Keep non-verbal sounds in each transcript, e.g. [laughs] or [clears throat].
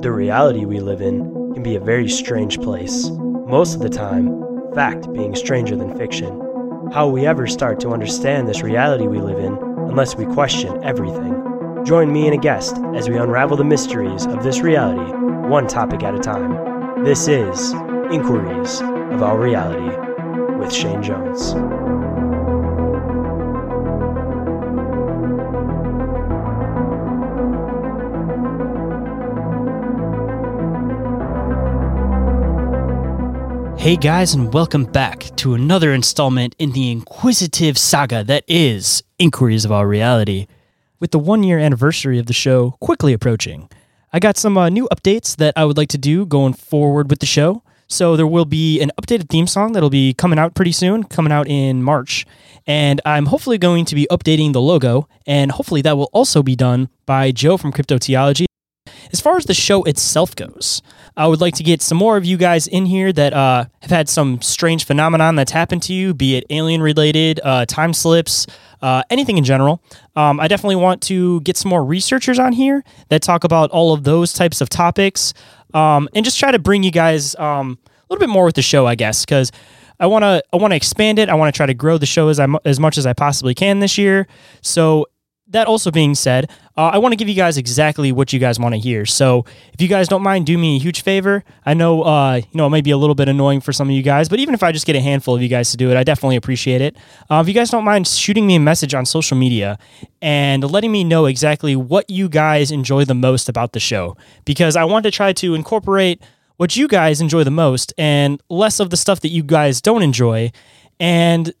The reality we live in can be a very strange place. Most of the time, fact being stranger than fiction. How we ever start to understand this reality we live in unless we question everything? Join me and a guest as we unravel the mysteries of this reality, one topic at a time. This is Inquiries of Our Reality with Shayn Jones. Hey guys, and welcome back to another installment in the inquisitive saga that is Inquiries of Our Reality. With the one year anniversary of the show quickly approaching, I got some uh, new updates that I would like to do going forward with the show. So there will be an updated theme song that'll be coming out pretty soon, coming out in March. And I'm hopefully going to be updating the logo, and hopefully that will also be done by Joe from Cryptoteeology. As far as the show itself goes, I would like to get some more of you guys in here that uh, have had some strange phenomenon that's happened to you, be it alien related, uh, time slips, uh, anything in general. Um, I definitely want to get some more researchers on here that talk about all of those types of topics um, and just try to bring you guys um, a little bit more with the show, I guess, because. I want to I want to expand it. I want to try to grow the show as I, as much as I possibly can this year. So that also being said, uh, I want to give you guys exactly what you guys want to hear. So if you guys don't mind, do me a huge favor. I know, uh, you know, it may be a little bit annoying for some of you guys, but even if I just get a handful of you guys to do it, I definitely appreciate it. Uh, if you guys don't mind shooting me a message on social media and letting me know exactly what you guys enjoy the most about the show, because I want to try to incorporate what you guys enjoy the most and less of the stuff that you guys don't enjoy. And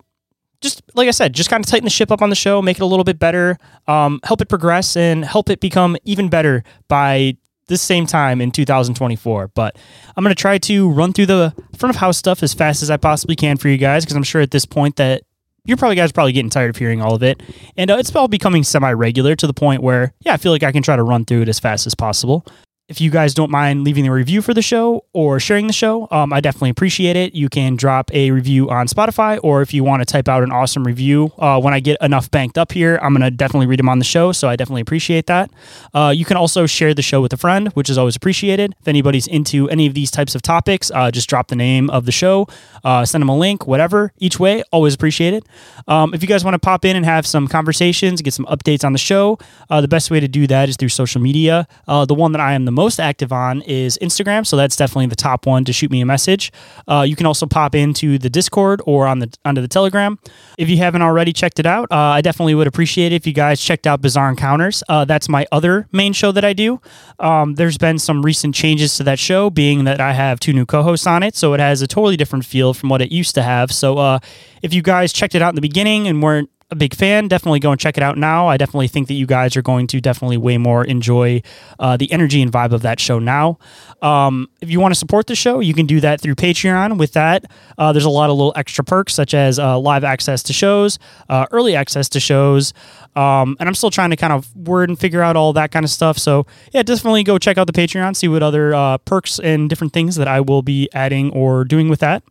just like I said, just kind of tighten the ship up on the show, make it a little bit better, um, help it progress, and help it become even better by this same time in 2024. But I'm going to try to run through the front of house stuff as fast as I possibly can for you guys because I'm sure at this point that you're probably guys are probably getting tired of hearing all of it, and uh, it's all becoming semi regular to the point where yeah, I feel like I can try to run through it as fast as possible. If you guys don't mind leaving a review for the show or sharing the show, um, I definitely appreciate it. You can drop a review on Spotify, or if you want to type out an awesome review, uh, when I get enough banked up here, I'm going to definitely read them on the show. So I definitely appreciate that. Uh, you can also share the show with a friend, which is always appreciated. If anybody's into any of these types of topics, uh, just drop the name of the show, uh, send them a link, whatever. Each way, always appreciated. Um, if you guys want to pop in and have some conversations, get some updates on the show, uh, the best way to do that is through social media. Uh, the one that I am the most active on is Instagram, so that's definitely the top one to shoot me a message. Uh, you can also pop into the Discord or on the onto the Telegram. If you haven't already checked it out, uh, I definitely would appreciate it if you guys checked out Bizarre Encounters. Uh, that's my other main show that I do. Um, there's been some recent changes to that show, being that I have two new co-hosts on it, so it has a totally different feel from what it used to have. So uh, if you guys checked it out in the beginning and weren't a big fan, definitely go and check it out now. I definitely think that you guys are going to definitely way more enjoy uh, the energy and vibe of that show now. Um, if you want to support the show, you can do that through Patreon. With that, uh, there's a lot of little extra perks such as uh, live access to shows, uh, early access to shows, um, and I'm still trying to kind of word and figure out all that kind of stuff. So yeah, definitely go check out the Patreon, see what other uh, perks and different things that I will be adding or doing with that.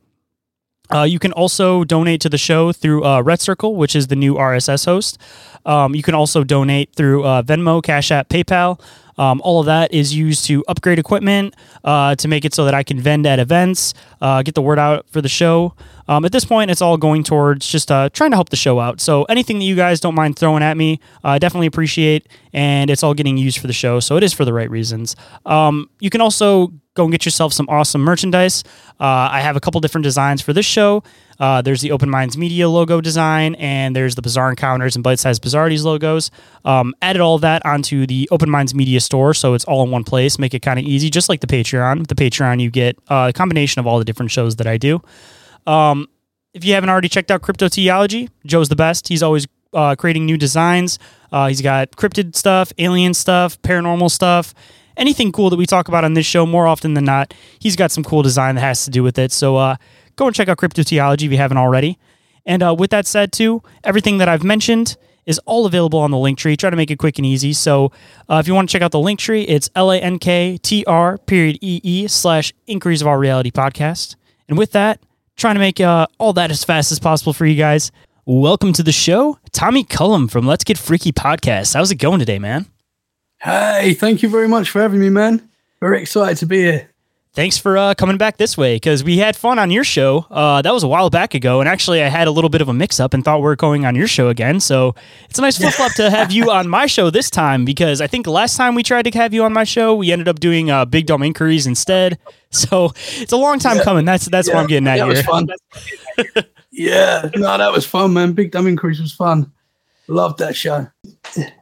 Uh, you can also donate to the show through uh, Red Circle, which is the new RSS host. Um, you can also donate through uh, Venmo, Cash App, PayPal. Um, all of that is used to upgrade equipment, uh, to make it so that I can vend at events, uh, get the word out for the show. Um, at this point, it's all going towards just uh, trying to help the show out. So anything that you guys don't mind throwing at me, uh, I definitely appreciate, and it's all getting used for the show. So it is for the right reasons. Um, you can also go and get yourself some awesome merchandise. Uh, I have a couple different designs for this show. Uh, there's the Open Minds Media logo design, and there's the Bizarre Encounters and Bite Size Bizarrities logos. Um, added all that onto the Open Minds Media store, so it's all in one place. Make it kind of easy, just like the Patreon. With the Patreon, you get uh, a combination of all the different shows that I do. Um, if you haven't already checked out Cryptoteeology, Joe's the best. He's always uh, creating new designs. Uh, he's got cryptid stuff, alien stuff, paranormal stuff, anything cool that we talk about on this show. More often than not, he's got some cool design that has to do with it. So uh, go and check out Cryptoteeology if you haven't already. And uh, with that said, too, everything that I've mentioned is all available on the link tree. Try to make it quick and easy. So uh, if you want to check out the link tree, it's L A N K T R period E E slash Inquiries of Our Reality podcast. And with that, trying to make uh, all that as fast as possible for you guys. Welcome to the show, Tommy Cullum from Let's Get Freaky podcast. How's it going today, man? Hey, thank you very much for having me, man. Very excited to be here. Thanks for uh, coming back this way because we had fun on your show. Uh, that was a while back ago, and actually, I had a little bit of a mix up and thought we are going on your show again. So it's a nice flip flop to [laughs] have you on my show this time because I think last time we tried to have you on my show, we ended up doing uh, Big Dumb Inquiries instead. [laughs] So it's a long time Yeah. coming. That's that's Yeah, what I'm getting at that here. was fun. [laughs] yeah, no, that was fun, man. Big Dumb Inquiries was fun. Loved that show.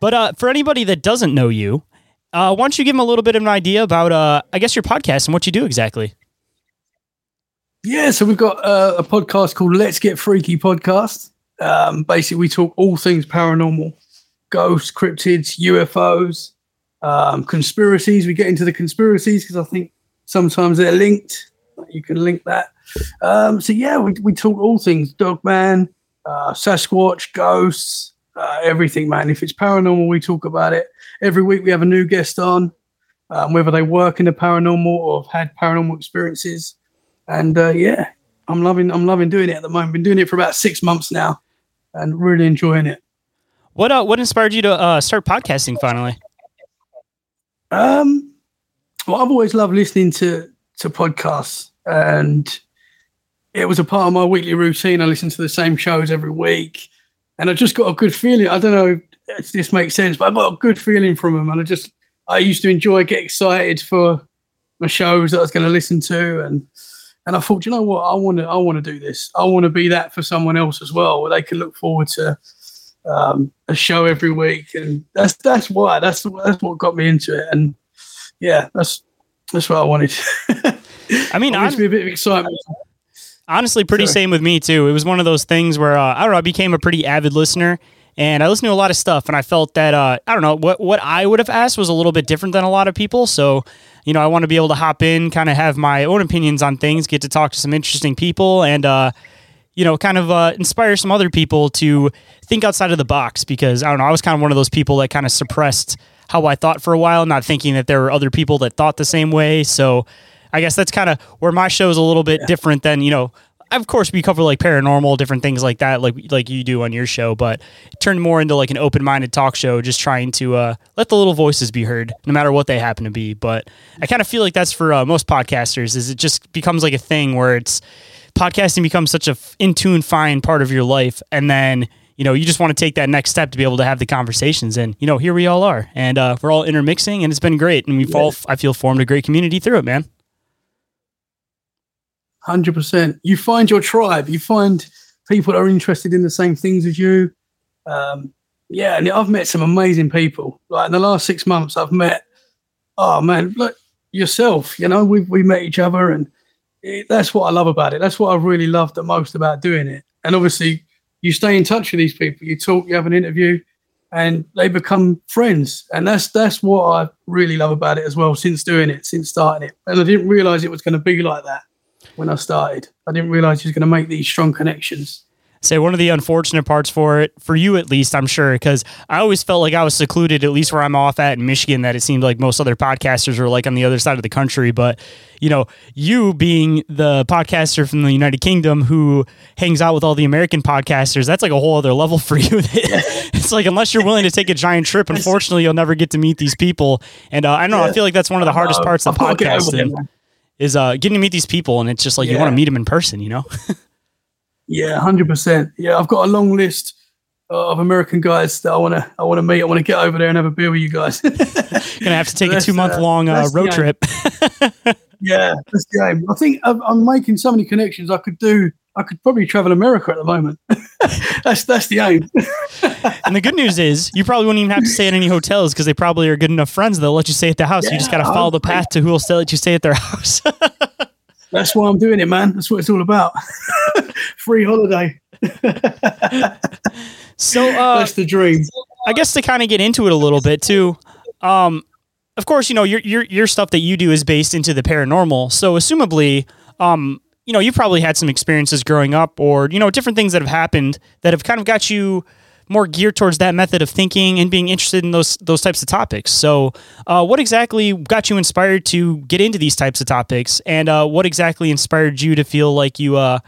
But uh, for anybody that doesn't know you, uh, why don't you give them a little bit of an idea about, uh, I guess, your podcast and what you do exactly? Yeah, so we've got uh, a podcast called Let's Get Freaky Podcast. Um, basically, we talk all things paranormal, ghosts, cryptids, UFOs, um, conspiracies. We get into the conspiracies because I think sometimes they're linked. You can link that. Um, so yeah, we, we talk all things Dogman, uh, Sasquatch, ghosts, uh, everything, man. If it's paranormal, we talk about it. Every week we have a new guest on, um, whether they work in the paranormal or have had paranormal experiences. And uh, yeah, I'm loving I'm loving doing it at the moment. Been doing it for about six months now, and really enjoying it. What uh, what inspired you to uh, start podcasting finally? Um, well, I've always loved listening to to podcasts, and it was a part of my weekly routine. I listen to the same shows every week, and I just got a good feeling. I don't know if this makes sense, but I got a good feeling from them, and I just I used to enjoy, get excited for my shows that I was going to listen to, and and I thought, you know what, I want to I want to do this. I want to be that for someone else as well, where they can look forward to um, a show every week, and that's that's why that's that's what got me into it, and yeah, that's that's what I wanted. [laughs] I mean, It hon- gives me a bit of excitement. Honestly, pretty Sure. same with me too. It was one of those things where uh, I don't know. I became a pretty avid listener, and I listened to a lot of stuff, and I felt that uh, I don't know what what I would have asked was a little bit different than a lot of people. So, you know, I want to be able to hop in, kind of have my own opinions on things, get to talk to some interesting people, and uh, you know, kind of uh, inspire some other people to think outside of the box. Because I don't know, I was kind of one of those people that kind of suppressed how I thought for a while, not thinking that there were other people that thought the same way. So, I guess that's kind of where my show is a little bit different than you know. Of course, we cover like paranormal, different things like that, like like you do on your show, but it turned more into like an open-minded talk show, just trying to uh, let the little voices be heard, no matter what they happen to be. But I kind of feel like that's for uh, most podcasters, is it just becomes like a thing where it's podcasting becomes such a f- in tune, fine part of your life, and then you know you just want to take that next step to be able to have the conversations, and you know here we all are, and uh, we're all intermixing, and it's been great, and we've all I feel formed a great community through it, man. Hundred percent. You find your tribe. You find people that are interested in the same things as you. Um, yeah, and I've met some amazing people. Like in the last six months, I've met. Oh man, look yourself. You know, we we met each other, and it, that's what I love about it. That's what I really love the most about doing it. And obviously, you stay in touch with these people. You talk. You have an interview, and they become friends. And that's that's what I really love about it as well. Since doing it, since starting it, and I didn't realize it was going to be like that when I started. I didn't realize he was going to make these strong connections. say one of the unfortunate parts for it for you at least i'm sure because i always felt like i was secluded at least where i'm off at in michigan that it seemed like most other podcasters were like on the other side of the country. But you know you being the podcaster from the united kingdom who hangs out with all the american podcasters that's like a whole other level for you. [laughs] It's like unless you're willing to take a giant trip unfortunately you'll never get to meet these people. And uh, i don't know i feel like that's one of the hardest parts of podcasting is uh, getting to meet these people and it's just like you want to meet them in person you know [laughs] Yeah, hundred percent. Yeah, I've got a long list of American guys that I want to I want to meet. I want to get over there and have a beer with you guys. [laughs] Gonna have to take a two month long uh, road trip. [laughs] yeah, that's the aim. I think I'm, I'm making so many connections. I could do. I could probably travel America at the moment. [laughs] that's that's the aim. and the good news is, you probably wouldn't even have to stay at any hotels because they probably are good enough friends they'll let you stay at the house. Yeah, you just got to follow the path to who will still let you stay at their [laughs] house. That's why I'm doing it, man. That's what it's all about. [laughs] Free holiday. so uh, that's the dream. I guess to kind of get into it a little bit too. Um, of course, you know your your your stuff that you do is based into the paranormal. So, assumably, um, you know, you've probably had some experiences growing up, or you know, different things that have happened that have kind of got you more geared towards that method of thinking and being interested in those those types of topics. So, uh, what exactly got you inspired to get into these types of topics, and uh, what exactly inspired you to feel like you, uh,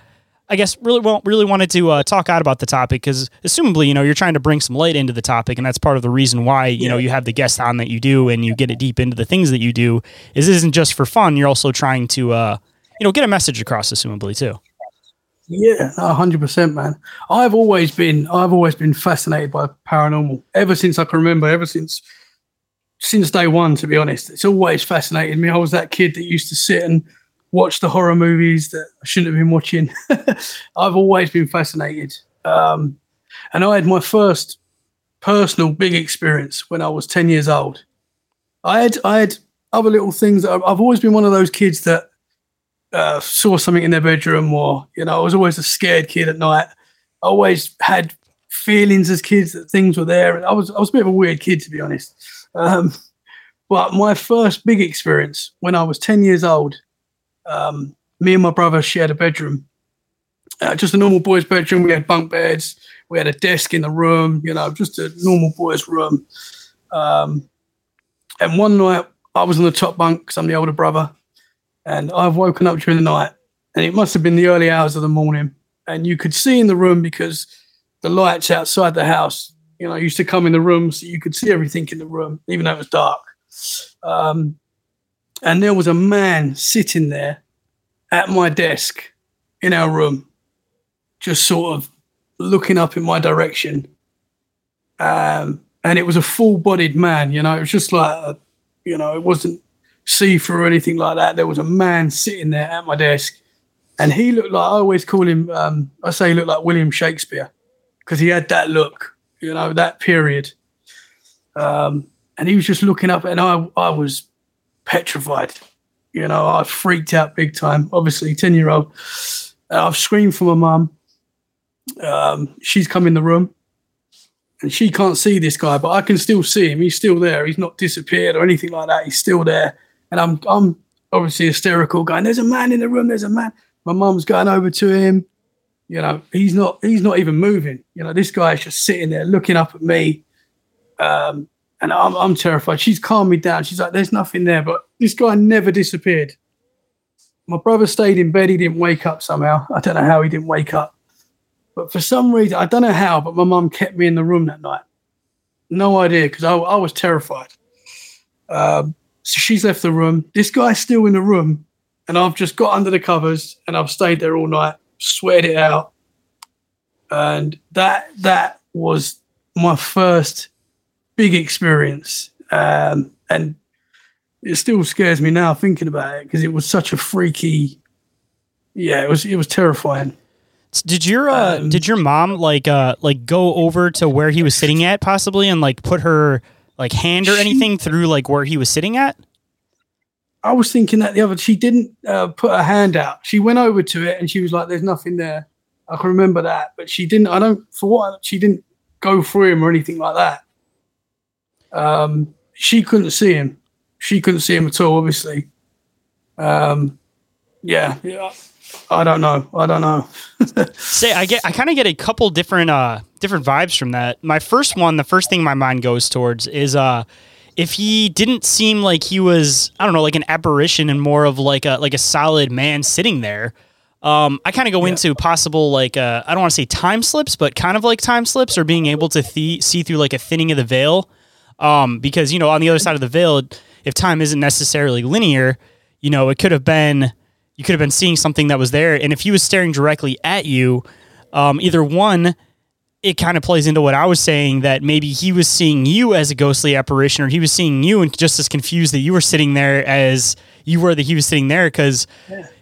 I guess, really well, really wanted to uh, talk out about the topic? Because, assumably, you know, you're trying to bring some light into the topic, and that's part of the reason why you know you have the guests on that you do, and you get it deep into the things that you do. Is isn't just for fun. You're also trying to, uh, you know, get a message across, assumably too. Yeah, hundred percent, man. I've always been, I've always been fascinated by paranormal ever since I can remember. Ever since, since day one, to be honest, it's always fascinated me. I was that kid that used to sit and watch the horror movies that I shouldn't have been watching. [laughs] I've always been fascinated, um, and I had my first personal big experience when I was ten years old. I had, I had other little things. I've always been one of those kids that uh, saw something in their bedroom, or you know, I was always a scared kid at night. I always had feelings as kids that things were there. I was I was a bit of a weird kid to be honest. Um, but my first big experience when I was ten years old, um, me and my brother shared a bedroom, uh, just a normal boys' bedroom. We had bunk beds, we had a desk in the room, you know, just a normal boys' room. Um, and one night I was on the top bunk because I'm the older brother, and I've woken up during the night, and it must have been the early hours of the morning. And you could see in the room because the lights outside the house, you know, used to come in the room so you could see everything in the room, even though it was dark. Um, and there was a man sitting there at my desk in our room, just sort of looking up in my direction. Um, and it was a full bodied man, you know, it was just like, a, you know, it wasn't see through anything like that. There was a man sitting there at my desk, and he looked like I always call him. Um, I say he looked like William Shakespeare because he had that look, you know, that period. Um, and he was just looking up, and I I was petrified. You know, I freaked out big time. Obviously, ten year old. I've screamed for my mum. Um, she's come in the room and she can't see this guy, but I can still see him. He's still there. He's not disappeared or anything like that. He's still there. And I'm I'm obviously hysterical, going, "There's a man in the room. There's a man." My mum's going over to him. You know, he's not he's not even moving. You know, this guy is just sitting there looking up at me. Um, and I'm I'm terrified. She's calmed me down. She's like, "There's nothing there," but this guy never disappeared. My brother stayed in bed. He didn't wake up somehow. I don't know how he didn't wake up. But for some reason, I don't know how, but my mum kept me in the room that night. No idea because I, I was terrified. Um, so she's left the room. This guy's still in the room, and I've just got under the covers and I've stayed there all night, sweated it out, and that that was my first big experience, um, and it still scares me now thinking about it because it was such a freaky. Yeah, it was it was terrifying. Did your uh, um, did your mom like uh like go over to where he was sitting at possibly and like put her like hand or she, anything through like where he was sitting at? I was thinking that the other. She didn't uh, put her hand out. She went over to it and she was like, "There's nothing there." I can remember that, but she didn't. I don't for what she didn't go through him or anything like that. Um, she couldn't see him. She couldn't see him at all. Obviously. Um, yeah, yeah. I don't know. I don't know. [laughs] Say, I get, I kind of get a couple different, uh, different vibes from that. My first one, the first thing my mind goes towards is, uh, if he didn't seem like he was, I don't know, like an apparition and more of like a like a solid man sitting there. Um, I kind of go Yeah. into possible like uh, I don't want to say time slips, but kind of like time slips or being able to th- see through like a thinning of the veil. Um, because you know on the other side of the veil, if time isn't necessarily linear, you know it could have been you could have been seeing something that was there, and if he was staring directly at you, um, either one, it kind of plays into what I was saying that maybe he was seeing you as a ghostly apparition, or he was seeing you and just as confused that you were sitting there as you were that he was sitting there because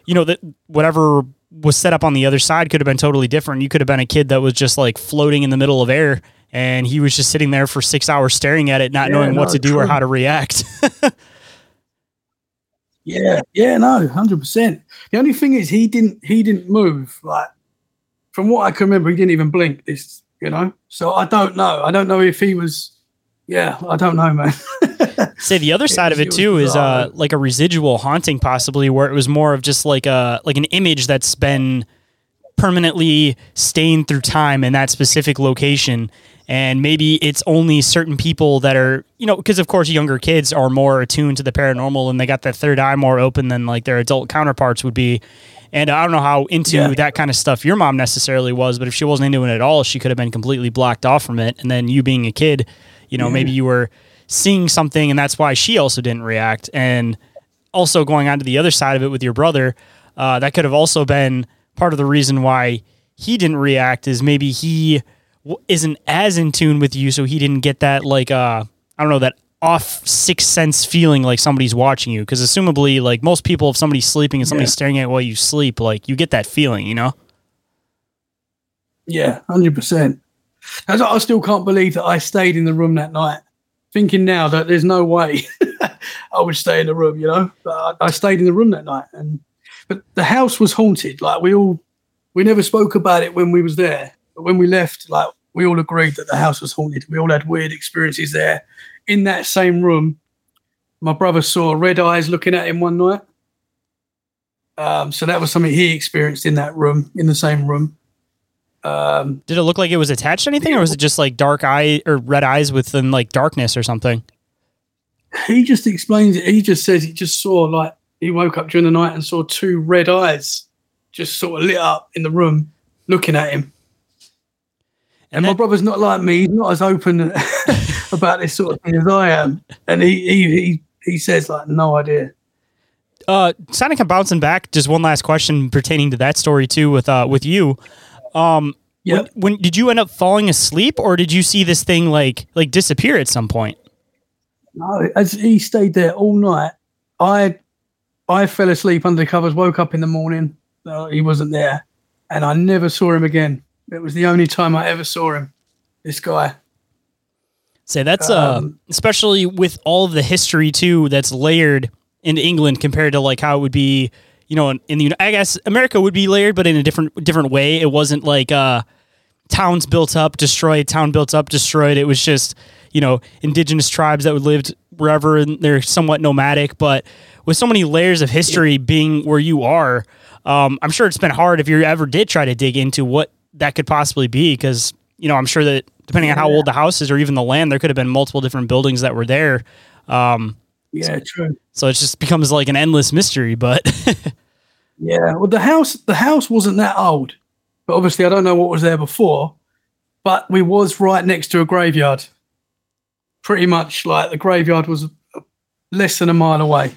you know that whatever was set up on the other side could have been totally different. You could have been a kid that was just like floating in the middle of air. And he was just sitting there for six hours staring at it, not Yeah, knowing what to do or how to react. [laughs] Yeah, yeah, no, hundred percent. The only thing is, he didn't he didn't move. Like from what I can remember, he didn't even blink. This, you know. So I don't know. I don't know if he was. Yeah, I don't know, man. [laughs] Say the other side of it too is uh, like a residual haunting, possibly where it was more of just like a like an image that's been permanently stained through time in that specific location. And maybe it's only certain people that are, you know, because of course younger kids are more attuned to the paranormal and they got that third eye more open than like their adult counterparts would be. And I don't know how into Yeah. that kind of stuff your mom necessarily was, but if she wasn't into it at all, she could have been completely blocked off from it. And then you being a kid, you know, maybe you were seeing something and that's why she also didn't react. And also going on to the other side of it with your brother, uh, that could have also been part of the reason why he didn't react is maybe he w- isn't as in tune with you, so he didn't get that like uh I don't know that off sixth sense feeling like somebody's watching you. Because assumably, like most people, if somebody's sleeping and somebody's Yeah. staring at you while you sleep, like you get that feeling, you know. yeah, hundred percent. That's why I still can't believe that I stayed in the room that night, thinking now that there's no way [laughs] I would stay in the room. You know, but I, I stayed in the room that night, and but the house was haunted. Like we all, we never spoke about it when we was there, but when we left, like we all agreed that the house was haunted. We all had weird experiences there. In that same room, my brother saw red eyes looking at him one night. Um, so that was something he experienced in that room, in the same room. Um, Did it look like it was attached to anything, or was it just like dark eye or red eyes within like darkness or something? he just explains it. He just says he just saw like he woke up during the night and saw two red eyes just sort of lit up in the room looking at him. And my brother's not like me. He's not as open [laughs] about this sort of thing as I am. And he he he, he says like no idea. Uh, Sonic and bouncing back. Just one last question pertaining to that story too. With uh, with you, um, Yep. when, when did you end up falling asleep, or did you see this thing like like disappear at some point? No, as he stayed there all night, I I fell asleep under the covers, woke up in the morning, uh, he wasn't there, and I never saw him again. It was the only time I ever saw him. This guy. Say that's uh, Um, especially with all of the history too that's layered in England compared to like how it would be, you know, in, in the I guess America would be layered, but in a different different way. It wasn't like uh, towns built up, destroyed, town built up, destroyed. It was just you know indigenous tribes that would lived wherever and they're somewhat nomadic, but with so many layers of history being where you are, um, I'm sure it's been hard if you ever did try to dig into what that could possibly be because you know I'm sure that depending on how old the house is or even the land, there could have been multiple different buildings that were there. Um, Yeah, true. so it just becomes like an endless mystery. But [laughs] Yeah, well, the house the house wasn't that old, but obviously I don't know what was there before. But we was right next to a graveyard. Pretty much like the graveyard was less than a mile away,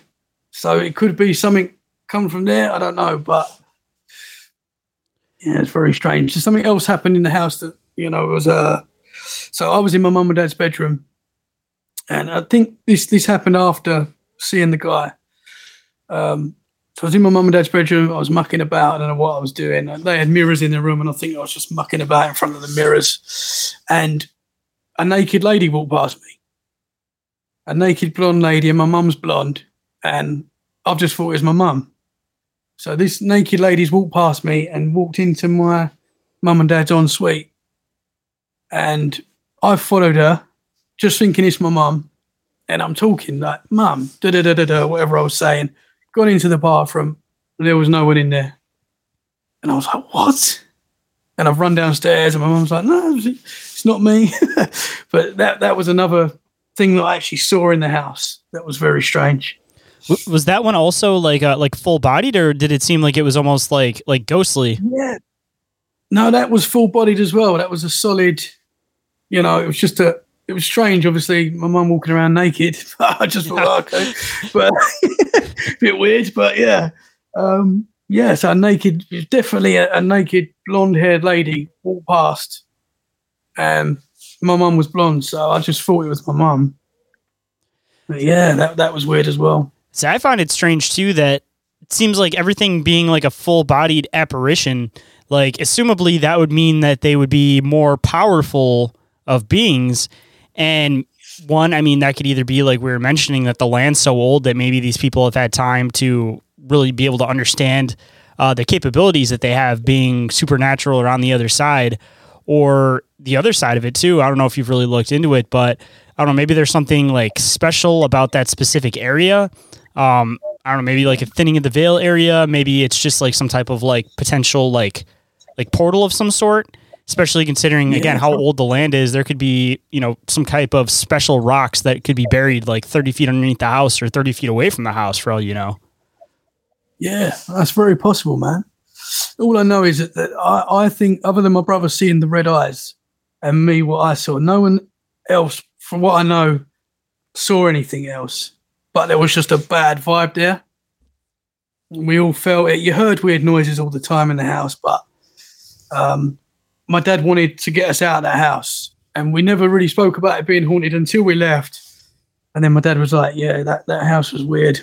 so it could be something come from there. I don't know, but yeah, it's very strange. There's something else happened in the house that you know was uh so I was in my mum and dad's bedroom, and I think this this happened after seeing the guy. Um, so I was in my mum and dad's bedroom. I was mucking about. I don't know what I was doing. And They had mirrors in the room, and I think I was just mucking about in front of the mirrors. And a naked lady walked past me. A naked blonde lady, and my mum's blonde. And I've just thought it was my mum. So this naked lady's walked past me and walked into my mum and dad's ensuite. And I followed her, just thinking it's my mum. And I'm talking like, mum, da da da da da, whatever I was saying gone into the bathroom there was no one in there. And I was like, what? And I've run downstairs, and my mum's like, "No, it's not me." [laughs] but that that was another thing that I actually saw in the house. That was very strange. W- was that one also like uh, like full bodied, or did it seem like it was almost like like ghostly? Yeah. No, that was full bodied as well. That was a solid. You know, it was just a. It was strange. Obviously, my mum walking around naked. [laughs] I just thought, oh, okay, [laughs] but a [laughs] bit weird. But yeah, um, yeah. So a naked, definitely a, a naked blonde-haired lady walked past, and my mum was blonde, so I just thought it was my mum. But yeah, that that was weird as well. See, I find it strange too that it seems like everything being like a full bodied apparition, like assumably that would mean that they would be more powerful of beings. And one, I mean, that could either be like we were mentioning that the land's so old that maybe these people have had time to really be able to understand uh, the capabilities that they have being supernatural or on the other side, or the other side of it too. I don't know if you've really looked into it, but I don't know, maybe there's something like special about that specific area. Um, I don't know, maybe like a thinning of the veil area. Maybe it's just like some type of like potential like like portal of some sort. Especially considering again how old the land is, there could be you know some type of special rocks that could be buried like 30 feet underneath the house or 30 feet away from the house for all you know. Yeah, that's very possible, man. All I know is that, that I, I think, other than my brother seeing the red eyes and me, what I saw, no one else, from what I know, saw anything else. But there was just a bad vibe there. We all felt it. You heard weird noises all the time in the house, but um, my dad wanted to get us out of that house. And we never really spoke about it being haunted until we left. And then my dad was like, Yeah, that, that house was weird.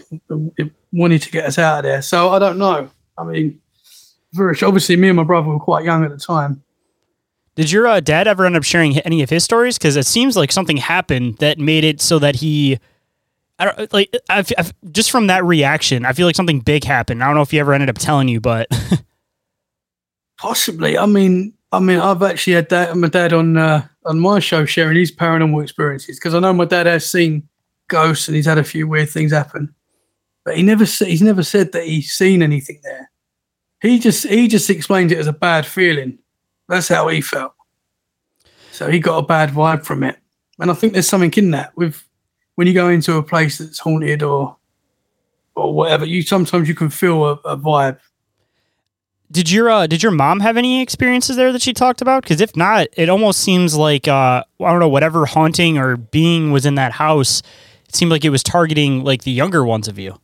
It wanted to get us out of there. So I don't know. I mean, obviously, me and my brother were quite young at the time. Did your uh, dad ever end up sharing any of his stories? Because it seems like something happened that made it so that he, I don't like, I've, I've, just from that reaction, I feel like something big happened. I don't know if he ever ended up telling you, but [laughs] Possibly. I mean, I mean, I've actually had that my dad on uh, on my show sharing his paranormal experiences because I know my dad has seen ghosts and he's had a few weird things happen, but he never he's never said that he's seen anything there. He just he just explained it as a bad feeling. That's how he felt. So he got a bad vibe from it, and I think there's something in that with when you go into a place that's haunted or or whatever. You sometimes you can feel a, a vibe. did your uh, did your mom have any experiences there that she talked about? Because if not, it almost seems like uh, I don't know whatever haunting or being was in that house. It seemed like it was targeting like the younger ones of you.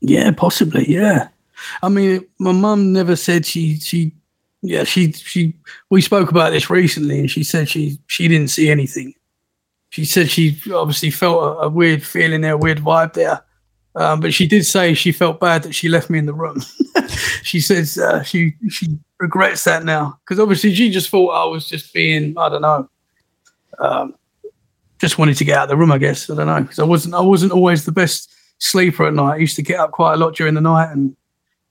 Yeah, possibly. Yeah. I mean, my mum never said she she yeah she she we spoke about this recently, and she said she she didn't see anything. She said she obviously felt a, a weird feeling there, a weird vibe there. Um, but she did say she felt bad that she left me in the room. [laughs] she says uh, she she regrets that now because obviously she just thought I was just being I don't know, um, just wanted to get out of the room. I guess I don't know because I wasn't I wasn't always the best sleeper at night. I used to get up quite a lot during the night and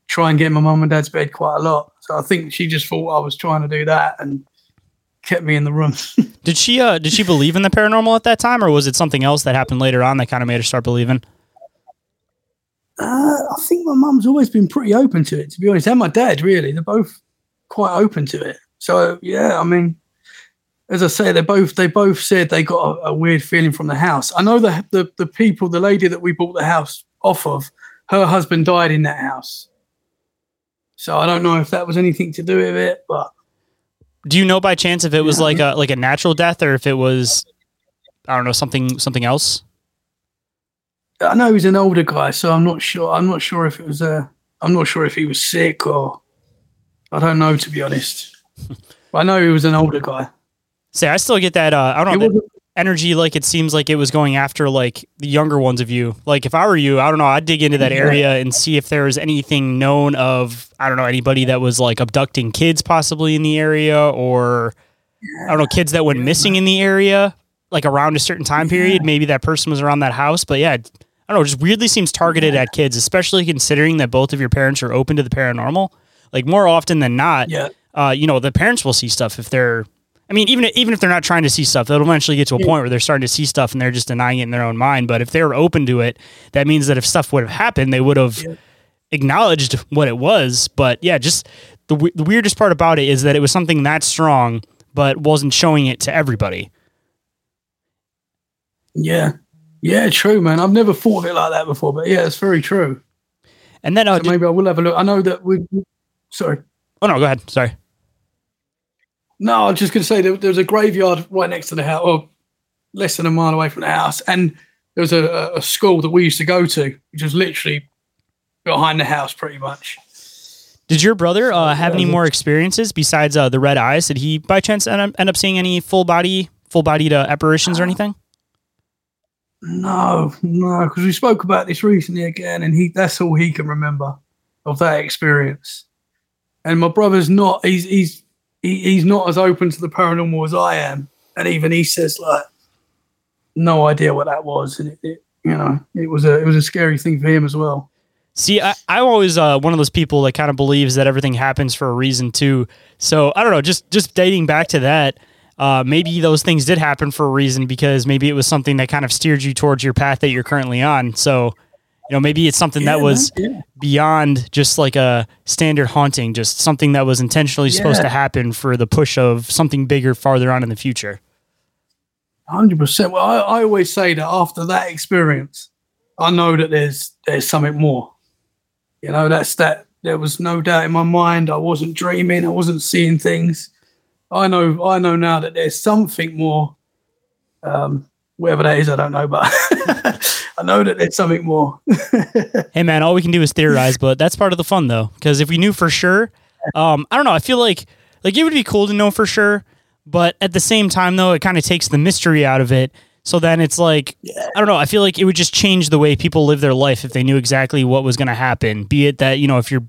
try and get in my mum and dad's bed quite a lot. So I think she just thought I was trying to do that and kept me in the room. [laughs] Did she uh, did she believe in the paranormal at that time, or was it something else that happened later on that kind of made her start believing? Uh, I think my mum's always been pretty open to it, to be honest, and my dad. Really, they're both quite open to it. So yeah, I mean, as I say, they both they both said they got a, a weird feeling from the house. I know the, the the people, the lady that we bought the house off of, her husband died in that house. So I don't know if that was anything to do with it, but Do you know by chance if it was like a like a natural death or if it was I don't know something something else? I know he's an older guy, so I'm not sure. I'm not sure if it was a. I'm not sure if he was sick or. I don't know to be honest. [laughs] I know he was an older guy. Say, I still get that. Uh, I don't know wasn't- energy. Like it seems like it was going after like the younger ones of you. Like if I were you, I don't know. I'd dig into that area and see if there was anything known of I don't know anybody that was like abducting kids possibly in the area or I don't know kids that went missing in the area like around a certain time period. Maybe that person was around that house. But yeah, I don't know. it Just weirdly seems targeted at kids, especially considering that both of your parents are open to the paranormal. Like more often than not, Yeah. uh, you know, the parents will see stuff if they're. I mean, even even if they're not trying to see stuff, they'll eventually get to a point where they're starting to see stuff and they're just denying it in their own mind. But if they were open to it, that means that if stuff would have happened, they would have Yeah. acknowledged what it was. But yeah, just the we- the weirdest part about it is that it was something that strong, but wasn't showing it to everybody. Yeah. Yeah, true, man. I've never thought of it like that before, but yeah, it's very true. And then, uh, So maybe I will have a look. I know that we. Sorry. oh no, go ahead. Sorry. No, I was just going to say there, there was a graveyard right next to the house, or less than a mile away from the house, and there was a, a school that we used to go to, which was literally behind the house, pretty much. Did your brother uh, have any more experiences besides uh, the red eyes? Did he, by chance, end up, end up seeing any full body, full bodied uh, apparitions or anything? No, no, because we spoke about this recently again, and he—that's all he can remember of that experience. And my brother's not; he's he's he, he's not as open to the paranormal as I am, and even he says like, no idea what that was, and it, it you know, it was a it was a scary thing for him as well. See, I, I'm always uh, one of those people that kind of believes that everything happens for a reason too. So I don't know, just just dating back to that, uh, maybe those things did happen for a reason because maybe it was something that kind of steered you towards your path that you're currently on. So, you know, maybe it's something that was yeah. beyond just like a standard haunting, just something that was intentionally supposed to happen for the push of something bigger farther on in the future. Hundred percent. Well, I, I always say that after that experience, I know that there's there's something more. You know, that's that. There was no doubt in my mind. I wasn't dreaming. I wasn't seeing things. I know. I know now that there's something more. Um, whatever that is, I don't know, but [laughs] I know that there's something more. [laughs] Hey man, all we can do is theorize, but that's part of the fun though. Because if we knew for sure, um, I don't know. I feel like like it would be cool to know for sure, but at the same time though, it kind of takes the mystery out of it. So then it's like I don't know. I feel like it would just change the way people live their life if they knew exactly what was going to happen. Be it that you know if you're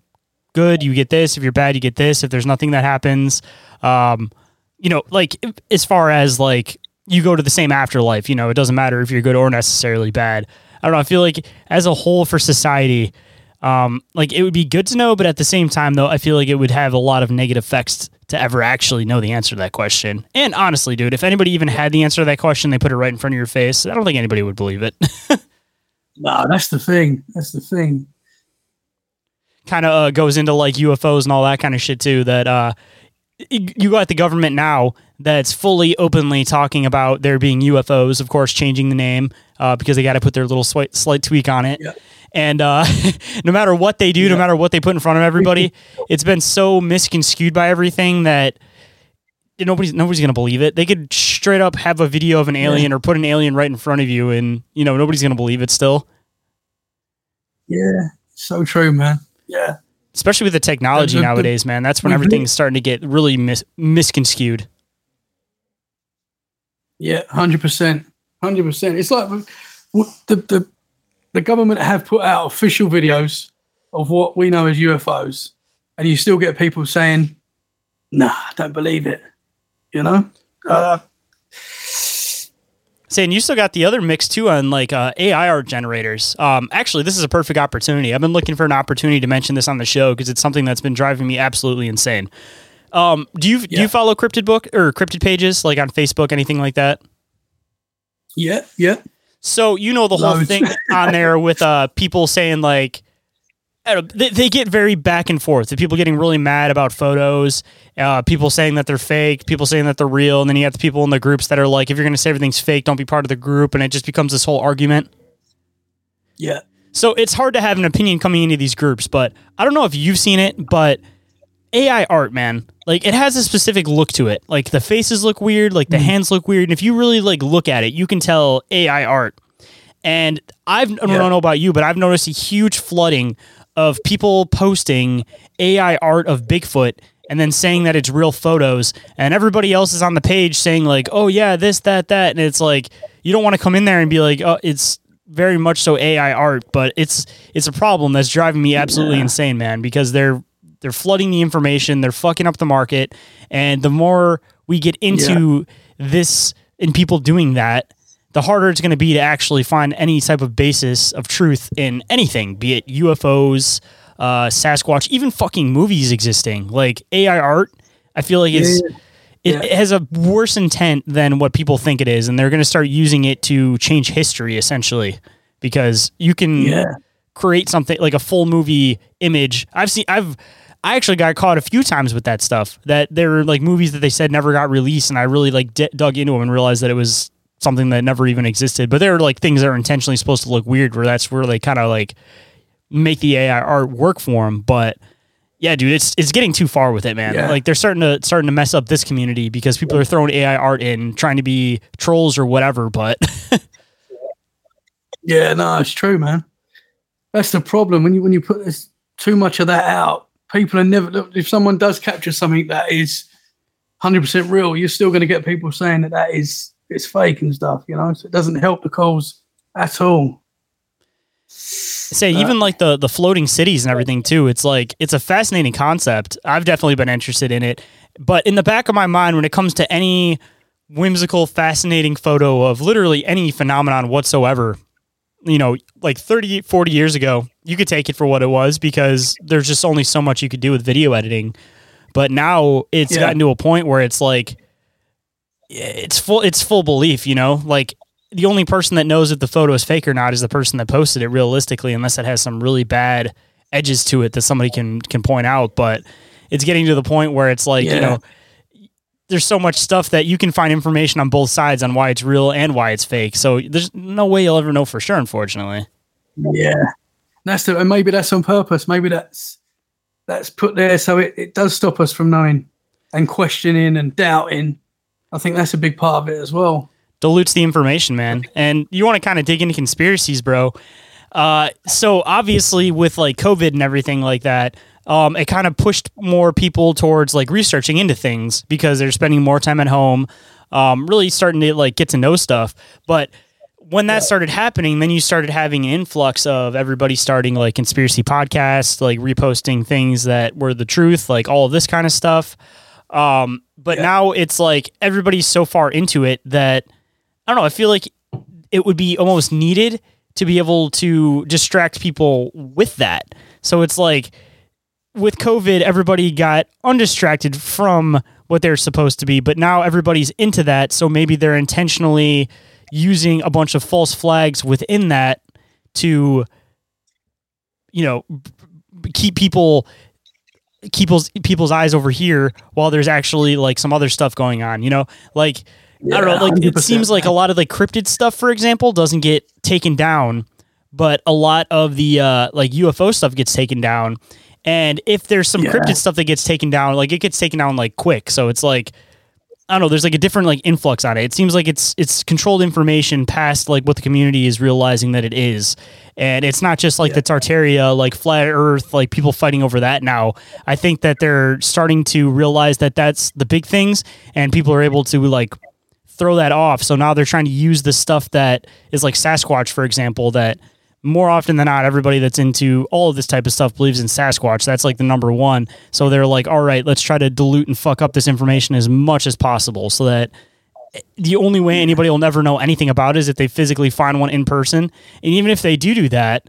good, you get this. If you're bad, you get this. If there's nothing that happens, um, you know, like as far as like you go to the same afterlife, you know, it doesn't matter if you're good or necessarily bad. I don't know. I feel like as a whole for society, um, like it would be good to know, but at the same time, though, I feel like it would have a lot of negative effects to ever actually know the answer to that question. And honestly, dude, if anybody even had the answer to that question, they put it right in front of your face. I don't think anybody would believe it. [laughs] no, that's the thing. That's the thing. kind of uh, goes into like UFOs and all that kind of shit too. That uh, you got the government now that's fully openly talking about there being UFOs. Of course, changing the name uh, because they got to put their little slight, slight tweak on it. Yeah. And uh, [laughs] no matter what they do, no matter what they put in front of everybody, [laughs] it's been so misconstrued by everything that nobody's nobody's gonna believe it. They could straight up have a video of an alien or put an alien right in front of you, and you know nobody's gonna believe it still. Yeah, so true, man. Yeah. Especially with the technology The- the- nowadays, man. That's when Mhm. everything's starting to get really mis- misconstrued. Yeah, hundred percent, hundred percent. It's like w- w- the the the government have put out official videos of what we know as UFOs, and you still get people saying, "Nah, I don't believe it." You know, uh, Saying you still got the other mix too on like uh, AI art generators. Um, actually, this is a perfect opportunity. I've been looking for an opportunity to mention this on the show because it's something that's been driving me absolutely insane. Um, do you do you follow cryptid book or cryptid pages like on Facebook, anything like that? yeah, yeah, So you know the whole thing on there with uh people saying like I don't know, they, they get very back and forth. The people getting really mad about photos, uh, people saying that they're fake, people saying that they're real, and then you have the people in the groups that are like, if you're going to say everything's fake, don't be part of the group, and it just becomes this whole argument. yeah, So it's hard to have an opinion coming into these groups, but I don't know if you've seen it, but AI art, man, like it has a specific look to it. Like the faces look weird, like the hands look weird, and if you really like look at it, you can tell AI art. And I've I don't know about you, but I've noticed a huge flooding of people posting AI art of Bigfoot and then saying that it's real photos, and everybody else is on the page saying like, "Oh yeah, this, that, that," and it's like you don't want to come in there and be like, "Oh, it's very much so AI art," but it's it's a problem that's driving me absolutely insane, man, because they're they're flooding the information, they're fucking up the market, and the more we get into this and people doing that, the harder it's going to be to actually find any type of basis of truth in anything, be it UFOs, uh, Sasquatch, even fucking movies existing. Like AI art, I feel like it's it, it has a worse intent than what people think it is, and they're going to start using it to change history essentially because you can yeah. create something like a full movie image. I've seen I've I actually got caught a few times with that stuff. That there were like movies that they said never got released, and I really like d- dug into them and realized that it was something that never even existed. But there are like things that are intentionally supposed to look weird, where that's where they kind of like make the AI art work for them. But yeah, dude, it's it's getting too far with it, man. Yeah. Like they're starting to starting to mess up this community because people are throwing AI art in, trying to be trolls or whatever. But [laughs] Yeah, no, it's true, man. That's the problem when you when you put this, too much of that out. People are never. look, If someone does capture something that is hundred percent real, you're still going to get people saying that that is it's fake and stuff. You know, so it doesn't help the cause at all. say uh, even like the the floating cities and everything too it's like it's a fascinating concept i've definitely been interested in it but in the back of my mind when it comes to any whimsical fascinating photo of literally any phenomenon whatsoever you know like 30 40 years ago you could take it for what it was because there's just only so much you could do with video editing but now it's Yeah. gotten to a point where it's like it's full it's full belief you know? Like the only person that knows if the photo is fake or not is the person that posted it realistically unless it has some really bad edges to it that somebody can can point out. But it's getting to the point where it's like you know there's so much stuff that you can find information on both sides on why it's real and why it's fake. So there's no way you'll ever know for sure unfortunately. Yeah, that's the, and maybe that's on purpose. Maybe that's that's put there so it, it does stop us from knowing and questioning and doubting. I think that's a big part of it as well. dilutes the information, man. And you want to kind of dig into conspiracies, bro. Uh, so obviously, with like COVID and everything like that, um, it kind of pushed more people towards like researching into things because they're spending more time at home, um, really starting to like get to know stuff. But when that started happening, then you started having an influx of everybody starting like conspiracy podcasts, like reposting things that were the truth, like all of this kind of stuff. Um, but now it's like everybody's so far into it that I don't know. I feel like it would be almost needed to be able to distract people with that. So it's like with COVID, everybody got undistracted from what they're supposed to be, but now everybody's into that. So maybe they're intentionally using a bunch of false flags within that to, you know, keep people people's people's eyes over here while there's actually like some other stuff going on you know like I don't know. Like it 100%, seems like a lot of like cryptid stuff, for example, doesn't get taken down, but a lot of the uh, like UFO stuff gets taken down. And if there's some Yeah. cryptid stuff that gets taken down, like it gets taken down like quick. So it's like I don't know. There's like a different like influx on it. It seems like it's it's controlled information past like what the community is realizing that it is, and it's not just like the Tartaria, like flat Earth, like people fighting over that now. I think that they're starting to realize that that's the big things, and people are able to like throw that off. So now they're trying to use the stuff that is like Sasquatch, for example, that more often than not, everybody that's into all of this type of stuff believes in Sasquatch. That's like the number one. So they're like, all right, let's try to dilute and fuck up this information as much as possible so that eh, the only way anybody will never know anything about it is if they physically find one in person. And even if they do do that,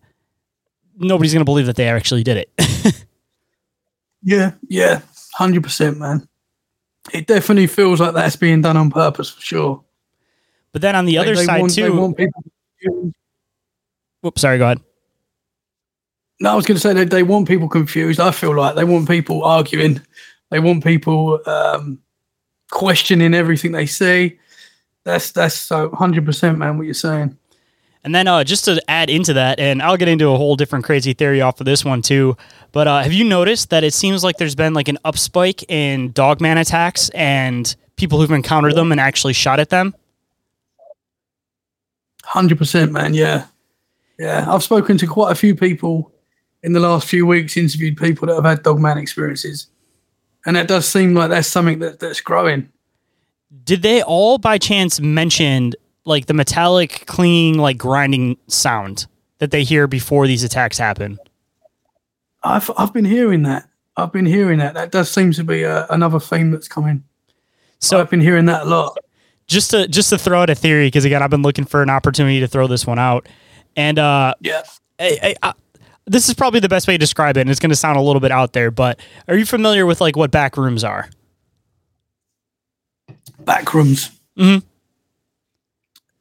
nobody's going to believe that they actually did it. [laughs] Yeah, yeah, hundred percent, man. It definitely feels like that's being done on purpose for sure. but then on the other They- side, want- too. Whoops, sorry, go ahead. No, I was going to say they, they want people confused. I feel like they want people arguing. They want people um, questioning everything they see. That's that's so hundred percent, man. What you're saying? And then uh, just to add into that, and I'll get into a whole different crazy theory off of this one too. But uh, have you noticed that it seems like there's been like an upspike in dogman attacks and people who've encountered them and actually shot at them? Hundred percent, man. Yeah, yeah. I've spoken to quite a few people in the last few weeks. Interviewed people that have had dogman experiences, and that does seem like that's something that, that's growing. Did they all by chance mention like the metallic clinging, like grinding sound that they hear before these attacks happen? I've I've been hearing that. I've been hearing that. That does seem to be uh another theme that's coming. So I've been hearing that a lot. just to just to throw out a theory, because again, I've been looking for an opportunity to throw this one out, and uh, Yeah. I, I, I, this is probably the best way to describe it, and it's going to sound a little bit out there. But are you familiar with like what back rooms are? Backrooms. Mhm.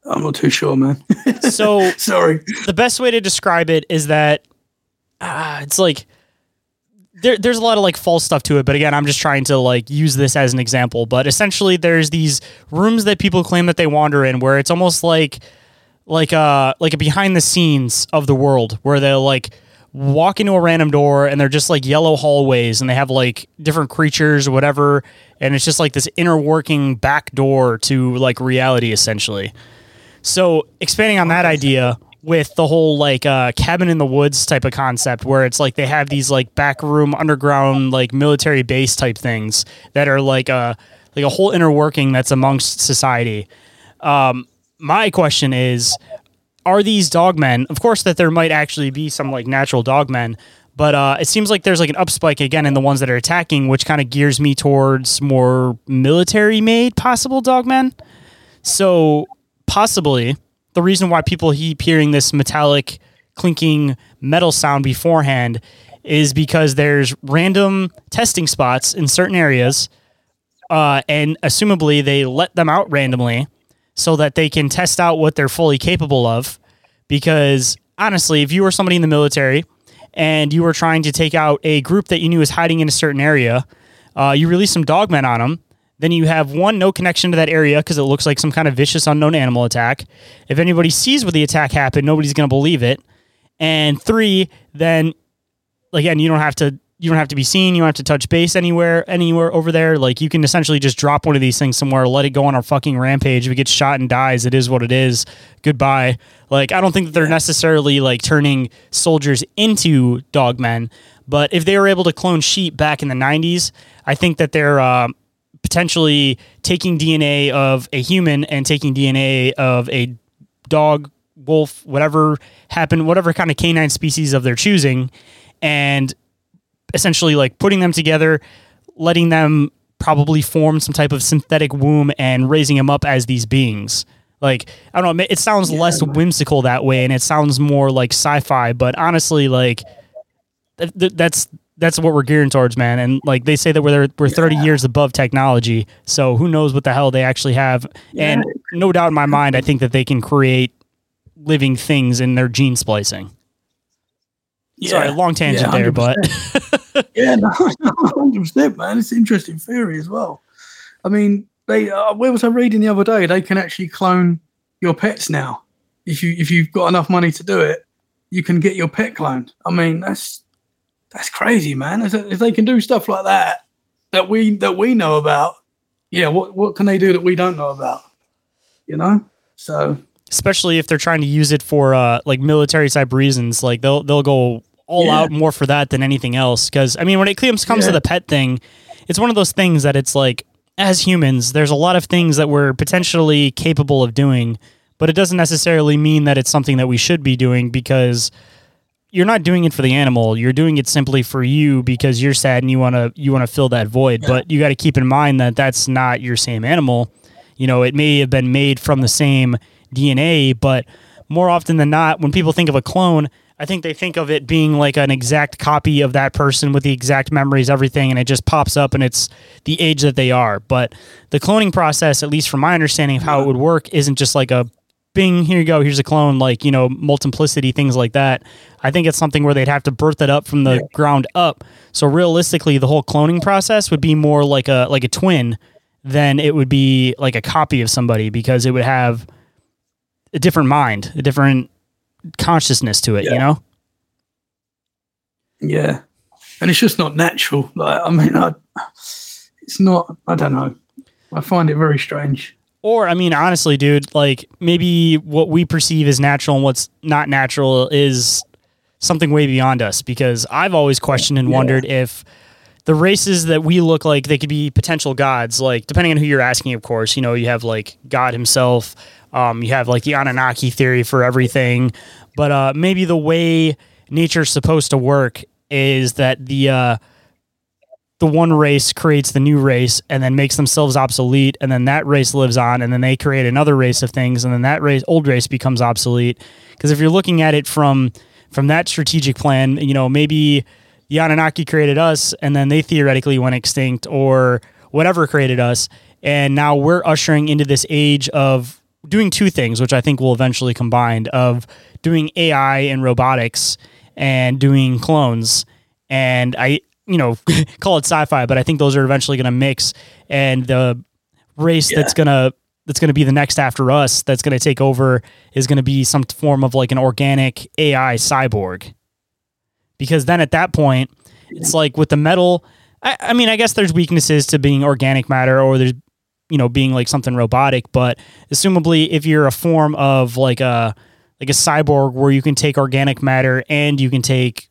I'm not too sure, man. [laughs] So Sorry. the best way to describe it is that uh, it's like there, there's a lot of like false stuff to it, but again, I'm just trying to like use this as an example. But essentially, there's these rooms that people claim that they wander in, where it's almost like like a like a behind the scenes of the world, where they'll like walk into a random door and they're just like yellow hallways, and they have like different creatures or whatever, and it's just like this inner working back door to like reality, essentially. So expanding on that idea with the whole like uh, cabin in the woods type of concept where it's like they have these like back room underground like military base type things that are like a like a whole inner working that's amongst society um, my question is are these dogmen of course that there might actually be some like natural dogmen but uh, it seems like there's like an upspike again in the ones that are attacking which kind of gears me towards more military made possible dogmen so possibly the reason why people keep hearing this metallic clinking metal sound beforehand is because there's random testing spots in certain areas, uh, and assumably they let them out randomly so that they can test out what they're fully capable of. Because honestly, if you were somebody in the military and you were trying to take out a group that you knew was hiding in a certain area, uh, you release some dogmen on them then you have one, no connection to that area because it looks like some kind of vicious unknown animal attack. If anybody sees where the attack happened, nobody's going to believe it. And three, then again, you don't have to you don't have to be seen. You don't have to touch base anywhere anywhere over there. Like you can essentially just drop one of these things somewhere, let it go on a fucking rampage. If it gets shot and dies, it is what it is. Goodbye. Like I don't think that they're necessarily like turning soldiers into dogmen, but if they were able to clone sheep back in the '90s, I think that they're uh, potentially taking DNA of a human and taking DNA of a dog, wolf, whatever happened, whatever kind of canine species of their choosing, and essentially like putting them together, letting them probably form some type of synthetic womb and raising them up as these beings. Like I don't know, it sounds yeah, less whimsical that way, and it sounds more like sci-fi. But honestly, like th- th- that's that's what we're gearing towards, man. And like they say that we're we're 30 yeah. years above technology, so who knows what the hell they actually have? Yeah. And no doubt in my mind, I think that they can create living things in their gene splicing. Yeah. Sorry, long tangent there, but [laughs] yeah, no, [laughs] hundred percent, man. It's an interesting theory as well. I mean, they uh, where was I reading the other day? They can actually clone your pets now. If you if you've got enough money to do it, you can get your pet cloned. I mean, that's that's crazy, man. If they can do stuff like that that we that we know about, yeah, what what can they do that we don't know about? You know, so especially if they're trying to use it for uh, like military type reasons, like they'll they'll go all yeah. out more for that than anything else. Because I mean, when it comes comes yeah. to the pet thing, it's one of those things that it's like as humans, there's a lot of things that we're potentially capable of doing, but it doesn't necessarily mean that it's something that we should be doing because you're not doing it for the animal. You're doing it simply for you because you're sad and you want to you want to fill that void. Yeah. But you got to keep in mind that that's not your same animal. You know, it may have been made from the same DNA, but more often than not, when people think of a clone, I think they think of it being like an exact copy of that person with the exact memories, everything, and it just pops up and it's the age that they are. But the cloning process, at least from my understanding of how it would work, isn't just like a bing, here you go, here's a clone, like, you know, multiplicity, things like that. I think it's something where they'd have to birth it up from the ground up. So realistically, the whole cloning process would be more like a like a twin than it would be like a copy of somebody because it would have a different mind, a different consciousness to it, yeah. you know? Yeah. And it's just not natural. Like I mean, I, it's not I don't know. I find it very strange. Or, I mean, honestly, dude, like maybe what we perceive as natural and what's not natural is something way beyond us because I've always questioned and yeah. wondered if the races that we look like they could be potential gods like depending on who you're asking of course you know you have like god himself um, you have like the anunnaki theory for everything. But uh, maybe the way nature's supposed to work is that the uh, the one race creates the new race and then makes themselves obsolete and then that race lives on and then they create another race of things and then that race old race becomes obsolete. Because if you're looking at it from from that strategic plan you know maybe the Anunnaki created us and then they theoretically went extinct or whatever created us and now we're ushering into this age of doing two things which I think will eventually combine of doing AI and robotics and doing clones and I you know, [laughs] call it sci-fi, but I think those are eventually going to mix, and the race Yeah. that's gonna that's gonna be the next after us that's gonna take over is gonna be some form of like an organic AI cyborg. Because then at that point, it's like with the metal. I, I mean, I guess there's weaknesses to being organic matter, or there's you know being like something robotic. But assumably, if you're a form of like a like a cyborg where you can take organic matter and you can take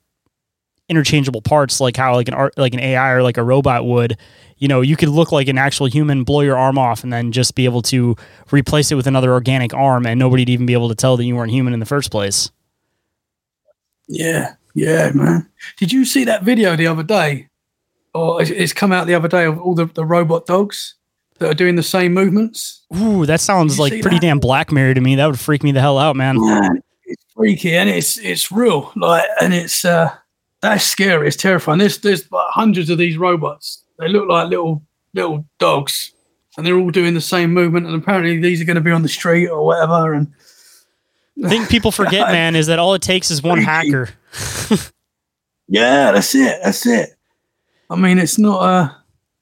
interchangeable parts like how like an art like an AI or like a robot would, you know, you could look like an actual human, blow your arm off, and then just be able to replace it with another organic arm, and nobody'd even be able to tell that you weren't human in the first place. Yeah, yeah, man. Did you see that video the other day? Or it's- it's come out the other day of all the, the robot dogs that are doing the same movements? Ooh, that sounds like pretty that? damn Black Mirror to me. That would freak me the hell out, man. Man, it's freaky and it's it's real. Like, and it's uh, that's scary. It's terrifying. There's there's like hundreds of these robots. They look like little little dogs, and they're all doing the same movement. And apparently, these are going to be on the street or whatever. And I think people forget, [laughs] man, is that all it takes is one Freaky. hacker. [laughs] yeah, that's it. That's it. I mean, it's not. Uh,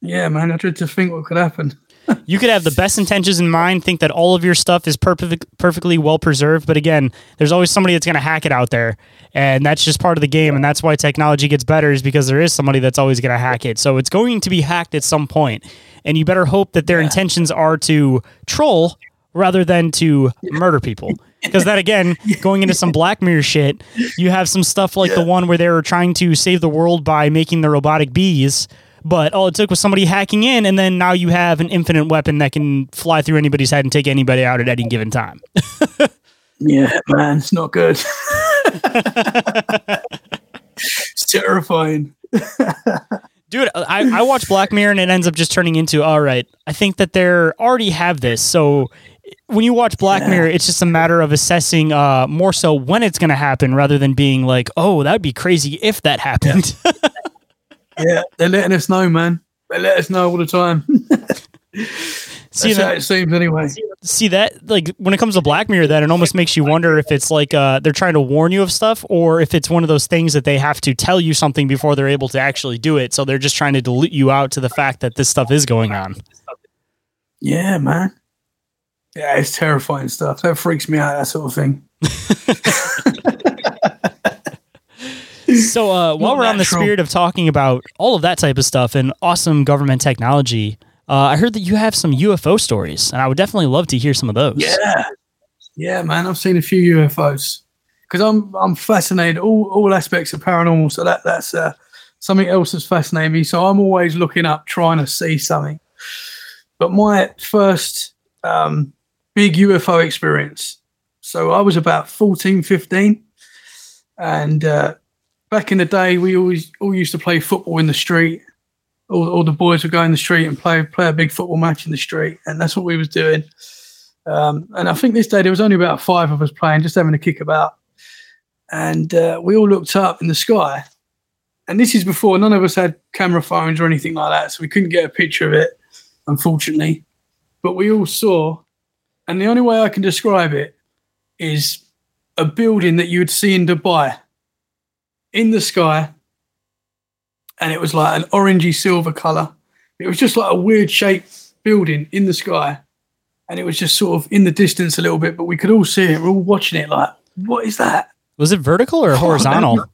yeah, man. I dread to think what could happen. You could have the best intentions in mind, think that all of your stuff is perfect, perfectly well preserved, but again, there's always somebody that's going to hack it out there, and that's just part of the game. And that's why technology gets better, is because there is somebody that's always going to hack it. So it's going to be hacked at some point, and you better hope that their intentions are to troll rather than to murder people. Because that again, going into some Black Mirror shit, you have some stuff like the one where they were trying to save the world by making the robotic bees. But all it took was somebody hacking in, and then now you have an infinite weapon that can fly through anybody's head and take anybody out at any given time. [laughs] Yeah, man, it's not good. it's terrifying. Dude, I, I watch Black Mirror and it ends up just turning into all right. I think that they're already have this. So when you watch Black Mirror, it's just a matter of assessing uh, more so when it's going to happen rather than being like, oh, that'd be crazy if that happened. Yeah, [laughs] they're letting us know, man. They let us know all the time. [laughs] See That's how that? it seems anyway. see that like when it comes to black mirror that it almost makes you wonder if it's like uh, they're trying to warn you of stuff or if it's one of those things that they have to tell you something before they're able to actually do it so they're just trying to dilute you out to the fact that this stuff is going on Yeah, man. Yeah, it's terrifying stuff. That freaks me out, that sort of thing. [laughs] so uh, [laughs] while we're on the spirit of talking about all of that type of stuff and awesome government technology uh, i heard that you have some ufo stories and i would definitely love to hear some of those Yeah. Yeah, man. I've seen a few UFOs because I'm I'm fascinated all, all aspects of paranormal. So that that's uh, something else that's fascinating me. So I'm always looking up, trying to see something. But my first um, big UFO experience. So I was about 14, 15. And uh, back in the day, we always all used to play football in the street. All, all the boys would go in the street and play play a big football match in the street, and that's what we was doing. Um, and I think this day there was only about five of us playing, just having a kick about. And uh, we all looked up in the sky. And this is before none of us had camera phones or anything like that, so we couldn't get a picture of it, unfortunately. But we all saw, and the only way I can describe it is a building that you would see in Dubai in the sky. And it was like an orangey silver color. It was just like a weird shaped building in the sky and it was just sort of in the distance a little bit, but we could all see it. We're all watching it like, what is that? was it vertical or [laughs] horizontal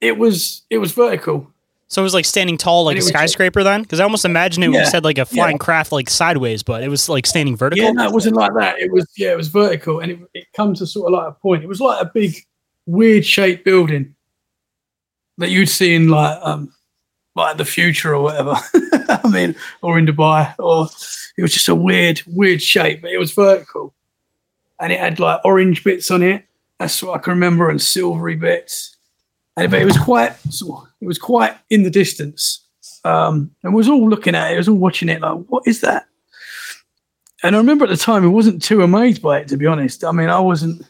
It was it was vertical. so it was like standing tall like a skyscraper then because i almost imagine it Yeah. said like a flying craft like sideways but it was like standing vertical Yeah, no, it wasn't like that. It was yeah, it was vertical, and it it comes to sort of like a point. It was like a big, weird shaped building that you'd see in like um like the future or whatever. [laughs] I mean, or in Dubai, or it was just a weird, weird shape, but it was vertical, and it had like orange bits on it. That's what I can remember, and silvery bits. And but it was quite, it was quite in the distance, um, and was all looking at it. It was all watching it, like, what is that? And I remember at the time, I wasn't too amazed by it, to be honest. I mean, I wasn't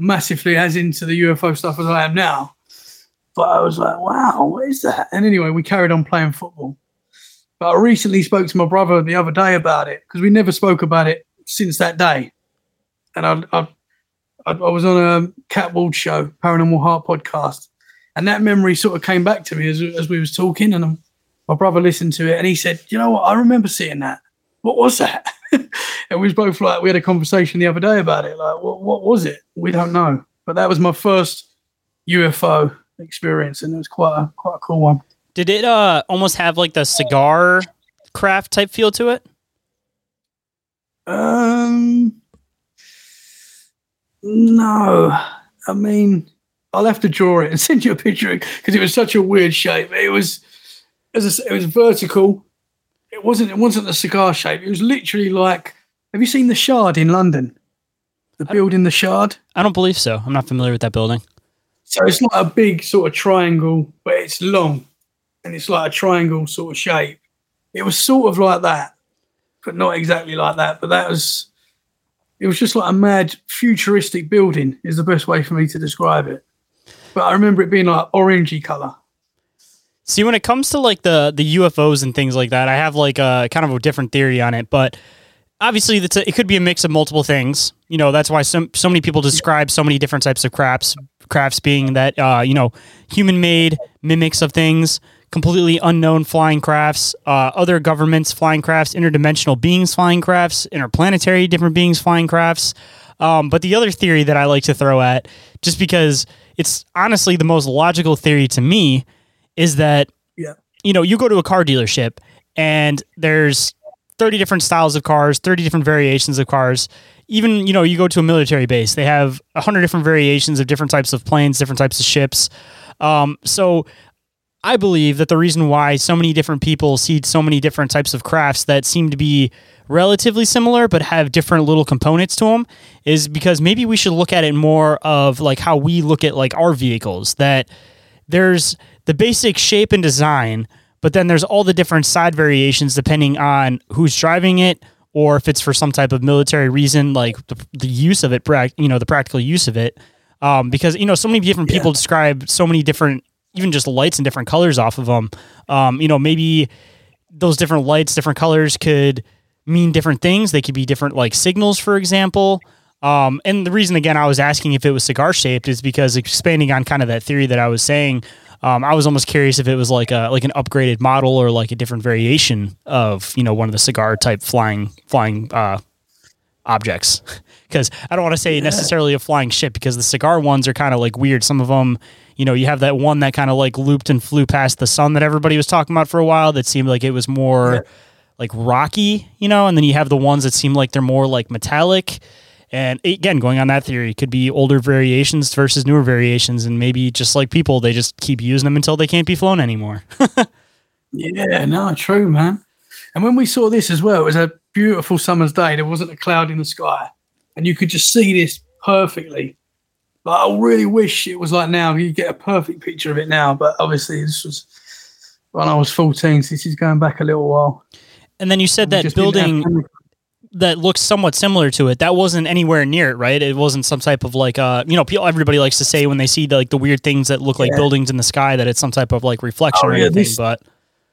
massively as into the UFO stuff as I am now. But I was like, wow, what is that? And anyway, we carried on playing football. But I recently spoke to my brother the other day about it because we never spoke about it since that day. And I, I, I, was on a Cat Ward show, Paranormal Heart podcast, And that memory sort of came back to me as, as we was talking, and my brother listened to it, and he said, "You know what? I remember seeing that. What was that?" [laughs] and we was both like, we had a conversation the other day about it. Like, what, what was it? We don't know. But that was my first UFO experience, and it was quite a quite a cool one. Did it uh almost have like the cigar craft type feel to it? Um, no. I mean, I'll have to draw it and [laughs] send you a picture because it was such a weird shape. It was, as I said, it was vertical. It wasn't. It wasn't a cigar shape. It was literally like. Have you seen the Shard in London? The building, the Shard. I don't believe so. I'm not familiar with that building. So it's not a big sort of triangle, but it's long, and it's like a triangle sort of shape. It was sort of like that, but not exactly like that. But that was. It was just like a mad futuristic building. Is the best way for me to describe it. But I remember it being like orangey color. See, when it comes to like the the UFOs and things like that, I have like a kind of a different theory on it. But obviously, a, it could be a mix of multiple things. You know, that's why some so many people describe so many different types of crafts. Crafts being that uh, you know human made mimics of things, completely unknown flying crafts, uh, other governments flying crafts, interdimensional beings flying crafts, interplanetary different beings flying crafts. Um, but the other theory that I like to throw at, just because it's honestly the most logical theory to me, is that Yeah. you know you go to a car dealership and there's 30 different styles of cars 30 different variations of cars even you know you go to a military base they have 100 different variations of different types of planes different types of ships um, so i believe that the reason why so many different people see so many different types of crafts that seem to be relatively similar but have different little components to them is because maybe we should look at it more of like how we look at like our vehicles that there's the basic shape and design, but then there's all the different side variations depending on who's driving it or if it's for some type of military reason, like the, the use of it, you know, the practical use of it. Um, because you know, so many different people describe so many different, even just lights and different colors off of them. Um, you know, maybe those different lights, different colors could mean different things. They could be different, like signals, for example. Um, and the reason, again, I was asking if it was cigar shaped is because expanding on kind of that theory that I was saying, um, I was almost curious if it was like a like an upgraded model or like a different variation of you know one of the cigar type flying flying uh, objects. [laughs] Because I don't want to say necessarily a flying ship because the cigar ones are kind of like weird. Some of them, you know, you have that one that kind of like looped and flew past the sun that everybody was talking about for a while. That seemed like it was more like rocky, you know, and then you have the ones that seem like they're more like metallic. And again, going on that theory, could be older variations versus newer variations, and maybe just like people, they just keep using them until they can't be flown anymore. [laughs] Yeah, no, true, man. And when we saw this as well, it was a beautiful summer's day. There wasn't a cloud in the sky, and you could just see this perfectly. But I really wish it was like now. You get a perfect picture of it now. But obviously, this was when I was 14. So this is going back a little while. and then you said that just didn't have building that looks somewhat similar to it. That wasn't anywhere near it, right? It wasn't some type of like, uh, you know, people. Everybody likes to say when they see the, like the weird things that look like Yeah. buildings in the sky that it's some type of like reflection Oh, or yeah, anything. this- but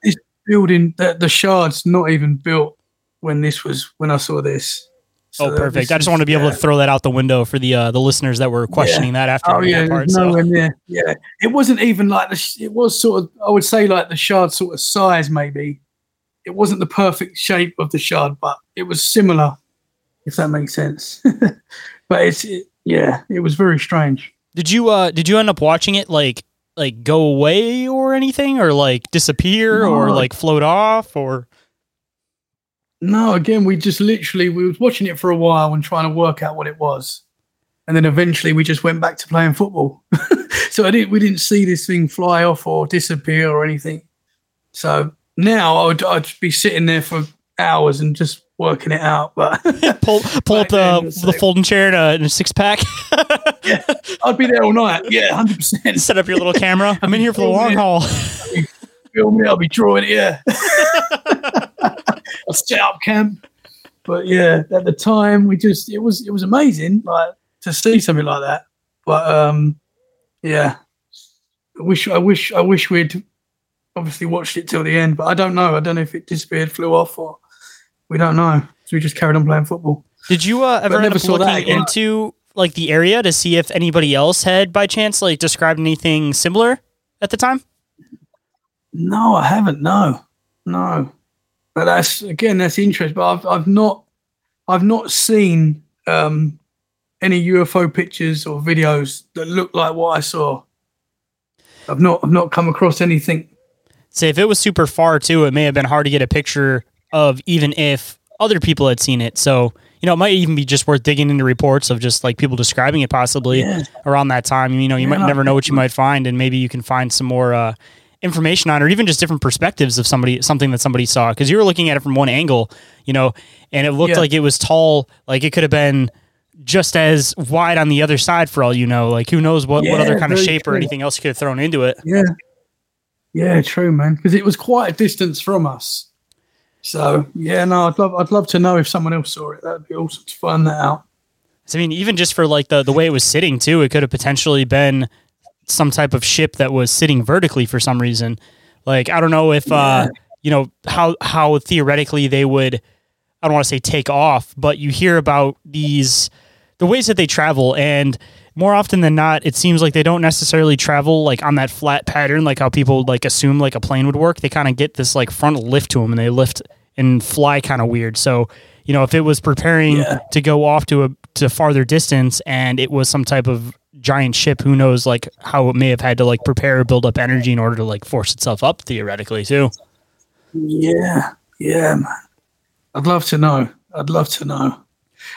this building, the, the shard's not even built when this was when I saw this. So oh, perfect. I just want to be able to throw that out the window for the uh, the listeners that were questioning that after Oh yeah, part. So. near. Yeah, it wasn't even like the. sh- It was sort of. I would say like the shard sort of size maybe. It wasn't the perfect shape of the shard, but it was similar, if that makes sense. [laughs] but it's it, yeah, it was very strange. Did you uh did you end up watching it like like go away or anything or like disappear or like float off or No, again, we just literally we was watching it for a while and trying to work out what it was, and then eventually we just went back to playing football. [laughs] so I didn't we didn't see this thing fly off or disappear or anything. So now I would I'd be sitting there for hours and just working it out, but pull [laughs] pull up Back then, it the the like- folding chair in a, six pack, yeah, [laughs] I'd be there all night. Yeah, hundred percent. set up your little camera. [laughs] I'm in here for the long haul. Film me, I'll be drawing it. Yeah, I'll set up camp. But yeah, at the time we just it was it was amazing like to see something like that. But um, yeah, I wish I wish I wish we'd obviously watched it till the end. But I don't know. I don't know if it disappeared, flew off, or we don't know. So we just carried on playing football. Did you uh, ever end up looking into like the area to see if anybody else had by chance like described anything similar at the time? No, I haven't. No, no. But that's again, that's interesting. But I've I've not I've not seen um, any UFO pictures or videos that look like what I saw. I've not I've not come across anything. Say if it was super far too, it may have been hard to get a picture of, even if other people had seen it. So you know, it might even be just worth digging into reports of just like people describing it possibly Yeah. around that time. You know, you might never know what you might find, and maybe you can find some more uh, information on, it, or even just different perspectives of somebody, something that somebody saw. Because you were looking at it from one angle, you know, and it looked Yeah. like it was tall, like it could have been just as wide on the other side for all you know. Like who knows what, what other kind of shape or anything else you could have thrown into it. Yeah, yeah, true, man. Because it was quite a distance from us. So yeah, no, I'd love I'd love to know if someone else saw it. That'd be awesome to find that out. So, I mean, even just for like the the way it was sitting too, it could have potentially been some type of ship that was sitting vertically for some reason. Like I don't know if uh you know how how theoretically they would I don't want to say take off, but you hear about these the ways that they travel and more often than not it seems like they don't necessarily travel like on that flat pattern like how people like assume like a plane would work. They kind of get this like front lift to them and they lift and fly kind of weird. So, you know, if it was preparing Yeah. to go off to a to farther distance and it was some type of giant ship, who knows like how it may have had to like prepare or build up energy in order to like force itself up theoretically too. Yeah, yeah, man. I'd love to know. I'd love to know.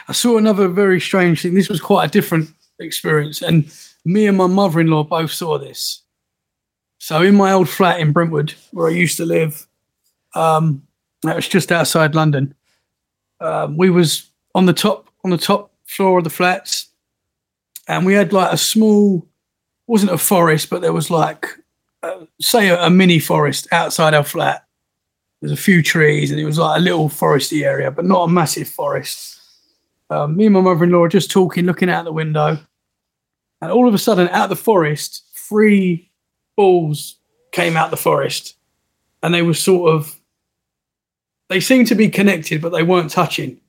I saw another very strange thing. This was quite a different experience, and me and my mother-in-law both saw this. So in my old flat in Brentwood, where I used to live, um, that was just outside London. Um, we was on the top on the top floor of the flats, and we had like a small, wasn't a forest, but there was like, say, a, a mini forest outside our flat there's a few trees and it was like a little foresty area, but not a massive forest. Um, me and my mother-in-law were just talking, looking out the window, and all of a sudden, out of the forest, three balls came out the forest, and they were sort of, they seemed to be connected, but they weren't touching,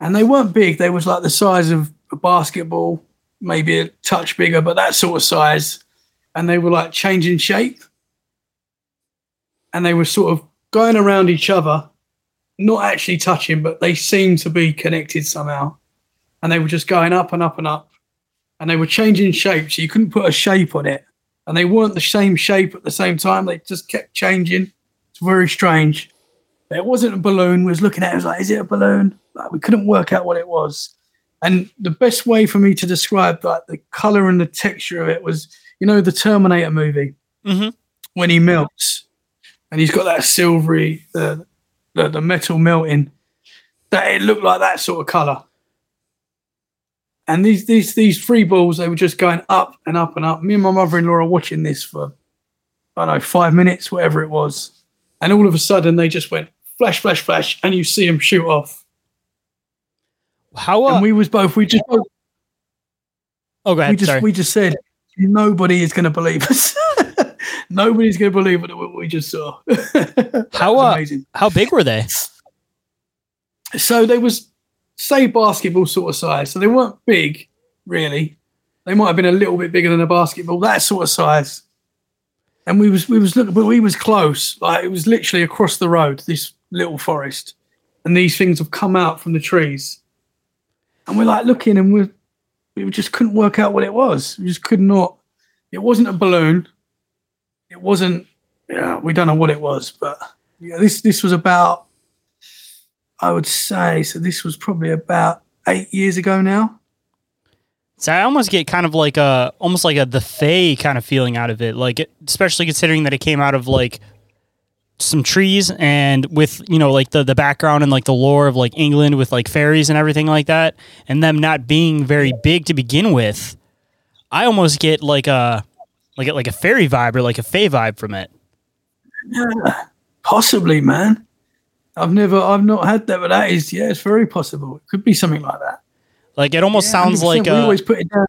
and they weren't big. They was like the size of a basketball, maybe a touch bigger, but that sort of size, and they were like changing shape and they were sort of going around each other, not actually touching, but they seemed to be connected somehow. And they were just going up and up and up. And they were changing shape, so you couldn't put a shape on it. And they weren't the same shape at the same time. They just kept changing. It's very strange. But it wasn't a balloon. We was looking at it, it was like, is it a balloon? Like, we couldn't work out what it was. And the best way for me to describe like the color and the texture of it was, you know, the Terminator movie Mm-hmm. when he melts and he's got that silvery the the, the metal melting that it looked like that sort of color and these these these three balls they were just going up and up and up. Me and my mother-in-law are watching this for i don't know five minutes whatever it was. And all of a sudden they just went flash flash flash and you see them shoot off. How uh, and we was both we just both oh go we just Sorry. we just said nobody is going to believe us. [laughs] Nobody's going to believe what we just saw. [laughs] How, uh, amazing. How big were they? so they was say basketball sort of size. So they weren't big, really. They might have been a little bit bigger than a basketball, that sort of size. And we was we was looking, but we was close. Like it was literally across the road, this little forest, and these things have come out from the trees. And we're like looking, and we we just couldn't work out what it was. We just could not. It wasn't a balloon. It wasn't. Yeah, we don't know what it was, but yeah, this this was about I would say so. This was probably about eight years ago now. So I almost get kind of like a almost like a the Fae kind of feeling out of it, like it, especially considering that it came out of like some trees and with you know like the the background and like the lore of like England with like fairies and everything like that, and them not being very big to begin with. I almost get like a like a, like a fairy vibe or like a Fae vibe from it. Yeah, possibly, man. I've never, I've not had that, but that is, yeah, it's very possible. It could be something like that. Like it almost Yeah, sounds 100%. like we uh, always put it down.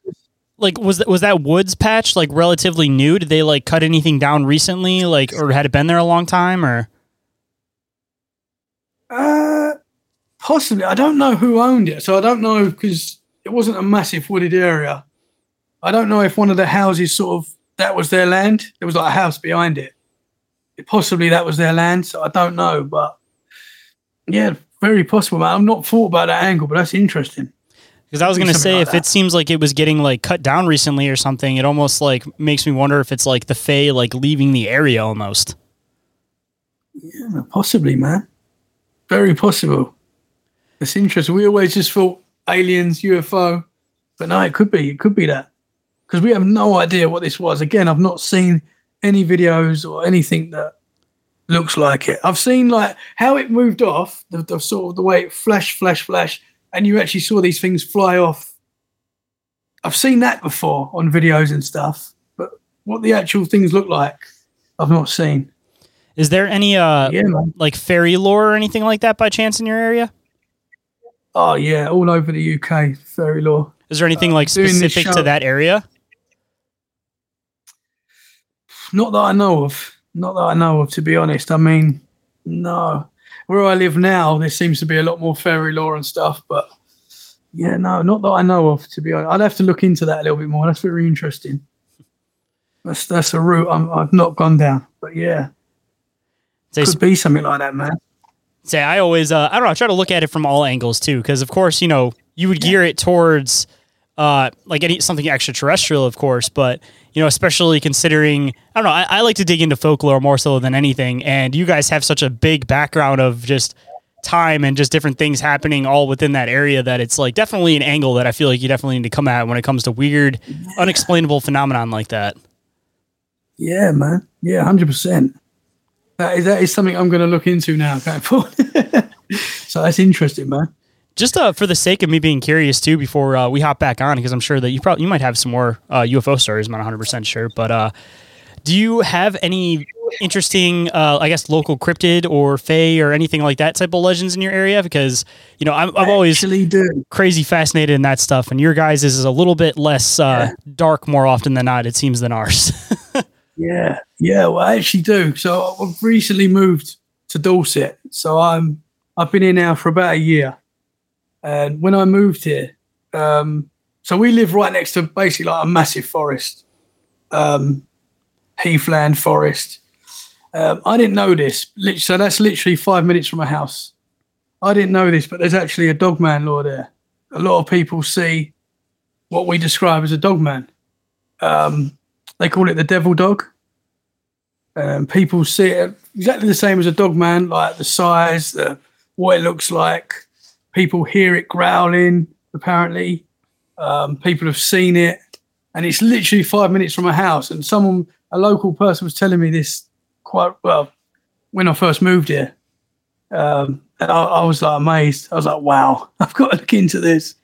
like was that was that woods patch like relatively new? Did they like cut anything down recently, like or had it been there a long time or? Uh, possibly. I don't know who owned it, so I don't know because it wasn't a massive wooded area. I don't know if one of the houses sort of that was their land. There was like a house behind it. Possibly that was their land. So I don't know, but yeah, very possible, man. I've not thought about that angle, but that's interesting. Because I was going to say, like if that. it seems like it was getting like cut down recently or something, it almost like makes me wonder if it's like the Fae like leaving the area almost. Yeah, possibly, man. Very possible. It's interesting. We always just thought aliens, UFO, but no, it could be. It could be that because we have no idea what this was. Again, I've not seen any videos or anything that looks like it. I've seen like how it moved off, the, the sort of the way it flash, flash, flash, and you actually saw these things fly off. I've seen that before on videos and stuff, but what the actual things look like, I've not seen. Is there any uh yeah, like fairy lore or anything like that by chance in your area? Oh yeah, all over the UK, fairy lore. Is there anything like specific to that area? Not that I know of. Not that I know of, to be honest. I mean, no. Where I live now, there seems to be a lot more fairy lore and stuff, but yeah, no, not that I know of, to be honest. I'd have to look into that a little bit more. That's very interesting. That's that's a route I'm, I've not gone down, but yeah, Say, could be something like that, man. say I always uh, I don't know I try to look at it from all angles too because of course you know you would gear it towards uh like any something extraterrestrial of course but you know especially considering I don't know I, I like to dig into folklore more so than anything and you guys have such a big background of just time and just different things happening all within that area that it's like definitely an angle that I feel like you definitely need to come at when it comes to weird unexplainable phenomenon like that. Yeah, man. Yeah, hundred percent. That is that is something I'm going to look into now going forward. [laughs] so that's interesting, man. Just uh, for the sake of me being curious too, before uh, we hop back on, because I'm sure that you probably you might have some more uh, UFO stories. I'm not 100 percent sure, but uh, do you have any interesting, uh, I guess, local cryptid or fae or anything like that type of legends in your area? Because you know, I'm, I'm always do. crazy fascinated in that stuff, and your guys is a little bit less uh, dark more often than not. It seems than ours. [laughs] Yeah, yeah. Well, I actually do. So I've recently moved to Dorset. So I'm I've been here now for about a year. And when I moved here, um, so we live right next to basically like a massive forest, um, heathland forest. Um, I didn't know this. So that's literally five minutes from my house. I didn't know this, but there's actually a dogman lore there. A lot of people see what we describe as a dogman. Um, they call it the devil dog. Um, people see it exactly the same as a dog man, like the size, the, what it looks like. People hear it growling, apparently. Um, people have seen it. And it's literally five minutes from a house. And someone, a local person, was telling me this quite well when I first moved here. Um, and I, I was like amazed. I was like, wow, [laughs] I've got to look into this.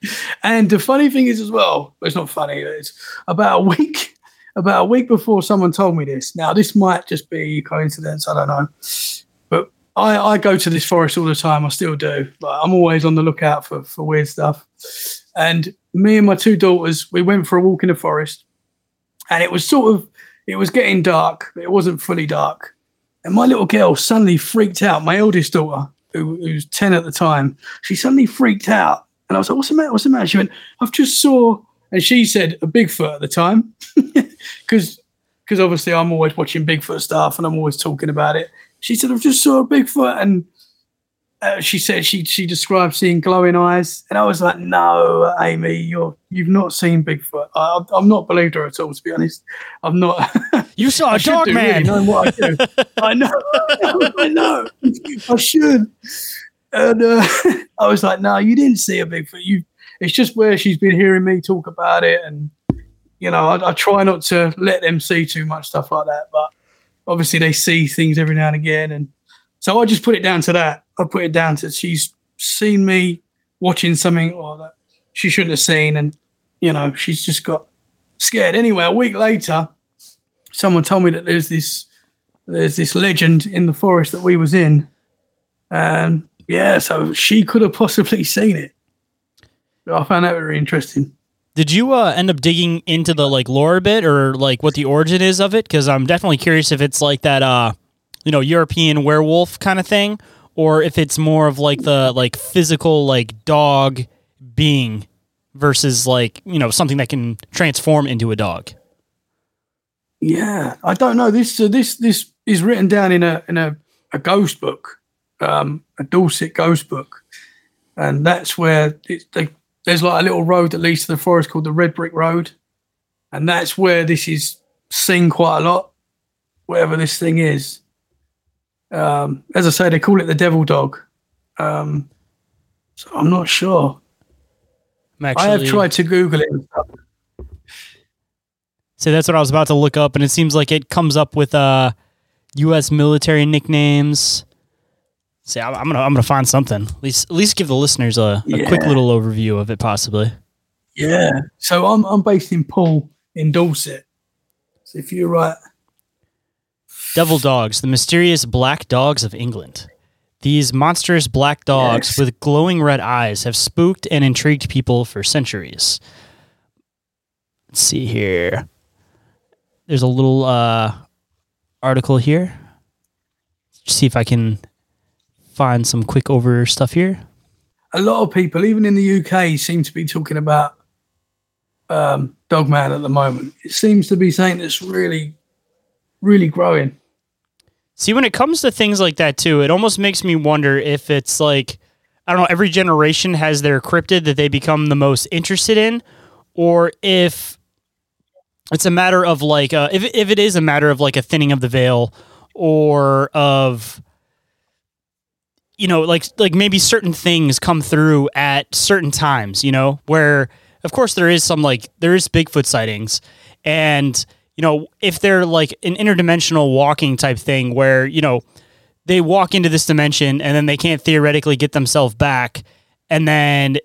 And the funny thing is, as well, it's not funny, it's about a [laughs] week about a week before someone told me this. Now, this might just be coincidence. I don't know. I, I go to this forest all the time. I still do. Like, I'm always on the lookout for, for weird stuff. And me and my two daughters, we went for a walk in the forest. And it was sort of, it was getting dark, but it wasn't fully dark. And my little girl suddenly freaked out. My eldest daughter, who, who was 10 at the time, she suddenly freaked out. And I was like, what's the matter? What's the matter? She went, I've just saw, and she said a Bigfoot at the time. [laughs] Because because obviously I'm always watching Bigfoot stuff and I'm always talking about it. She said, I've just saw a Bigfoot. And uh, she said she she described seeing glowing eyes. And I was like, no, Amy, you're, you've not seen Bigfoot. I, I'm not believed her at all, to be honest. I'm not. [laughs] you saw a dog do, man. Really, knowing what I do. [laughs] I know, [laughs] I know. I should. And uh, I was like, "No, you didn't see a Bigfoot. You, it's just where she's been hearing me talk about it, and you know, I, I try not to let them see too much stuff like that. But obviously, they see things every now and again, and so I just put it down to that. I put it down to she's seen me watching something or that she shouldn't have seen, and you know, she's just got scared. Anyway, a week later, someone told me that there's this there's this legend in the forest that we was in, and yeah, so she could have possibly [laughs] seen it. But I found that very interesting. Did you uh, end up digging into the like lore a bit or like what the origin is of it? Because I'm definitely curious if it's like that, uh, you know, European werewolf kind of thing, or if it's more of like the like physical like dog being versus like you know something that can transform into a dog. Yeah, I don't know. This so this this is written down in a in a, a ghost book, um, a Dorset ghost book, and that's where it, they, there's like a little road that leads to the forest called the Red Brick Road, and that's where this is seen quite a lot. Whatever this thing is, um, as I say, they call it the Devil Dog. Um, so I'm not sure. I'm actually, I have tried to Google it. So that's what I was about to look up, and it seems like it comes up with uh, U.S. military nicknames. See, I'm, I'm gonna I'm gonna find something. At least at least give the listeners a, a quick little overview of it, possibly. Yeah. So I'm I'm based in Poole in Dorset. So if you're right, Devil dogs, the mysterious black dogs of England. These monstrous black dogs Yes. with glowing red eyes have spooked and intrigued people for centuries. Let's see here. There's a little uh, article here. See if I can find some quick over stuff here. a lot of people, even in the UK, seem to be talking about um, Dogman at the moment. It seems to be something that's really, really growing. See, when it comes to things like that too, it almost makes me wonder if it's like I don't know, every generation has their cryptid that they become the most interested in, or if it's a matter of like uh, if if it is a matter of like a thinning of the veil, or of you know like like maybe certain things come through at certain times, you know, where of course there is some like there is Bigfoot sightings, and you know if they're like an interdimensional walking type thing where you know they walk into this dimension and then they can't theoretically get themselves back and then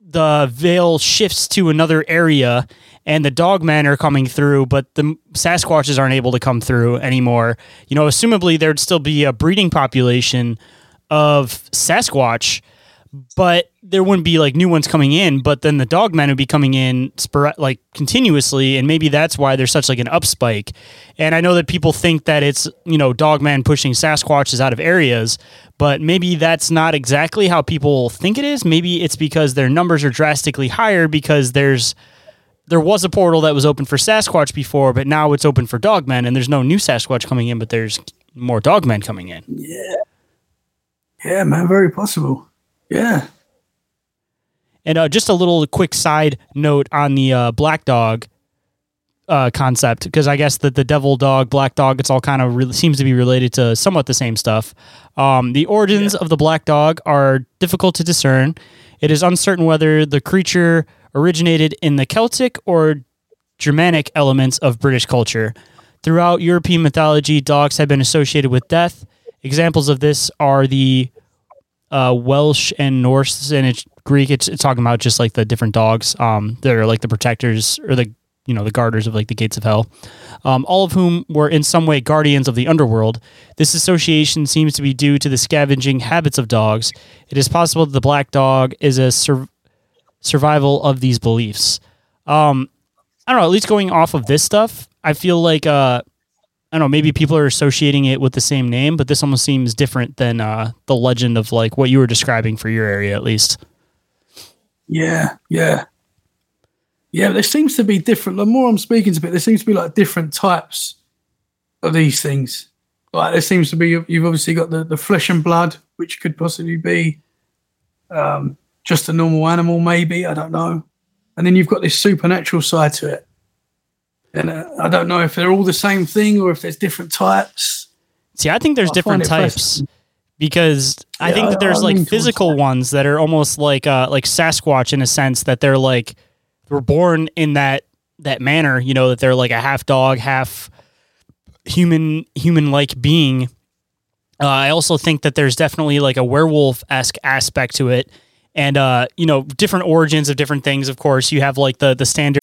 the veil shifts to another area and the dogmen are coming through but the sasquatches aren't able to come through anymore you know assumably there'd still be a breeding population of sasquatch but there wouldn't be like new ones coming in but then the dogmen would be coming in spor- like continuously and maybe that's why there's such like an up spike. And i know that people think that it's you know dogman pushing sasquatches out of areas but maybe that's not exactly how people think it is. Maybe it's because their numbers are drastically higher because there's there was a portal that was open for sasquatch before but now it's open for dogmen and there's no new sasquatch coming in but there's more dogmen coming in. Yeah, man, very possible. Yeah. And uh, just a little quick side note on the uh, black dog uh, concept, because I guess that the devil dog, black dog, it's all kind of re- seems to be related to somewhat the same stuff. Um, the origins of the black dog are difficult to discern. It is uncertain whether the creature originated in the Celtic or Germanic elements of British culture. Throughout European mythology, dogs have been associated with death. Examples of this are the uh, Welsh and Norse and it's Greek. It's, it's talking about just like the different dogs um, that are like the protectors or the you know the guarders of like the gates of hell, um, all of whom were in some way guardians of the underworld. This association seems to be due to the scavenging habits of dogs. It is possible that the black dog is a sur- survival of these beliefs. Um, I don't know. At least going off of this stuff, I feel like uh, I don't know. Maybe people are associating it with the same name, but this almost seems different than uh, the legend of like what you were describing for your area, at least. Yeah, yeah. Yeah, there seems to be different. The more I'm speaking to people, there seems to be like different types of these things. Like there seems to be, you've obviously got the, the flesh and blood, which could possibly be um, just a normal animal, maybe. I don't know. And then you've got this supernatural side to it. And uh, I don't know if they're all the same thing or if there's different types. See, I think there's I different types because I think that there's I like physical ones that are almost like uh, like Sasquatch in a sense that they're like were born in that that manner. You know that they're like a half dog, half human human like being. Uh, I also think that there's definitely like a werewolf esque aspect to it, and uh, you know different origins of different things. Of course, you have like the the standard.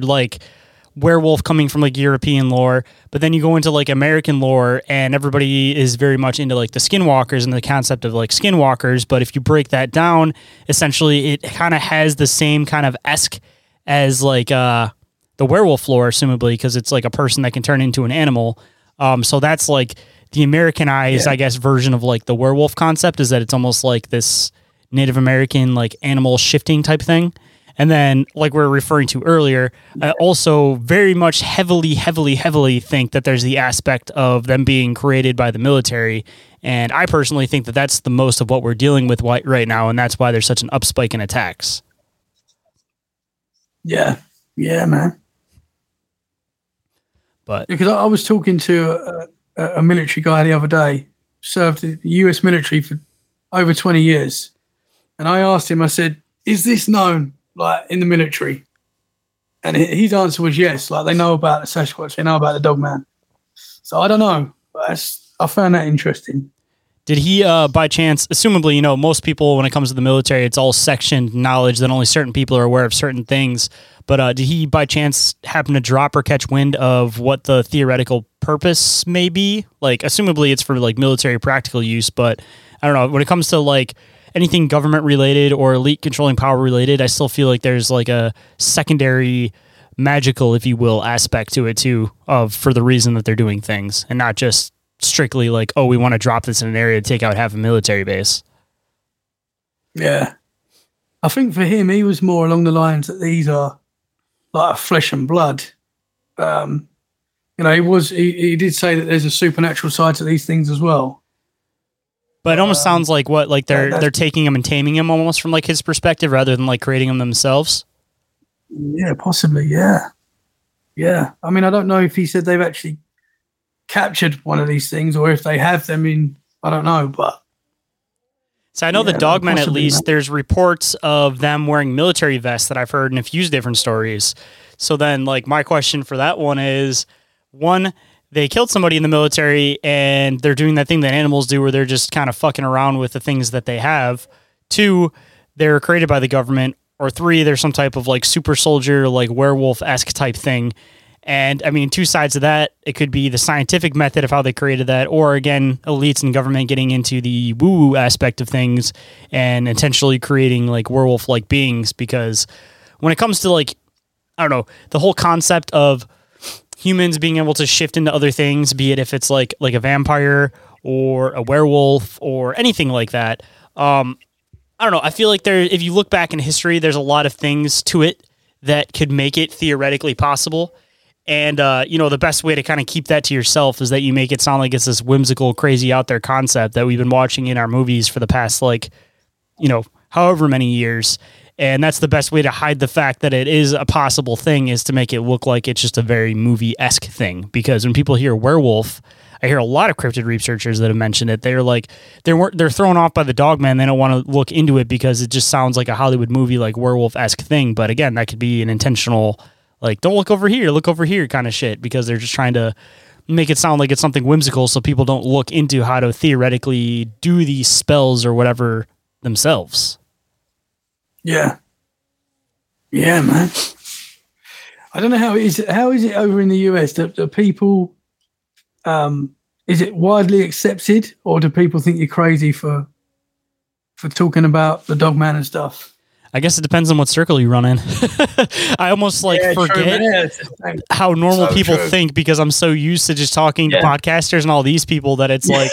Like werewolf coming from like European lore, but then you go into like American lore and everybody is very much into like the skinwalkers and the concept of like skinwalkers. But if you break that down, essentially it kind of has the same kind of esque as like uh the werewolf lore, assumably, because it's like a person that can turn into an animal. Um, so that's like the Americanized, I guess, version of like the werewolf concept is that it's almost like this Native American like animal shifting type thing. And then, like we were referring to earlier, I also very much heavily, heavily, heavily think that there's the aspect of them being created by the military. And I personally think that that's the most of what we're dealing with right now. And that's why there's such an upspike in attacks. Yeah, yeah, man. But Because I, I was talking to a, a, military guy the other day, served in the U.S. military for over twenty years, and I asked him. I said, "Is this known like in the military?" And his answer was yes. Like they know about the Sasquatch, they know about the Dogman. So I don't know. That's, I found that interesting. Did he, uh, by chance, assumably, you know, most people when it comes to the military, it's all sectioned knowledge that only certain people are aware of certain things. But uh, did he, by chance, happen to drop or catch wind of what the theoretical purpose may be? Like, assumably, it's for like military practical use. But I don't know. When it comes to like anything government related or elite controlling power related, I still feel like there's like a secondary magical, if you will, aspect to it too, of for the reason that they're doing things, and not just strictly like, oh, we want to drop this in an area to take out half a military base. Yeah. I think for him, he was more along the lines that these are like flesh and blood. Um, you know, he was he, he did say that there's a supernatural side to these things as well. But it almost um, sounds like what like they're they're taking him and taming him almost from like his perspective rather than like creating them themselves. Yeah, possibly. Yeah, yeah. I mean, I don't know if he said they've actually captured one of these things or if they have them in. I don't know, but So I know Yeah, the dogmen at least not. there's reports of them wearing military vests that I've heard in a few different stories. So then like my question for that one is one they killed somebody in the military and they're doing that thing that animals do where they're just kind of fucking around with the things that they have. Two, they're created by the government or three, there's some type of like super soldier like werewolf esque type thing. And I mean, two sides of that. It could be the scientific method of how they created that, or again, elites and government getting into the woo woo aspect of things and intentionally creating like werewolf like beings. Because when it comes to like, I don't know, the whole concept of humans being able to shift into other things, be it if it's like like a vampire or a werewolf or anything like that. Um, I don't know. I feel like there, if you look back in history, there's a lot of things to it that could make it theoretically possible. And uh, you know, the best way to kind of keep that to yourself is that you make it sound like it's this whimsical, crazy out there concept that we've been watching in our movies for the past like, you know, however many years. And that's the best way to hide the fact that it is a possible thing is to make it look like it's just a very movie esque thing. Because when people hear werewolf, I hear a lot of cryptid researchers that have mentioned it. They're like they're wor- they're thrown off by the dogman. They don't want to look into it because it just sounds like a Hollywood movie like werewolf esque thing. But again, that could be an intentional like don't look over here, look over here kind of shit because they're just trying to make it sound like it's something whimsical so people don't look into how to theoretically do these spells or whatever themselves. Yeah, yeah, man. I don't know how it is. How is it over in the US? Do, do people, um, is it widely accepted, or do people think you're crazy for for talking about the dogman and stuff? I guess it depends on what circle you run in. [laughs] I almost like Yeah, forget man. Yeah, it's the same. how normal So people true. think because I'm so used to just talking to podcasters and all these people that it's like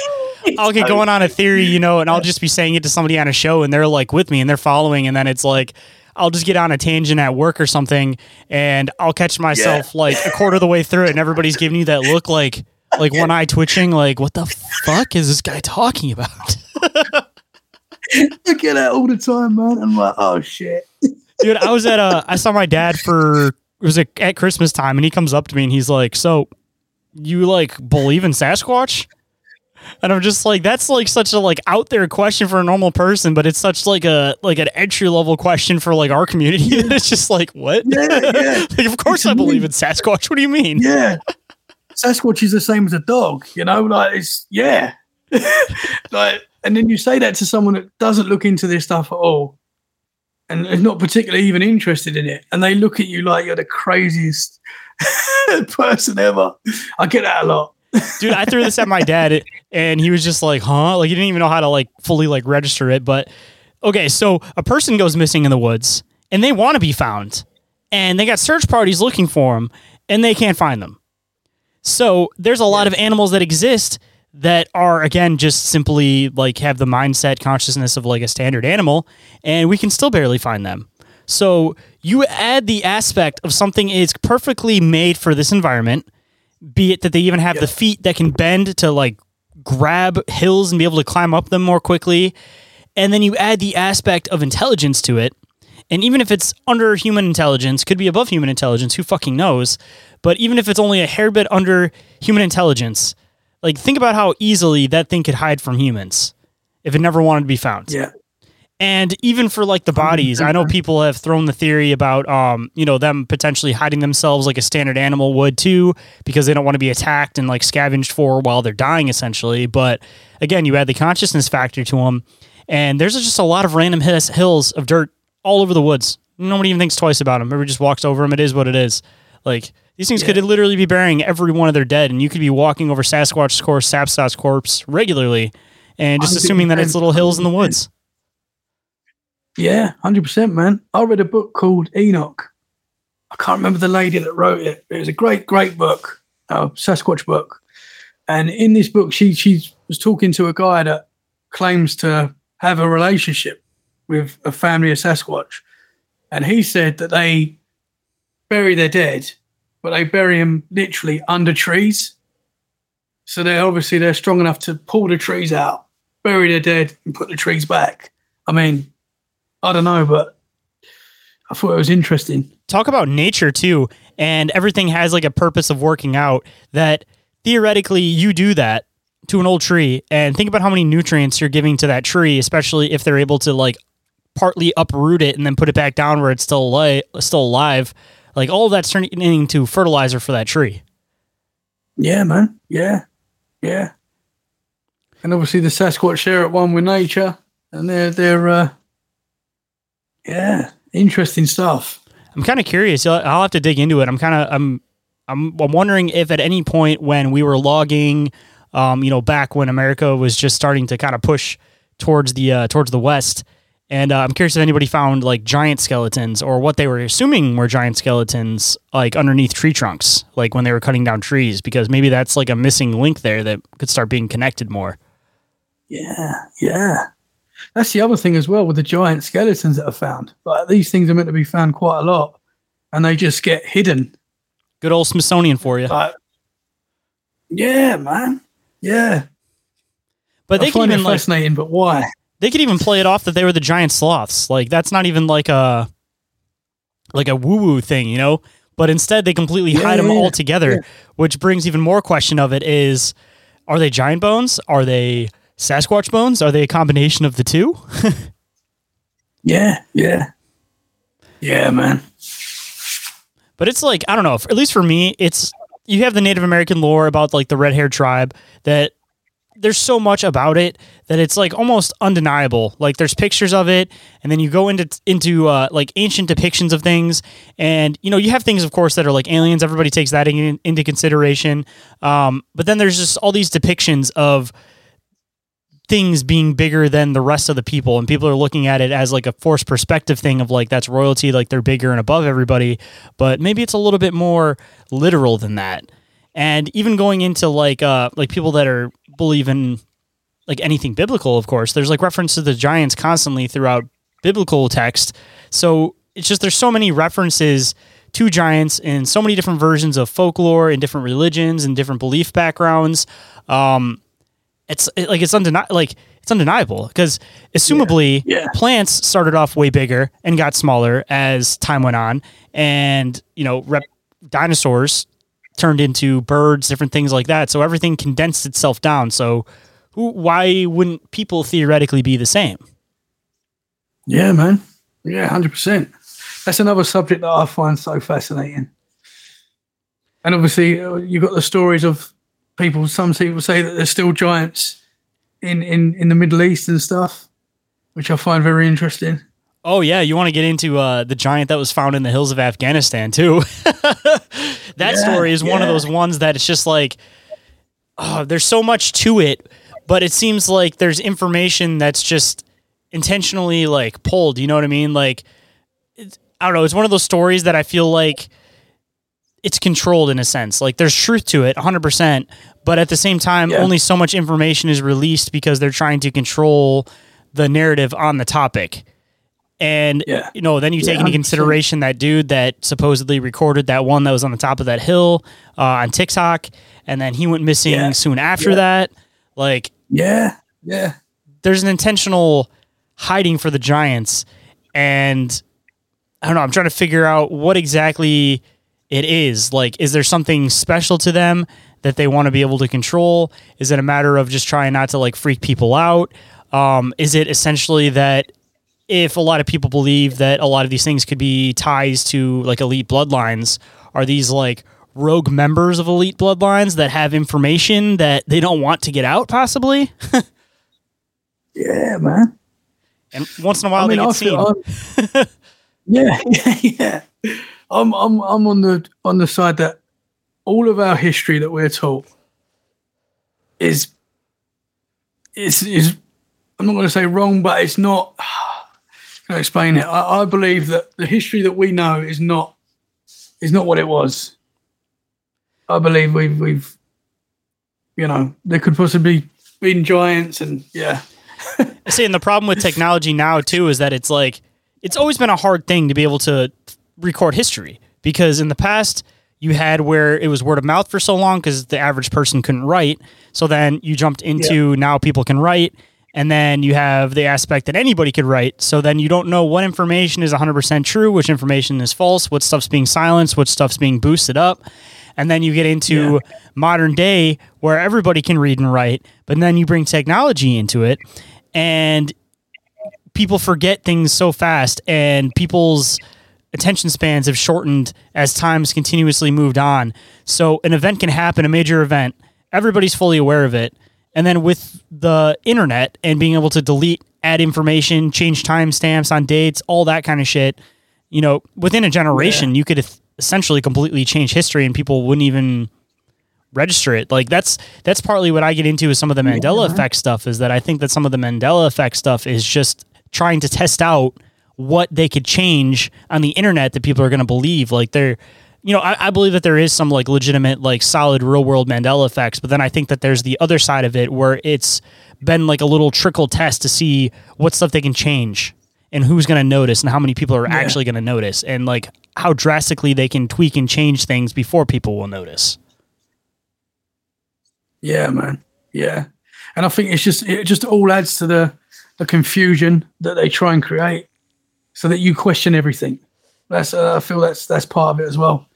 I'll get going on a theory, you know, and I'll just be saying it to somebody on a show and they're like with me and they're following and then it's like I'll just get on a tangent at work or something and I'll catch myself like a quarter of the way through it and everybody's giving you that look like like one eye twitching like what the fuck is this guy talking about? [laughs] I get that all the time, man. I'm like, oh shit. [laughs] Dude, I was at uh I saw my dad for it was at Christmas time, and he comes up to me and he's like, "So, you like believe in Sasquatch?" And I'm just like, that's like such a like out there question for a normal person, but it's such like a like an entry level question for like our community. [laughs] it's just like, what? Yeah, yeah. [laughs] like, of course I believe in Sasquatch. What do you mean? Yeah. Sasquatch is the same as a dog, you know, like it's yeah. [laughs] like and then you say that to someone that doesn't look into this stuff at all and is not particularly even interested in it, and they look at you like you're the craziest person ever. I get that a lot. Dude, I threw this at my dad and he was just like, huh? Like he didn't even know how to like fully like register it. But okay, so a person goes missing in the woods and they want to be found. And they got search parties looking for them and they can't find them. So there's a lot of animals that exist that are again just simply like have the mindset consciousness of like a standard animal and we can still barely find them. So you add the aspect of something is perfectly made for this environment be it that they even have the feet that can bend to like grab hills and be able to climb up them more quickly. And then you add the aspect of intelligence to it. And even if it's under human intelligence, could be above human intelligence, who fucking knows? But even if it's only a hair bit under human intelligence, like think about how easily that thing could hide from humans if it never wanted to be found. Yeah. And even for like the bodies, I know people have thrown the theory about um, you know, them potentially hiding themselves like a standard animal would too, because they don't want to be attacked and like scavenged for while they're dying essentially. But again, you add the consciousness factor to them, and there's just a lot of random his- hills of dirt all over the woods. Nobody even thinks twice about them. Everybody just walks over them. It is what it is. Like these things could literally be burying every one of their dead, and you could be walking over Sasquatch's corpse, Sapsot's corpse regularly, and just assuming that it's little hills in the woods. Yeah, hundred percent, man. I read a book called Enoch. I can't remember the lady that wrote it. It was a great, great book, a Sasquatch book. And in this book, she she was talking to a guy that claims to have a relationship with a family of Sasquatch, and he said that they bury their dead, but they bury them literally under trees. So they're obviously they're strong enough to pull the trees out, bury their dead, and put the trees back. I mean, I don't know, but I thought it was interesting. talk about nature too and everything has like a purpose of working out that theoretically you do that to an old tree and think about how many nutrients you're giving to that tree especially if they're able to like partly uproot it and then put it back down where it's still alive, still alive like all of that's turning into fertilizer for that tree Yeah, man. Yeah, yeah. And obviously the Sasquatch share it one with nature, and they're they're uh, yeah, interesting stuff. I'm kind of curious. I'll I'll have to dig into it. I'm kind of I'm I'm I'm wondering if at any point when we were logging, um, you know, back when America was just starting to kind of push towards the uh, towards the west, and uh, I'm curious if anybody found like giant skeletons or what they were assuming were giant skeletons, like underneath tree trunks, like when they were cutting down trees, because maybe that's like a missing link there that could start being connected more. Yeah, yeah. That's the other thing as well with the giant skeletons that are found. Like these things are meant to be found quite a lot, and they just get hidden. Good old Smithsonian for you. Like, yeah, man. Yeah. But I they can find even it like fascinating, but why? they could even play it off that they were the giant sloths. Like that's not even like a like a woo woo thing, you know. But instead, they completely Yeah, hide them yeah, all yeah. together, which brings even more question of it: is are they giant bones? Are they Sasquatch bones? Are they a combination of the two? [laughs] Yeah, yeah, yeah, man. But it's like I don't know. At least for me, it's you have the Native American lore about like the red haired tribe that there's so much about it that it's like almost undeniable. Like there's pictures of it, and then you go into into uh, like ancient depictions of things, and you know you have things, of course, that are like aliens. Everybody takes that in, into consideration. Um, but then there's just all these depictions of things being bigger than the rest of the people and people are looking at it as like a forced perspective thing of like that's royalty like they're bigger and above everybody but maybe it's a little bit more literal than that. And even going into like uh like people that are believe in like anything biblical of course there's like reference to the giants constantly throughout biblical text. So it's just there's so many references to giants in so many different versions of folklore and different religions and different belief backgrounds. Um it's it, like it's undeni- like it's undeniable because assumably Yeah. plants started off way bigger and got smaller as time went on, and you know rep- dinosaurs turned into birds, different things like that. So everything condensed itself down. So who, why wouldn't people theoretically be the same? Yeah, man. Yeah, hundred percent. That's another subject that I find so fascinating. And obviously, uh, you've got the stories of people. Some people say that there's still giants in in in the Middle East and stuff, which I find very interesting. Oh yeah, you want to get into uh, the giant that was found in the hills of Afghanistan too? [laughs] that Yeah, story is one of those ones that it's just like, oh, there's so much to it, but it seems like there's information that's just intentionally like pulled. You know what I mean? Like, it's, I don't know. It's one of those stories that I feel like it's controlled in a sense. Like there's truth to it, 100%, but at the same time, Yeah. only so much information is released because they're trying to control the narrative on the topic. And Yeah. you know, then you take Yeah, into 100%. consideration that dude that supposedly recorded that one that was on the top of that hill uh, on TikTok, and then he went missing soon after that. Like, Yeah, yeah, there's an intentional hiding for the Giants, and I don't know. I'm trying to figure out what exactly it is. Like, is there something special to them that they want to be able to control? Is it a matter of just trying not to like freak people out? Um, is it essentially that if a lot of people believe that a lot of these things could be ties to like elite bloodlines, are these like rogue members of elite bloodlines that have information that they don't want to get out, possibly? [laughs] yeah, man. And once in a while I mean, they get seen. [laughs] [laughs] yeah, yeah, yeah. I'm, I'm, I'm on the on the side that all of our history that we're taught is is is I'm not going to say wrong, but it's not. [sighs] Can I explain it? I, I believe that the history that we know is not is not what it was. I believe we've we've you know there could possibly been giants and yeah [laughs] See, and the problem with technology now too is that it's like it's always been a hard thing to be able to record history because in the past you had where it was word of mouth for so long because the average person couldn't write. So then you jumped into now people can write, and then you have the aspect that anybody could write. So then you don't know what information is 100% true, which information is false, what stuff's being silenced, what stuff's being boosted up. And then you get into modern day where everybody can read and write, but then you bring technology into it and people forget things so fast and people's attention spans have shortened as time's continuously moved on. So an event can happen, a major event, everybody's fully aware of it. And then with the internet and being able to delete, add information, change timestamps on dates, all that kind of shit, you know, within a generation, you could essentially completely change history and people wouldn't even register it. Like that's that's partly what I get into with some of the Mandela uh-huh. effect stuff is that I think that some of the Mandela effect stuff is just trying to test out what they could change on the internet that people are going to believe. Like they're, you know, I, I believe that there is some like legitimate, like solid real world Mandela effects, but then I think that there's the other side of it where it's been like a little trickle test to see what stuff they can change and who's going to notice and how many people are actually going to notice and like how drastically they can tweak and change things before people will notice. Yeah, man. Yeah, and I think it's just it just all adds to the the confusion that they try and create, so that you question everything. That's uh, I feel that's that's part of it as well.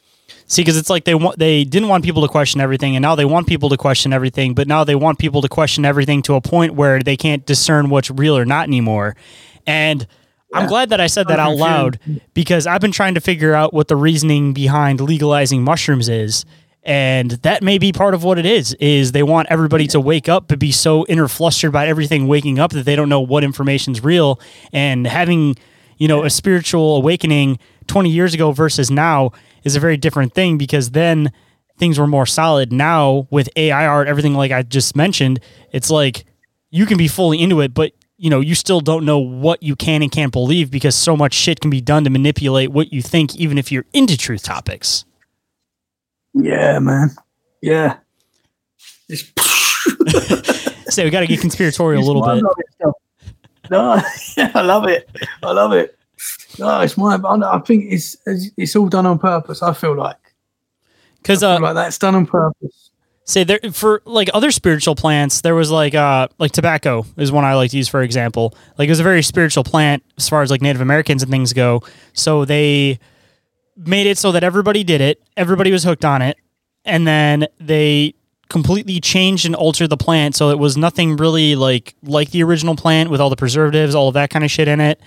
See, because it's like they want they didn't want people to question everything, and now they want people to question everything, but now they want people to question everything to a point where they can't discern what's real or not anymore. And I'm glad that I said that out loud because I've been trying to figure out what the reasoning behind legalizing mushrooms is. And that may be part of what it is, is they want everybody to wake up but be so interflustered by everything waking up that they don't know what information's real. And having, you know, a spiritual awakening 20 years ago versus now is a very different thing because then things were more solid. Now with AI art, everything like I just mentioned, it's like you can be fully into it, but you know, you still don't know what you can and can't believe because so much shit can be done to manipulate what you think, even if you're into truth topics. Yeah, man. Yeah. [laughs] [laughs] So we got to get conspiratorial a little bit. Love it stuff. No, yeah, [laughs] I love it. I love it. No, it's my. I think it's it's all done on purpose. I feel like Because I uh, like that's done on purpose. say there for like other spiritual plants there was like uh like tobacco is one i like to use for example like it was a very spiritual plant as far as like native americans and things go so they made it so that everybody did it everybody was hooked on it and then they completely changed and altered the plant so it was nothing really like like the original plant with all the preservatives all of that kind of shit in it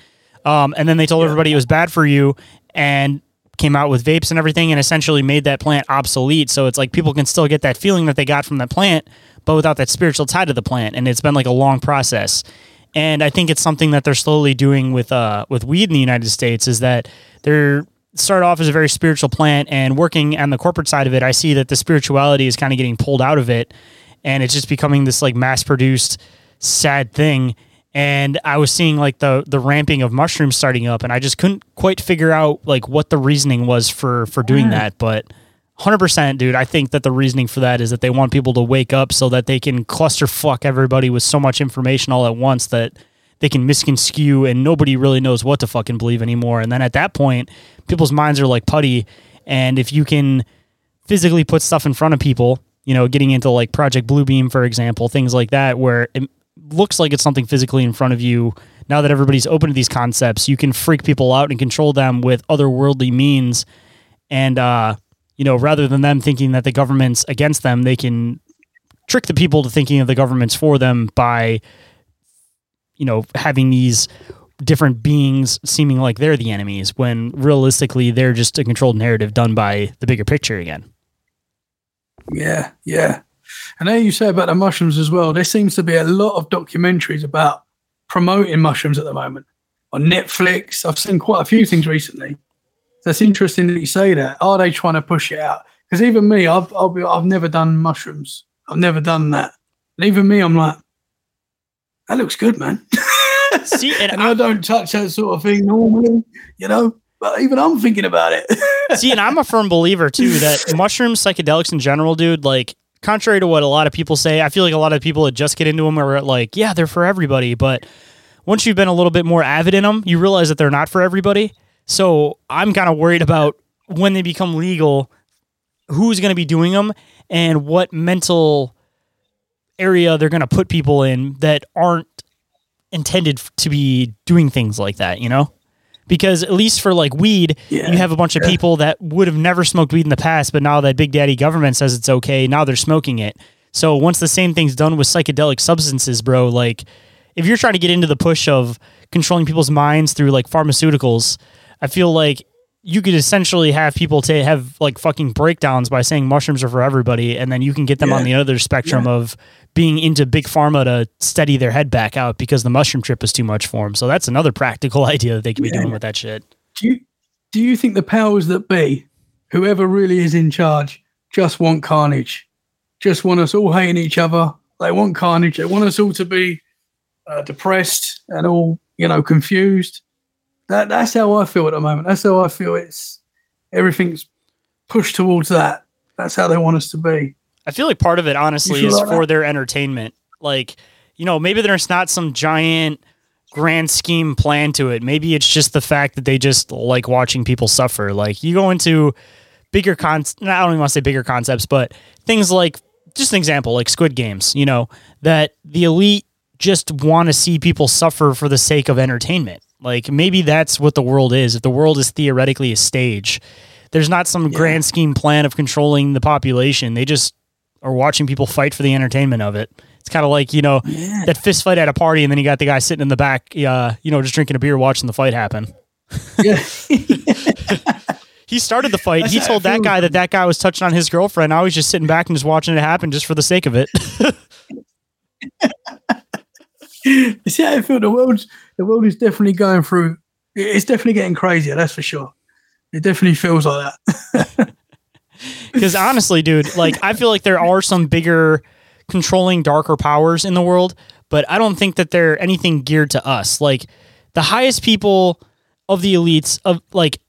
um, and then they told everybody it was bad for you and came out with vapes and everything and essentially made that plant obsolete. So it's like people can still get that feeling that they got from that plant, but without that spiritual tie to the plant. And it's been like a long process. And I think it's something that they're slowly doing with uh with weed in the United States is that they're started off as a very spiritual plant and working on the corporate side of it, I see that the spirituality is kind of getting pulled out of it and it's just becoming this like mass produced sad thing and I was seeing like the the ramping of mushrooms starting up, and I just couldn't quite figure out like what the reasoning was for for doing mm. that. But 100%, dude, I think that the reasoning for that is that they want people to wake up so that they can cluster fuck everybody with so much information all at once that they can misconstrue and nobody really knows what to fucking believe anymore. And then at that point, people's minds are like putty, and if you can physically put stuff in front of people, you know, getting into like Project Bluebeam, for example, things like that, where it looks like it's something physically in front of you. Now that everybody's open to these concepts, you can freak people out and control them with otherworldly means. And, uh, you know, rather than them thinking that the government's against them, they can trick the people to thinking of the government's for them by, you know, having these different beings seeming like they're the enemies when realistically they're just a controlled narrative done by the bigger picture again. Yeah, yeah. And there you say about the mushrooms as well. There seems to be a lot of documentaries about promoting mushrooms at the moment on Netflix. I've seen quite a few things recently. It's interesting that you say that. Are they trying to push it out? Because even me, I've be, I've never done mushrooms. I've never done that. And even me, I'm like, that looks good, man. [laughs] See, and, and I, I don't touch that sort of thing normally, you know. But even I'm thinking about it. [laughs] See, and I'm a firm believer too that mushrooms, psychedelics in general, dude, like contrary to what a lot of people say, I feel like a lot of people that just get into them are like, yeah, they're for everybody. But once you've been a little bit more avid in them, you realize that they're not for everybody. So I'm kind of worried about when they become legal, who's going to be doing them and what mental area they're going to put people in that aren't intended to be doing things like that, you know? because at least for like weed, yeah. you have a bunch of people that would have never smoked weed in the past, but now that Big Daddy government says it's okay, now they're smoking it. So once the same thing's done with psychedelic substances, bro, like if you're trying to get into the push of controlling people's minds through like pharmaceuticals, I feel like you could essentially have people to have like fucking breakdowns by saying mushrooms are for everybody, and then you can get them yeah. on the other spectrum yeah. of being into big pharma to steady their head back out because the mushroom trip is too much for them. So that's another practical [laughs] idea that they could be yeah. doing with that shit. Do you do you think the powers that be, whoever really is in charge, just want carnage, just want us all hating each other? They want carnage. They want us all to be uh, depressed and all you know confused that that's how I feel at the moment. That's how I feel. It's everything's pushed towards that. That's how they want us to be. I feel like part of it, honestly, is for that? their entertainment. Like, you know, maybe there's not some giant grand scheme plan to it. Maybe it's just the fact that they just like watching people suffer. Like, you go into bigger cons. I don't even want to say bigger concepts, but things like just an example, like Squid Games. You know, that the elite just want to see people suffer for the sake of entertainment. Like maybe that's what the world is. If the world is theoretically a stage, there's not some yeah. grand scheme plan of controlling the population. They just are watching people fight for the entertainment of it. It's kind of like you know yeah. that fist fight at a party, and then you got the guy sitting in the back, uh, you know, just drinking a beer, watching the fight happen. Yeah. [laughs] [laughs] he started the fight. That's he told that guy that that guy was touching on his girlfriend. Now he's just sitting back and just watching it happen, just for the sake of it. [laughs] See how I feel the world's the world is definitely going through. It's definitely getting crazier. That's for sure. It definitely feels like that. Because [laughs] honestly, dude, like I feel like there are some bigger controlling darker powers in the world, but I don't think that they're anything geared to us. Like the highest people of the elites of like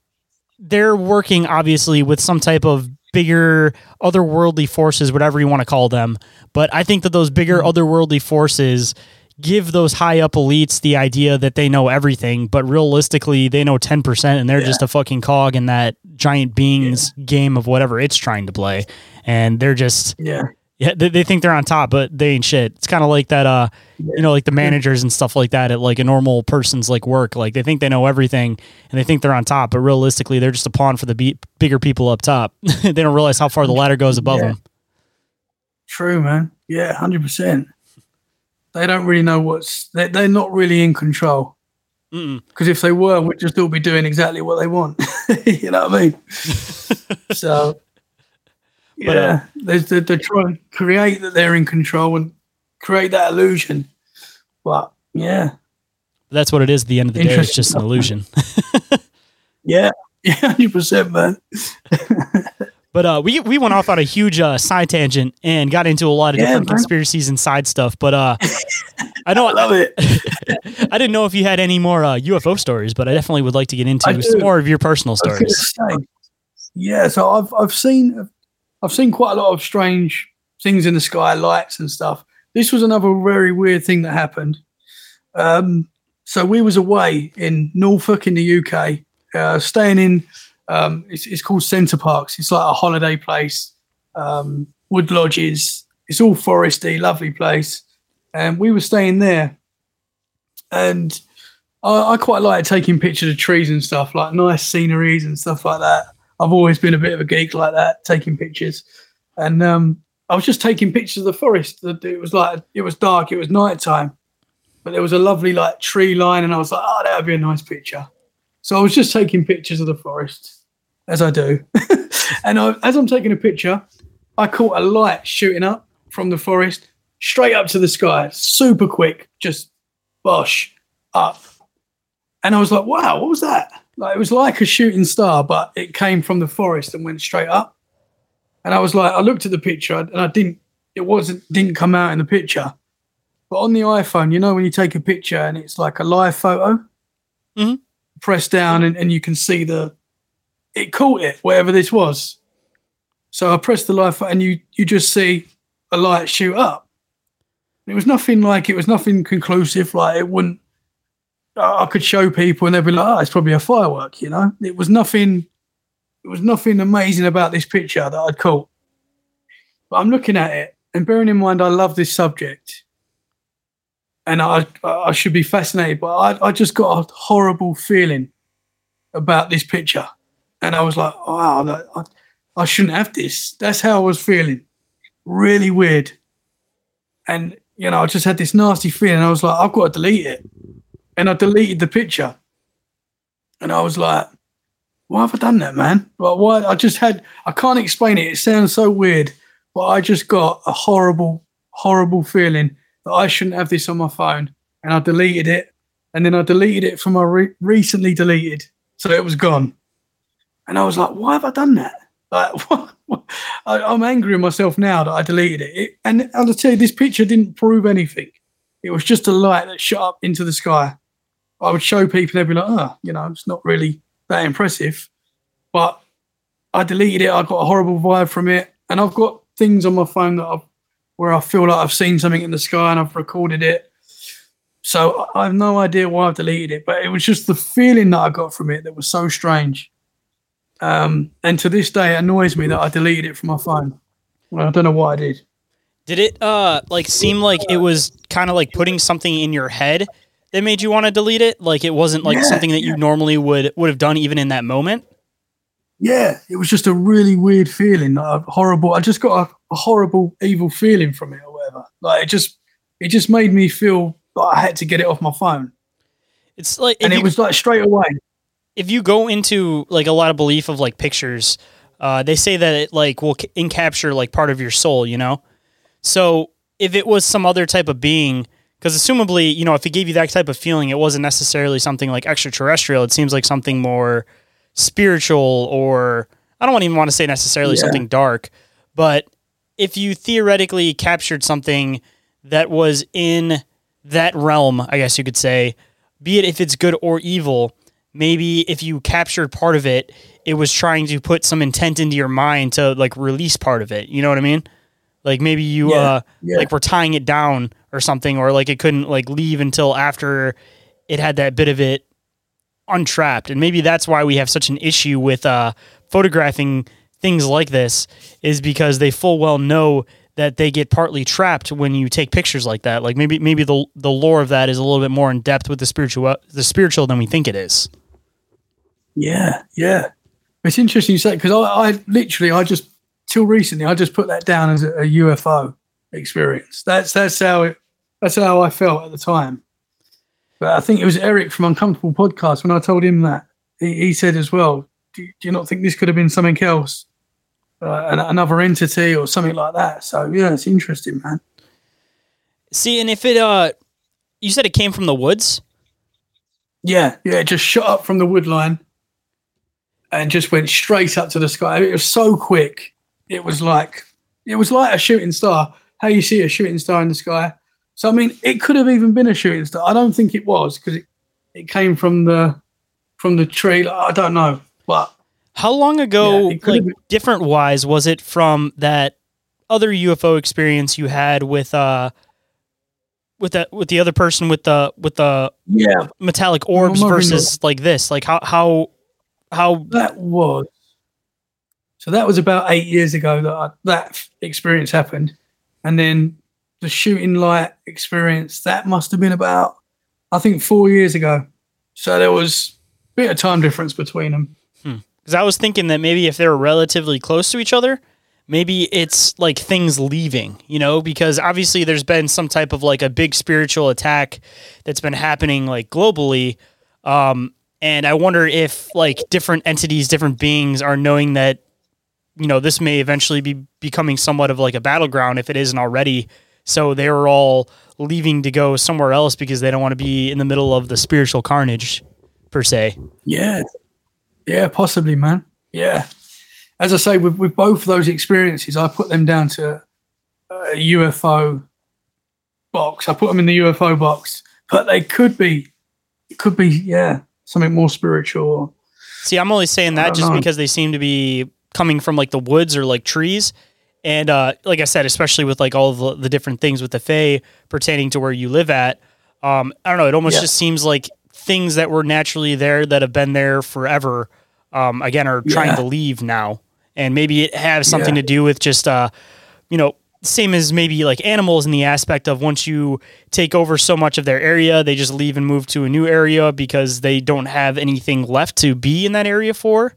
they're working obviously with some type of bigger otherworldly forces, whatever you want to call them. But I think that those bigger mm-hmm. otherworldly forces give those high up elites the idea that they know everything, but realistically, they know 10% and they're yeah. just a fucking cog in that giant being's yeah. game of whatever it's trying to play. And they're just, yeah. Yeah, they, they think they're on top, but they ain't shit. It's kind of like that, uh, you know, like the managers and stuff like that at like a normal person's like work. Like they think they know everything and they think they're on top, but realistically, they're just a pawn for the be- bigger people up top. [laughs] they don't realize how far the ladder goes above Yeah. them. True, man. Yeah, hundred percent. They don't really know what's. They, they're not really in control. Because if they were, we'd just all be doing exactly what they want. [laughs] you know what I mean? [laughs] so, But, uh, yeah, they they they try and create that they're in control and create that illusion. But yeah, That's what it is. At the end of the day, it's just an illusion. [laughs] yeah, yeah, hundred percent, man. But uh, we we went off on a huge uh, side tangent and got into a lot of Yeah, different man. conspiracies and side stuff. But uh, I know [laughs] I love it. [laughs] I didn't know if you had any more uh, UFO stories, but I definitely would like to get into some more of your personal I was gonna stories. say, yeah, so I've I've seen I've seen quite a lot of strange things in the sky, lights and stuff. This was another very weird thing that happened. Um, so we was away in Norfolk in the UK, uh, staying in. Um, it's, it's called Center Parcs. It's like a holiday place, um, wood lodges. It's all foresty, lovely place, and we were staying there. And I, I quite like taking pictures of trees and stuff, like nice sceneries and stuff like that. I've always been a bit of a geek like that, taking pictures. And um, I was just taking pictures of the forest. It was like it was dark, it was night time, but there was a lovely like tree line, and I was like, oh, that would be a nice picture. So I was just taking pictures of the forest, as I do. [laughs] and I, as I'm taking a picture, I caught a light shooting up from the forest straight up to the sky, super quick, just bosh up. And I was like, wow, what was that? Like it was like a shooting star, but it came from the forest and went straight up. And I was like, I looked at the picture and I didn't, it wasn't, didn't come out in the picture. But on the iPhone, you know, when you take a picture and it's like a live photo, Mhm. press down and, and you can see the, it caught it, whatever this was. So I pressed the photo and you, you just see a light shoot up. It was nothing like, it was nothing conclusive. Like it wouldn't, I I could show people and they'd be like, oh, it's probably a firework, you know? It was nothing, it was nothing amazing about this picture that I'd caught. But I'm looking at it and bearing in mind, I love this subject and I, I should be fascinated, but I, I just got a horrible feeling about this picture. And I was like, wow, that, I, I shouldn't have this. That's how I was feeling. Really weird. And, you know, I just had this nasty feeling. I was like, I've got to delete it and I deleted the picture. And I was like, why have I done that, man? Like, why? I just had, I can't explain it. It sounds so weird, but I just got a horrible, horrible feeling that I shouldn't have this on my phone. And I deleted it. And then I deleted it from my re- recently deleted. So it was gone. And I was like, why have I done that? Like, [laughs] I, I'm angry at myself now that I deleted it. it. And I'll tell you, this picture didn't prove anything. It was just a light that shot up into the sky. I would show people, they'd be like, oh, you know, it's not really that impressive. But I deleted it. I got a horrible vibe from it. And I've got things on my phone that I've, where I feel like I've seen something in the sky and I've recorded it. So I have no idea why I've deleted it, but it was just the feeling that I got from it that was so strange. Um, and to this day, it annoys me that I deleted it from my phone. Well, I don't know why I did. Did it uh like seem like it was kind of like putting something in your head that made you want to delete it? Like it wasn't like Yeah, something that you normally would would have done even in that moment? Yeah, it was just a really weird feeling, like horrible. I just got a, a horrible, evil feeling from it, or whatever. Like it just, it just made me feel like I had to get it off my phone, It's like and you, it was like straight away. If you go into like a lot of belief of like pictures, uh, they say that it like will c- encapture like part of your soul, you know. So if it was some other type of being, because assumably, you know, if it gave you that type of feeling, it wasn't necessarily something like extraterrestrial. It seems like something more spiritual, or I don't even want to say necessarily Yeah. something dark, but if you theoretically captured something that was in that realm, I guess you could say, be it if it's good or evil, maybe if you captured part of it, it was trying to put some intent into your mind to like release part of it. You know what I mean? Like maybe you Yeah, uh yeah. like were tying it down or something, or like it couldn't like leave until after it had that bit of it untrapped. And maybe that's why we have such an issue with uh photographing things like this, is because they full well know that they get partly trapped when you take pictures like that. Like maybe maybe the the lore of that is a little bit more in depth with the spiritual the spiritual than we think it is. Yeah, yeah. It's interesting you say because I, I literally I just till recently I just put that down as a, a UFO experience. That's that's how it that's how I felt at the time. But I think it was Eric from Uncomfortable Podcast when I told him that he, he said as well. Do, do you not think this could have been something else, uh, another entity or something like that? So yeah, it's interesting, man. See, and if it uh, you said it came from the woods. Yeah, yeah, it just shot up from the wood line and just went straight up to the sky. It was so quick. It was like it was like a shooting star. How you see a shooting star in the sky. So I mean, it could have even been a shooting star. I don't think it was because it, it came from the from the tree. I don't know, but how long ago, Yeah, like different wise, was it from that other UFO experience you had with uh with that with the other person with the with the yeah, metallic orbs versus like this? Like how how how that was. So that was about eight years ago that I, that experience happened, and then the shooting light experience that must have been about, I think, four years ago. So there was a bit of time difference between them. Because I was thinking that maybe if they were relatively close to each other, maybe it's like things leaving, you know, because obviously there's been some type of like a big spiritual attack that's been happening like globally. Um, and I wonder if like different entities, different beings are knowing that, you know, this may eventually be becoming somewhat of like a battleground if it isn't already. So they were all leaving to go somewhere else because they don't want to be in the middle of the spiritual carnage per se. Yeah, yeah, possibly, man. Yeah, as I say, with with both those experiences, I put them down to a UFO box. I put them in the UFO box, but they could be, it could be, yeah, something more spiritual. See, I'm only saying that just know. because they seem to be coming from like the woods or like trees. And uh, like I said, especially with like all the, the different things with the Fae pertaining to where you live at, um, I don't know. It almost Yeah. just seems like things that were naturally there that have been there forever, um, again, are trying Yeah. to leave now. And maybe it has something Yeah. to do with just, uh, you know, same as maybe like animals in the aspect of once you take over so much of their area, they just leave and move to a new area because they don't have anything left to be in that area for.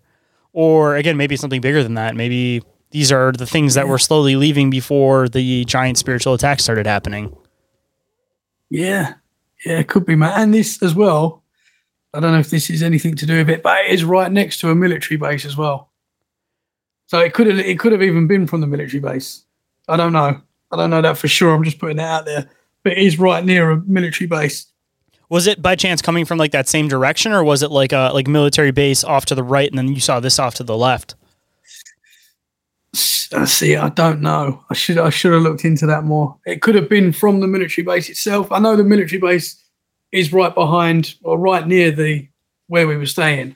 Or again, maybe something bigger than that. Maybe these are the things that were slowly leaving before the giant spiritual attacks started happening. Yeah, yeah, it could be, man. And this as well. I don't know if this is anything to do with it, but it is right next to a military base as well. So it could have it could have even been from the military base. I don't know. I don't know that for sure. I'm just putting it out there. But it is right near a military base. Was it by chance coming from like that same direction, or was it like a like military base off to the right, and then you saw this off to the left? S- uh, see, I don't know. I should I should have looked into that more. It could have been from the military base itself. I know the military base is right behind or right near the where we were staying.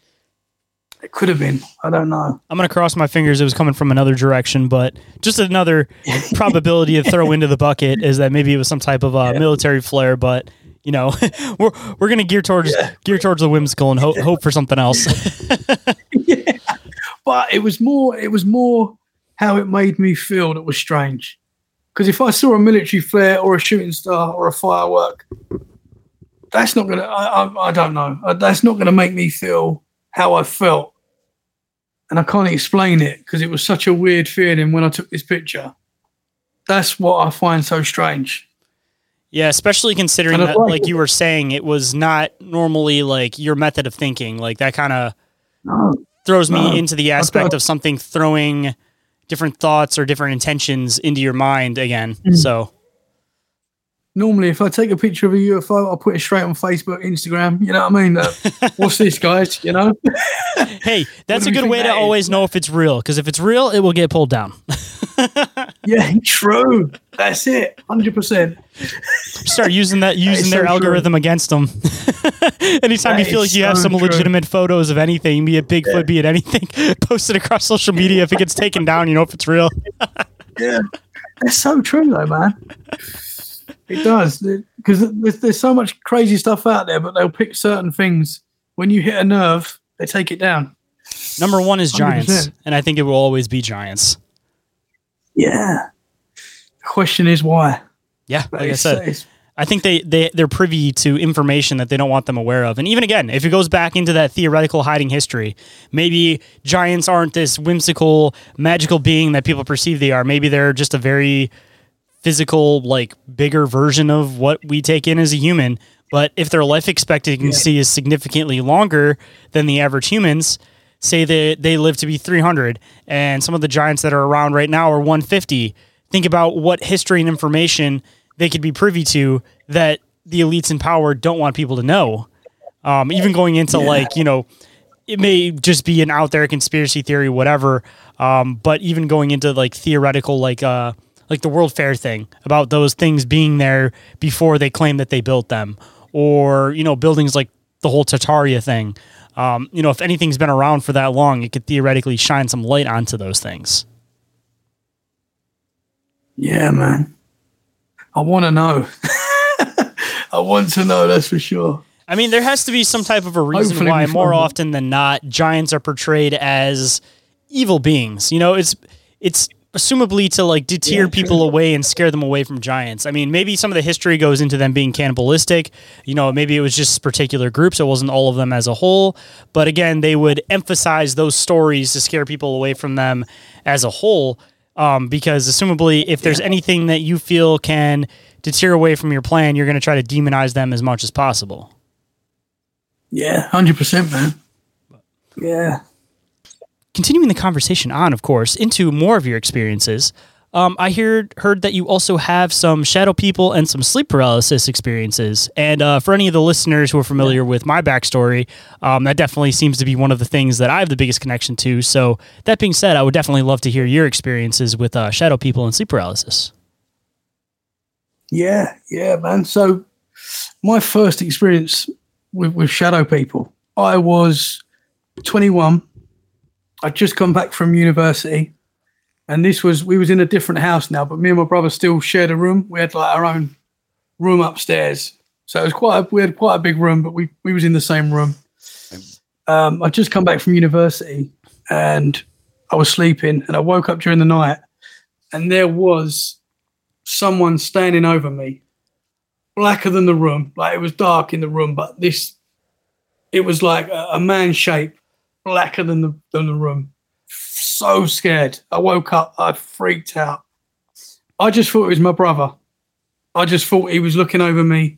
It could have been. I don't know. I'm gonna cross my fingers it was coming from another direction, but just another [laughs] probability to throw into the bucket is that maybe it was some type of uh, military flare. But you know, [laughs] we're we're gonna gear towards gear towards the whimsical and hope hope for something else. [laughs] but it was more it was more how it made me feel that was strange because if i saw a military flare or a shooting star or a firework that's not gonna i, I, I don't know Uh, that's not gonna make me feel how i felt and i can't explain it because it was such a weird feeling when i took this picture that's what i find so strange yeah, especially considering that, like like you were saying, it was not normally like your method of thinking. Like that kind of no throws me into the aspect of something throwing different thoughts or different intentions into your mind again. Mm. So normally if i take a picture of a ufo i'll put it straight on facebook instagram you know what i mean uh, [laughs] what's this guys you know [laughs] hey, that's a good way to that is? always know if it's real. Because if it's real, it will get pulled down. [laughs] Yeah, true. That's it. Hundred percent. Start using that using is their so true. algorithm against them. Anytime That you feel like you have some true. legitimate photos of anything, be it Bigfoot, be it anything, post it across social media. If it gets taken down, you know if it's real. Yeah, that's so true, though, man. It does because there's, there's so much crazy stuff out there, but they'll pick certain things. When you hit a nerve, they take it down. Number one is giants, 100%. and I think it will always be giants. Yeah, question is why. Yeah, like I said, I think they, they they're privy to information that they don't want them aware of. And even again, if it goes back into that theoretical hiding history, maybe giants aren't this whimsical, magical being that people perceive they are. Maybe they're just a very physical, like bigger version of what we take in as a human. But if their life expectancy is significantly longer than the average humans, say that they live to be 300 and some of the giants that are around right now are 150 think about what history and information they could be privy to that the elites in power don't want people to know. Um, even going into like you know it may just be an out there conspiracy theory whatever. Um, but even going into like theoretical like uh like the world fair thing about those things being there before they claim that they built them or you know buildings like the whole Tartaria thing um, you know if anything's been around for that long it could theoretically shine some light onto those things Yeah, man. I want to know. [laughs] I want to know. That's for sure. I mean, there has to be some type of a reason Hopefully why, more often than not, giants are portrayed as evil beings. You know, it's it's assumably to like deter Yeah, people true. away and scare them away from giants. I mean, maybe some of the history goes into them being cannibalistic. You know, maybe it was just particular groups. It wasn't all of them as a whole. But again, they would emphasize those stories to scare people away from them as a whole. Um, because assumably, if there's anything that you feel can deter away from your plan, you're going to try to demonize them as much as possible. Yeah, hundred percent, man. Yeah. Continuing the conversation on, of course, into more of your experiences. Um, I heard heard that you also have some shadow people and some sleep paralysis experiences. And uh, for any of the listeners who are familiar with my backstory, um, that definitely seems to be one of the things that I have the biggest connection to. So that being said, I would definitely love to hear your experiences with uh, shadow people and sleep paralysis. Yeah, yeah, man. So my first experience with, with shadow people, I was 21. I'd just come back from university. And this was we was in a different house now, but me and my brother still shared a room. We had like our own room upstairs. So it was quite a, we had quite a big room, but we, we was in the same room. Um, I'd just come back from university and I was sleeping and I woke up during the night and there was someone standing over me, blacker than the room. Like it was dark in the room, but this, it was like a, a man shape, blacker than the than the room. So scared. I woke up. I freaked out. I just thought it was my brother. I just thought he was looking over me.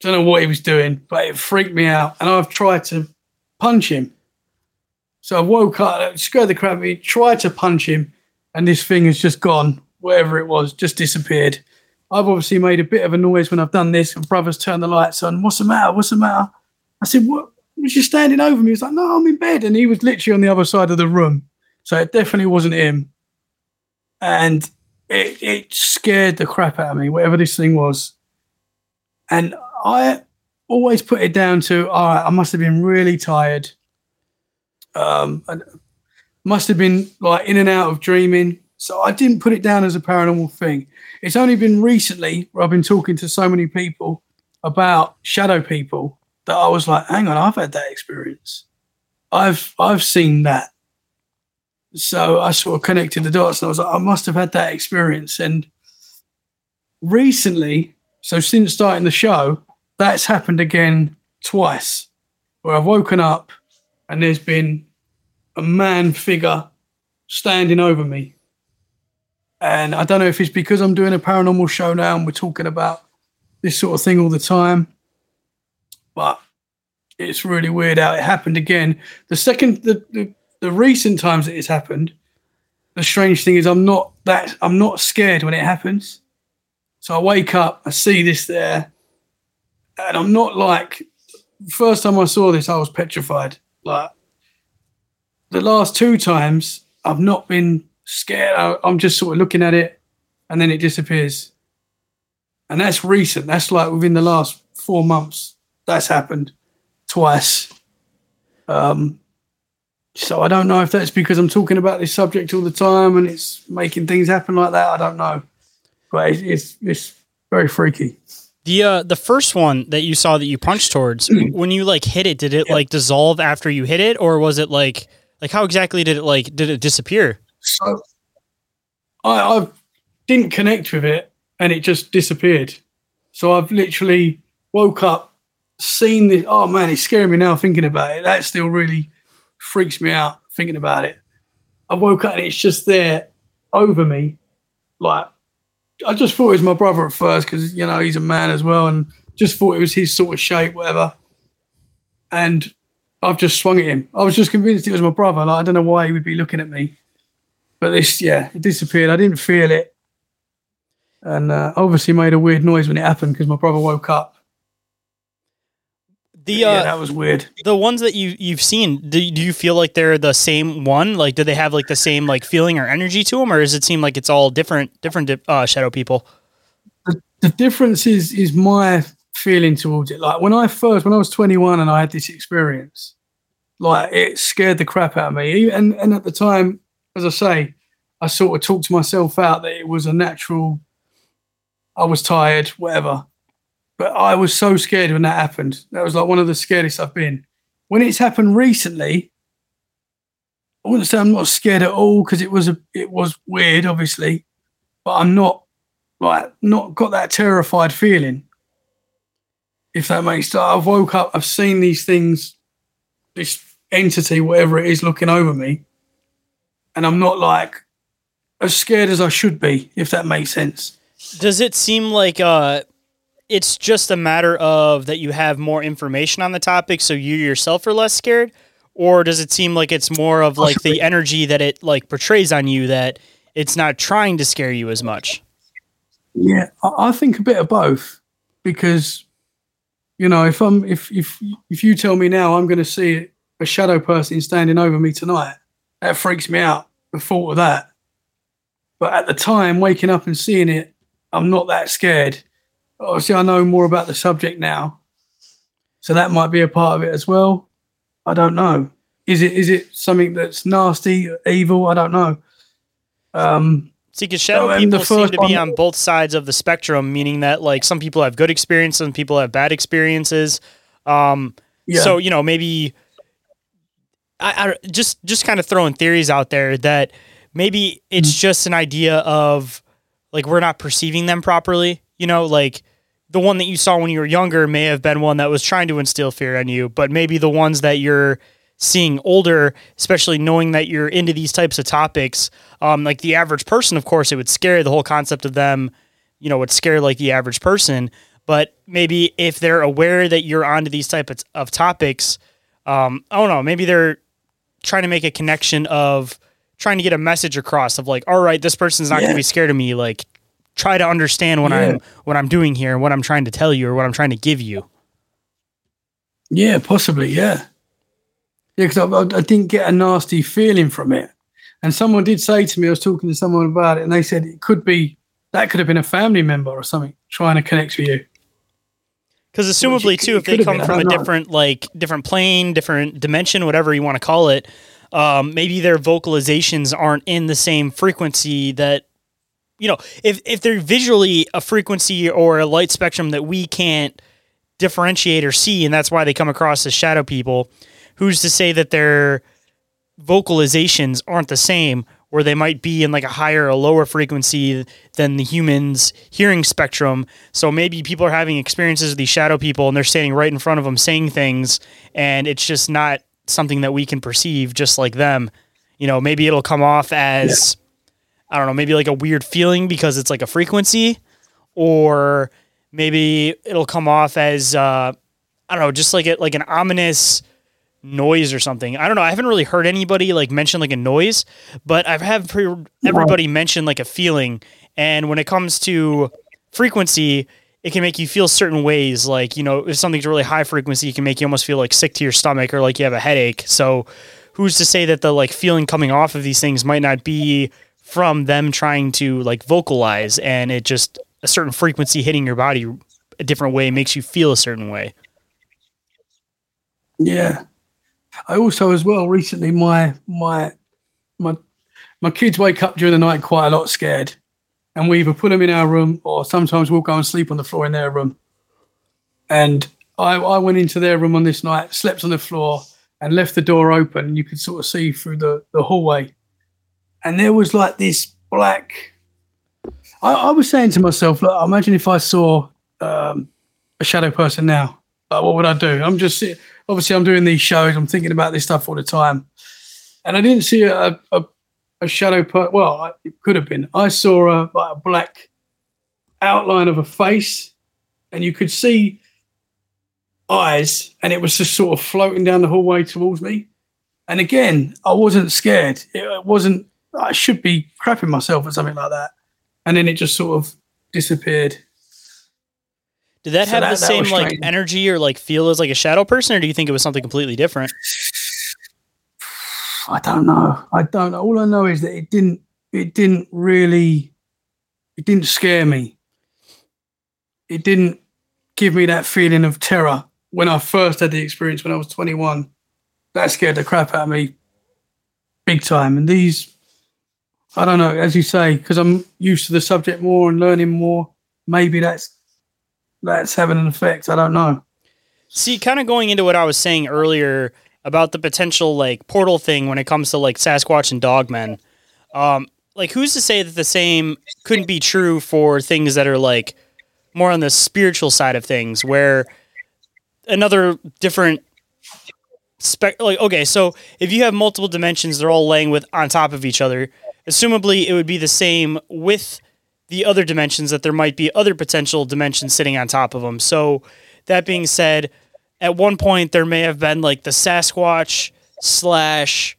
Don't know what he was doing, but it freaked me out. And I've tried to punch him. So I woke up, scared the crap out of me, tried to punch him, and this thing has just gone, whatever it was, just disappeared. I've obviously made a bit of a noise when I've done this, and brother's turned the lights on. What's the matter? What's the matter? I said, What was you standing over me? He was like, No, I'm in bed. And he was literally on the other side of the room. So it definitely wasn't him. And it, it scared the crap out of me, whatever this thing was. And I always put it down to, all right, I must have been really tired. Um, must have been like in and out of dreaming. So I didn't put it down as a paranormal thing. It's only been recently where I've been talking to so many people about shadow people that I was like, hang on, I've had that experience. I've I've seen that. So I sort of connected the dots and I was like, I must have had that experience. And recently, so since starting the show, that's happened again twice where I've woken up and there's been a man figure standing over me. And I don't know if it's because I'm doing a paranormal show now and we're talking about this sort of thing all the time, but it's really weird how it happened again. The second, the, the, the recent times that it's happened, the strange thing is I'm not that, I'm not scared when it happens. So I wake up, I see this there, and I'm not like, first time I saw this, I was petrified. Like, the last two times I've not been scared. I, I'm just sort of looking at it and then it disappears. And that's recent. That's like within the last four months. That's happened twice. Um, so I don't know if that's because I'm talking about this subject all the time and it's making things happen like that. I don't know, but it's it's, it's very freaky. The uh, the first one that you saw that you punched towards, [clears throat] when you like hit it, did it like dissolve after you hit it, or was it like like how exactly did it like did it disappear? So I, I've didn't connect with it, and it just disappeared. So I've literally woke up, seen this. Oh man, it's scaring me now thinking about it. That still really freaks me out thinking about it. I woke up and it's just there over me. Like, I just thought it was my brother at first because, you know, he's a man as well and just thought it was his sort of shape, whatever. And I've just swung at him. I was just convinced it was my brother. Like, I don't know why he would be looking at me. But this, yeah, it disappeared. I didn't feel it. And uh, obviously made a weird noise when it happened because my brother woke up. The uh, yeah, that was weird. the ones that you you've seen, do, do you feel like they're the same one? Like, do they have like the same like feeling or energy to them, or does it seem like it's all different different uh, shadow people? the difference is is my feeling towards it. Like when I first, when I was 21 and I had this experience, like it scared the crap out of me. And and at the time, as I say, I sort of talked to myself out that it was a natural. I was tired, whatever. But I was so scared when that happened. That was like one of the scariest I've been. When it's happened recently, I wouldn't say I'm not scared at all because it was a it was weird, obviously, but I'm not like not got that terrified feeling. If that makes sense. I've woke up, I've seen these things, this entity, whatever it is, looking over me, and I'm not like as scared as I should be, if that makes sense. Does it seem like uh, it's just a matter of that you have more information on the topic, so you yourself are less scared, or does it seem like it's more of oh, like the energy that it like portrays on you that it's not trying to scare you as much? Yeah, I, I think a bit of both because you know if I'm if if if you tell me now I'm going to see a shadow person standing over me tonight, that freaks me out. The thought of that. But at the time, waking up and seeing it, I'm not that scared. Obviously, I know more about the subject now, so that might be a part of it as well. I don't know. Is it is it something that's nasty, evil? I don't know. Um, See, because shadow Oh, people seem to be on both sides of the spectrum, meaning that like some people have good experiences, some people have bad experiences. Um, Yeah. So you know, maybe I, I just just kind of throwing theories out there that maybe it's Mm. just an idea of like we're not perceiving them properly. You know, like the one that you saw when you were younger may have been one that was trying to instill fear in you, but maybe the ones that you're seeing older, especially knowing that you're into these types of topics, um, like the average person, of course, it would scare the whole concept of them, you know, would scare like the average person. But maybe if they're aware that you're onto these type of, of topics, um, I don't know, maybe they're trying to make a connection of trying to get a message across of like, all right, this person's not going to be scared of me. Like, try to understand what Yeah. I'm what I'm doing here, and what I'm trying to tell you, or what I'm trying to give you. Yeah, possibly. Yeah, yeah. Because I, I, didn't get a nasty feeling from it, and someone did say to me, I was talking to someone about it, and they said it could be that could have been a family member or something trying to connect with you. Because assumably too, if they come been, from a know. different like different plane, different dimension, whatever you want to call it, um, maybe their vocalizations aren't in the same frequency that you know. If if they're visually a frequency or a light spectrum that we can't differentiate or see, and that's why they come across as shadow people. Who's to say that their vocalizations aren't the same, or they might be in like a higher or lower frequency than the humans' hearing spectrum. So maybe people are having experiences with these shadow people and they're standing right in front of them saying things, and it's just not something that we can perceive just like them. You know, maybe it'll come off as, I don't know, maybe like a weird feeling because it's like a frequency, or maybe it'll come off as, uh, I don't know, just like it, like an ominous noise or something. I don't know. I haven't really heard anybody like mention like a noise, but I've had pre- everybody mention like a feeling. And when it comes to frequency, it can make you feel certain ways. Like, you know, if something's really high frequency, it can make you almost feel like sick to your stomach or like you have a headache. So who's to say that the like feeling coming off of these things might not be from them trying to like vocalize and it just a certain frequency hitting your body a different way makes you feel a certain way. Yeah. I also as well recently my my my my kids wake up during the night quite a lot scared. And we either put them in our room or sometimes we'll go and sleep on the floor in their room. And I, I went into their room on this night, slept on the floor, and left the door open. You could sort of see through the, the hallway. And there was like this black, I, I was saying to myself, look, imagine if I saw um, a shadow person now. Like, what would I do? I'm just obviously I'm doing these shows. I'm thinking about this stuff all the time, and I didn't see a a, a shadow. Well, it could have been. I saw a like a black outline of a face, and you could see eyes, and it was just sort of floating down the hallway towards me. And again, I wasn't scared. It wasn't. I should be crapping myself or something like that. And then it just sort of disappeared. Did that So have that- the same like strange. energy or like feel as like a shadow person, or do you think it was something completely different? [sighs] I don't know. I don't know. All I know is that it didn't. It didn't really. It didn't scare me. It didn't give me that feeling of terror when I first had the experience when I was 21. That scared the crap out of me, big time. And these, I don't know. As you say, because I'm used to the subject more and learning more. Maybe that's that's having an effect. I don't know. See, kind of going into what I was saying earlier about the potential like portal thing when it comes to like Sasquatch and Dogmen. Um, like, who's to say that the same couldn't be true for things that are like more on the spiritual side of things, where another different spec like okay so if you have multiple dimensions they're all laying with on top of each other assumably it would be the same with the other dimensions that there might be other potential dimensions sitting on top of them so that being said at one point there may have been like the sasquatch slash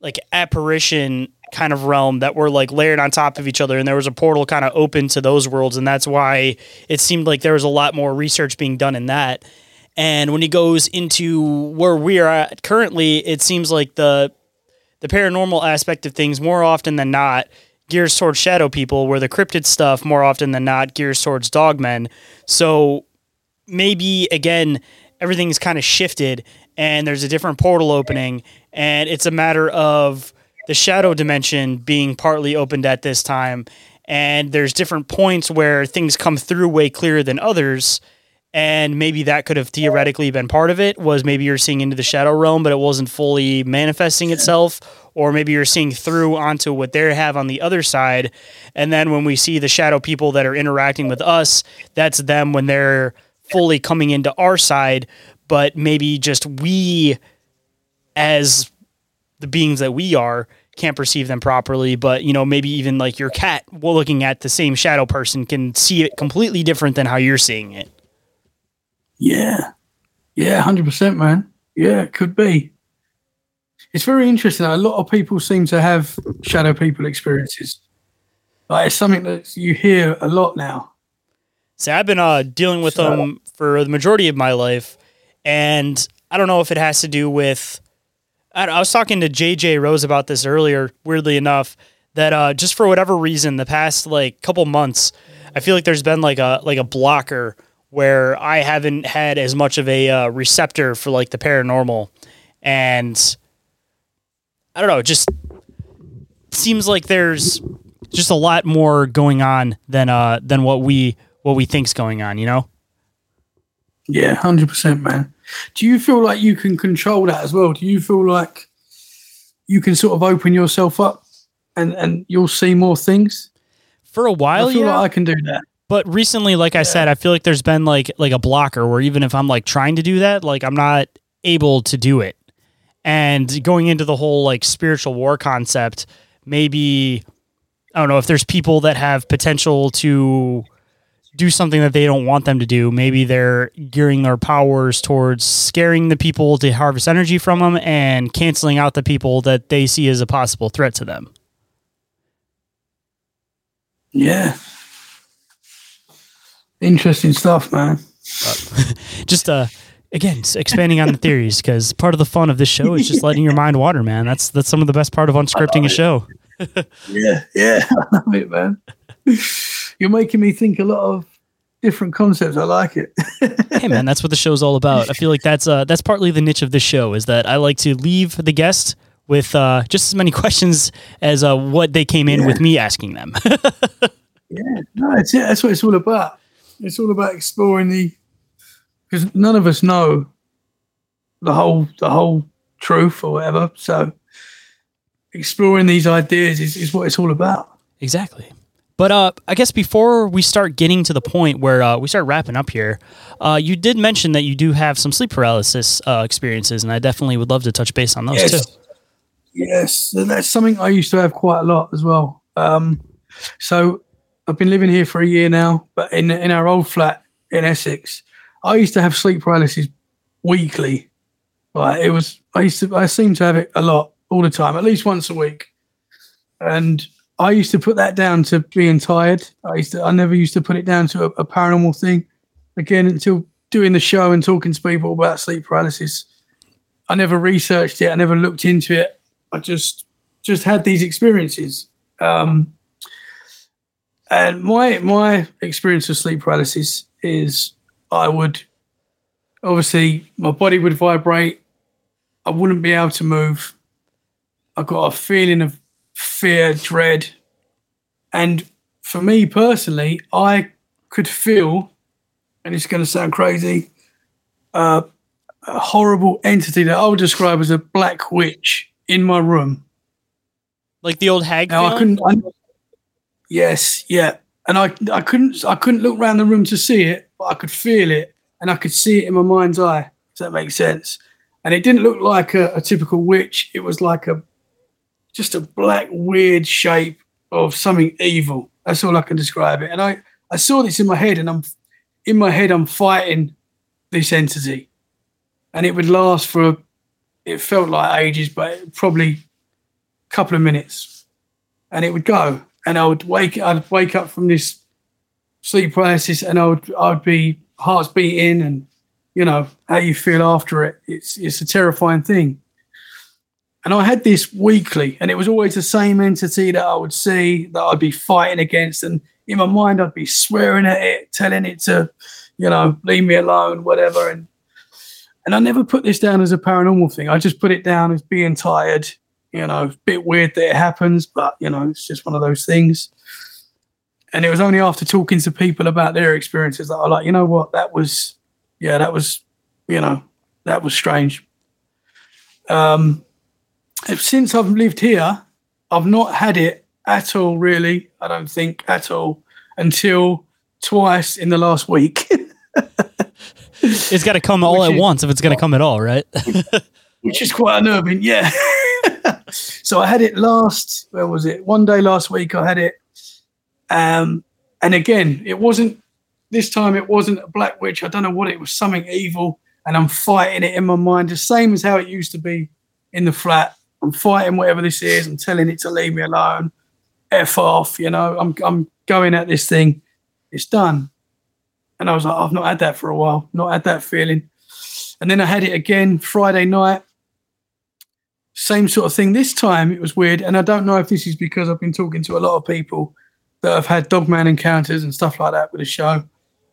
like apparition kind of realm that were like layered on top of each other and there was a portal kind of open to those worlds and that's why it seemed like there was a lot more research being done in that. And when he goes into where we are at currently it seems like the the paranormal aspect of things more often than not gears towards shadow people where the cryptid stuff more often than not gears towards dogmen. So maybe again everything's kind of shifted and there's a different portal opening and it's a matter of the shadow dimension being partly opened at this time. And there's different points where things come through way clearer than others and maybe that could have theoretically been part of it was maybe you're seeing into the shadow realm but it wasn't fully manifesting itself. Or maybe you're seeing through onto what they have on the other side. And then when we see the shadow people that are interacting with us that's them when they're fully coming into our side. But maybe just we as the beings that we are can't perceive them properly. But you know maybe even like your cat looking at the same shadow person can see it completely different than how you're seeing it Yeah. Yeah, 100%, man. Yeah, it could be. It's very interesting. A lot of people seem to have shadow people experiences. Like it's something that you hear a lot now. See, I've been uh, dealing with So- them for the majority of my life, and I don't know if it has to do with. I, I was talking to JJ Rose about this earlier. Weirdly enough, that uh, just for whatever reason, the past like couple months, I feel like there's been like a like a blocker where I haven't had as much of a uh, receptor for like the paranormal, and I don't know, it just seems like there's just a lot more going on than uh than what we what we think's going on, you know? Yeah, 100%, man. Do you feel like you can control that as well? Do you feel like you can sort of open yourself up and, and you'll see more things? For a while, I feel yeah. like I can do that. But recently, like I said, I feel like there's been like like a blocker where even if I'm like trying to do that, like I'm not able to do it. And going into the whole like spiritual war concept, maybe I don't know if there's people that have potential to do something that they don't want them to do. Maybe they're gearing their powers towards scaring the people to harvest energy from them and canceling out the people that they see as a possible threat to them. Yeah. Interesting stuff, man. [laughs] just uh again expanding on the theories because part of the fun of this show is just letting your mind water man that's that's some of the best part of unscripting a show [laughs] Yeah, yeah, [laughs] I love it, man. You're making me think a lot of different concepts. I like it. hey man that's what the show's all about i feel like that's uh that's partly the niche of this show is that i like to leave the guest with uh just as many questions as uh what they came in with me asking them Yeah, no, it's, yeah, that's what it's all about. It's all about exploring the because none of us know the whole the whole truth or whatever. So exploring these ideas is, is what it's all about. exactly But uh, I guess before we start getting to the point where uh, we start wrapping up here, uh, you did mention that you do have some sleep paralysis uh, experiences, and I definitely would love to touch base on those Yes. too. Yes, and that's something I used to have quite a lot as well. Um, so I've been living here for a year now, but in in our old flat in Essex, I used to have sleep paralysis weekly. Like it was, I used to, I seem to have it a lot, all the time, at least once a week. And I used to put that down to being tired. I used to, I never used to put it down to a, a paranormal thing. Again, until doing the show and talking to people about sleep paralysis, I never researched it. I never looked into it. I just just had these experiences. Um, and my my experience of sleep paralysis is I would obviously my body would vibrate. I wouldn't be able to move. I got a feeling of fear, dread, and for me personally, I could feel, and it's going to sound crazy, uh, a horrible entity that I would describe as a black witch in my room. Like the old hag. Now I couldn't. I, yes, yeah, and I I couldn't I couldn't look around the room to see it, but I could feel it, and I could see it in my mind's eye. Does that make sense? And it didn't look like a, a typical witch. It was like a just a black weird shape of something evil. That's all I can describe it. And I I saw this in my head, and I'm in my head I'm fighting this entity, and it would last for it felt like ages, but probably a couple of minutes and it would go and I would wake I'd wake up from this sleep paralysis and I would I would be hearts beating and you know how you feel after it. It's it's a terrifying thing. And I had this weekly and it was always the same entity that I would see that I'd be fighting against and in my mind I'd be swearing at it telling it to you know leave me alone whatever and and I never put this down as a paranormal thing. I just put it down as being tired you know, a bit weird that it happens, but you know, it's just one of those things. And it was only after talking to people about their experiences that I like, you know what, that was, yeah, that was, you know, that was strange. Um, since I've lived here, I've not had it at all, really. I don't think at all until twice in the last week. [laughs] It's got to come all Which at is- once if it's going to come at all, right? [laughs] which is quite unnerving. Yeah. [laughs] so I had it last. Where was it? One day last week I had it, um, and again it wasn't. This time it wasn't a black witch. I don't know what it was. Something evil, and I'm fighting it in my mind, the same as how it used to be in the flat. I'm fighting whatever this is. I'm telling it to leave me alone. F off. You know. I'm I'm going at this thing. It's done. And I was like, I've not had that for a while. Not had that feeling. And then I had it again Friday night same sort of thing. This time it was weird, and I don't know if this is because I've been talking to a lot of people that have had dogman encounters and stuff like that with the show.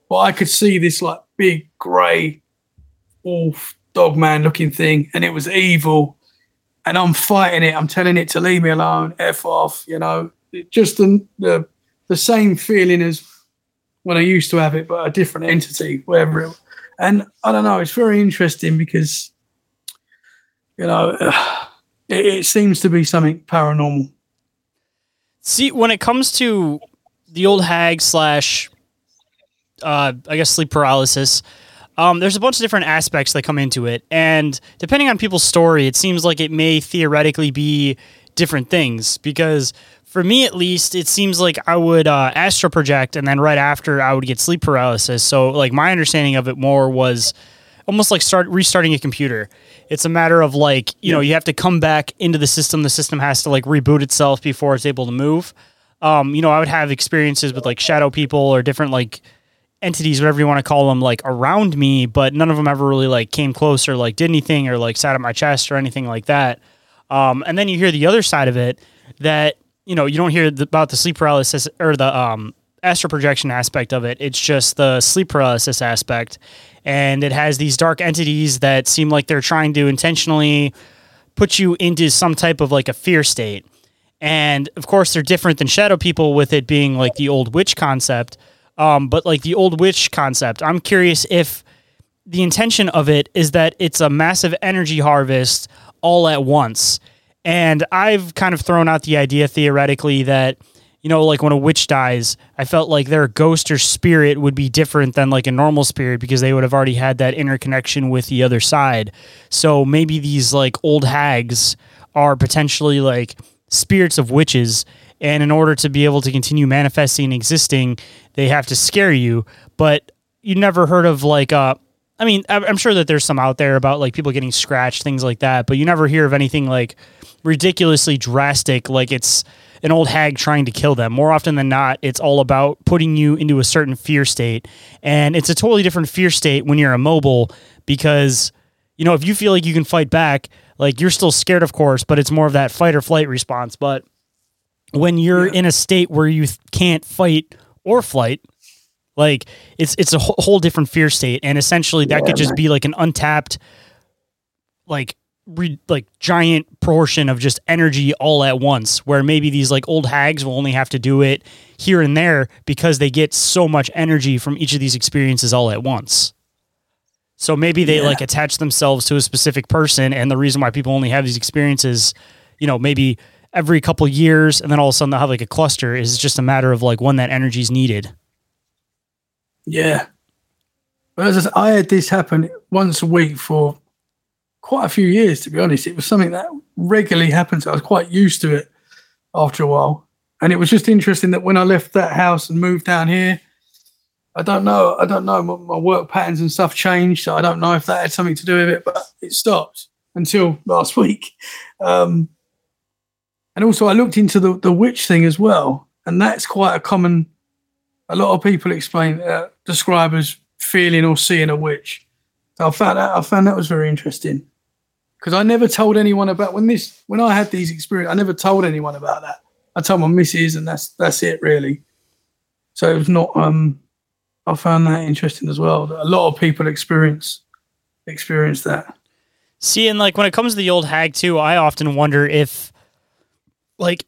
But I could see this like big grey wolf dogman looking thing, and it was evil. And I'm fighting it. I'm telling it to leave me alone, f off. You know, It- just the the, the same feeling as when I used to have it, but a different entity, whatever. It, and I don't know. It's very interesting because you know, [sighs] it, it seems to be something paranormal. See, when it comes to the old hag slash, uh, I guess sleep paralysis, um, there's a bunch of different aspects that come into it, and depending on people's story, it seems like it may theoretically be different things. Because for me, at least, it seems like I would uh, astral project, and then right after, I would get sleep paralysis. So, like my understanding of it more was almost like start restarting a computer. It's a matter of like, you know, you have to come back into the system. The system has to like reboot itself before it's able to move. Um, you know, I would have experiences with like shadow people or different like entities, whatever you want to call them, like around me, but none of them ever really like came close or like did anything or like sat on my chest or anything like that. Um, and then you hear the other side of it that, you know, you don't hear the, about the sleep paralysis or the um, astral projection aspect of it. It's just the sleep paralysis aspect. And it has these dark entities that seem like they're trying to intentionally put you into some type of like a fear state. And of course, they're different than shadow people with it being like the old witch concept. Um, but like the old witch concept, I'm curious if the intention of it is that it's a massive energy harvest all at once. And I've kind of thrown out the idea theoretically that, you know, like when a witch dies, I felt like their ghost or spirit would be different than like a normal spirit because they would have already had that interconnection with the other side. So maybe these like old hags are potentially like spirits of witches. And in order to be able to continue manifesting and existing, they have to scare you. But you never heard of like, uh, I mean, I'm sure that there's some out there about like people getting scratched, things like that, but you never hear of anything like ridiculously drastic, like it's an old hag trying to kill them. More often than not, it's all about putting you into a certain fear state. And it's a totally different fear state when you're immobile because, you know, if you feel like you can fight back, like you're still scared, of course, but it's more of that fight or flight response. But when you're in a state where you can't fight or flight, like it's it's a whole different fear state, and essentially that could just be like an untapped, like re- like giant portion of just energy all at once. Where maybe these like old hags will only have to do it here and there because they get so much energy from each of these experiences all at once. So maybe they like attach themselves to a specific person, and the reason why people only have these experiences, you know, maybe every couple years, and then all of a sudden they'll have like a cluster is just a matter of like when that energy is needed. Yeah. As I, I had this happen once a week for quite a few years, to be honest. It was something that regularly happens. I was quite used to it after a while. And it was just interesting that when I left that house and moved down here, I don't know. I don't know. My, my work patterns and stuff changed. So I don't know if that had something to do with it, but it stopped until [laughs] last week. Um, and also, I looked into the, the witch thing as well. And that's quite a common, a lot of people explain, uh, describe as feeling or seeing a witch. So I found that, I found that was very interesting because I never told anyone about when this, when I had these experiences, I never told anyone about that. I told my missus and that's, that's it really. So it was not, um, I found that interesting as well. A lot of people experience experience that. See, and like when it comes to the old hag too, I often wonder if, like,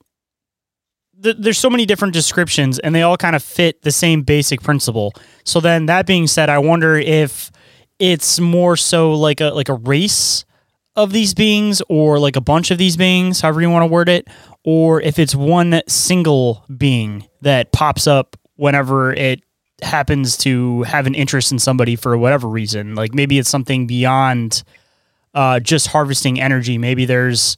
th- there's so many different descriptions and they all kind of fit the same basic principle. So then, that being said, I wonder if it's more so like a like a race of these beings or like a bunch of these beings, however you want to word it, or if it's one single being that pops up whenever it happens to have an interest in somebody for whatever reason. Like maybe it's something beyond uh, just harvesting energy. Maybe there's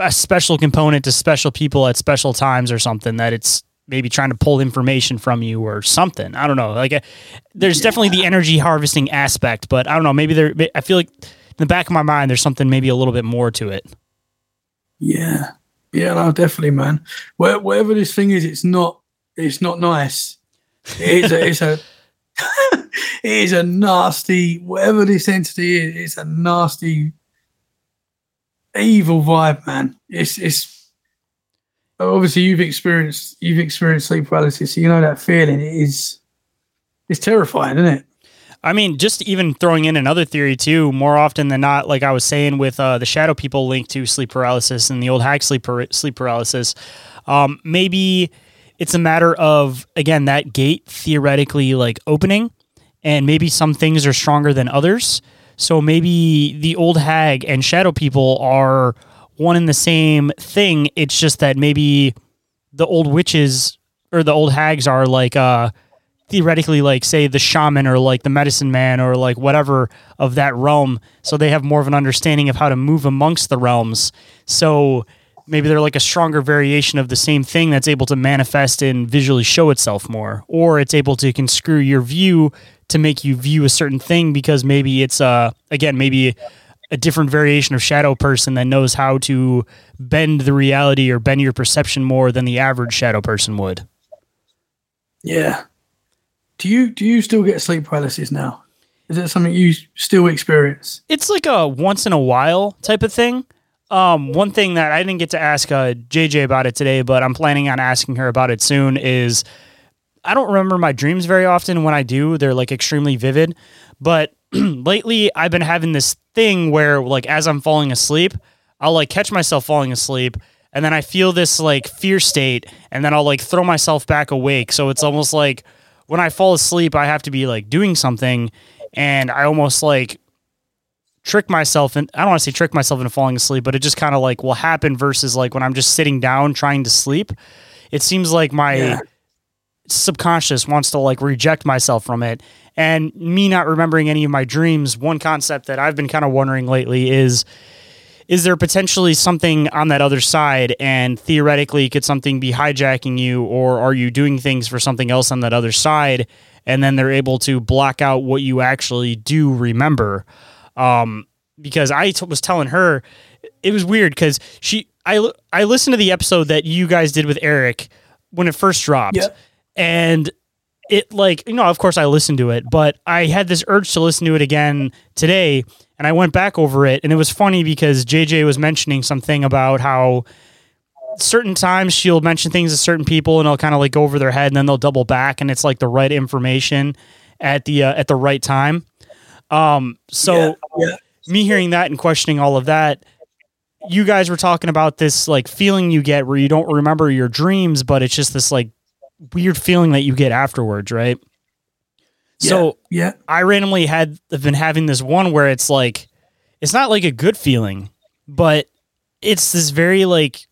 a special component to special people at special times or something that it's maybe trying to pull information from you or something. I don't know. Like uh, there's definitely the energy harvesting aspect, but I don't know. Maybe there. I feel like the back of my mind, there's something maybe a little bit more to it. Yeah, yeah, no, definitely, man. Where, wherever this thing is, it's not. It's not nice. It is a. [laughs] It's a [laughs] it is a nasty. Whatever this entity is, it's a nasty, evil vibe, man. It's it's. Obviously, you've experienced you've experienced sleep paralysis, so you know that feeling. It is. It's terrifying, isn't it? I mean, just even throwing in another theory too. More often than not, like I was saying with uh, the shadow people linked to sleep paralysis and the old hag sleep par- sleep paralysis, um, maybe it's a matter of again that gate theoretically like opening, and maybe some things are stronger than others. So maybe the old hag and shadow people are one and the same thing. It's just that maybe the old witches or the old hags are like uh theoretically like say the shaman or like the medicine man or like whatever of that realm so they have more of an understanding of how to move amongst the realms so maybe they're like a stronger variation of the same thing that's able to manifest and visually show itself more or it's able to conscrew your view to make you view a certain thing because maybe it's uh again maybe a different variation of shadow person that knows how to bend the reality or bend your perception more than the average shadow person would Yeah. Do you do you still get sleep paralysis now? Is that something you still experience? it's like a once in a while type of thing. Um, one thing that I didn't get to ask uh, JJ about it today, but I'm planning on asking her about it soon is I don't remember my dreams very often. When I do, they're like extremely vivid. But [clears throat] lately, I've been having this thing where, like, as I'm falling asleep, I'll like catch myself falling asleep, and then I feel this like fear state, and then I'll like throw myself back awake. So it's almost like when I fall asleep, I have to be like doing something, and I almost like trick myself and I don't want to say trick myself into falling asleep, but it just kind of like will happen versus like when I'm just sitting down trying to sleep. it seems like my Yeah. subconscious wants to like reject myself from it. And me not remembering any of my dreams, one concept that I've been kind of wondering lately is is there potentially something on that other side? And theoretically could something be hijacking you or are you doing things for something else on that other side? And then they're able to block out what you actually do remember. Um, because I t- was telling her it was weird because she I I listened to the episode that you guys did with Eric when it first dropped. Yeah. and it like you know of course I listened to it but I had this urge to listen to it again today and I went back over it and it was funny because JJ was mentioning something about how certain times she'll mention things to certain people and it'll kind of like go over their head and then they'll double back and it's like the right information at the uh, at the right time um so Yeah, yeah. me hearing that and questioning all of that you guys were talking about this like feeling you get where you don't remember your dreams but it's just this like weird feeling that you get afterwards right so yeah, I randomly had been having this one where it's like it's not like a good feeling, but it's this very like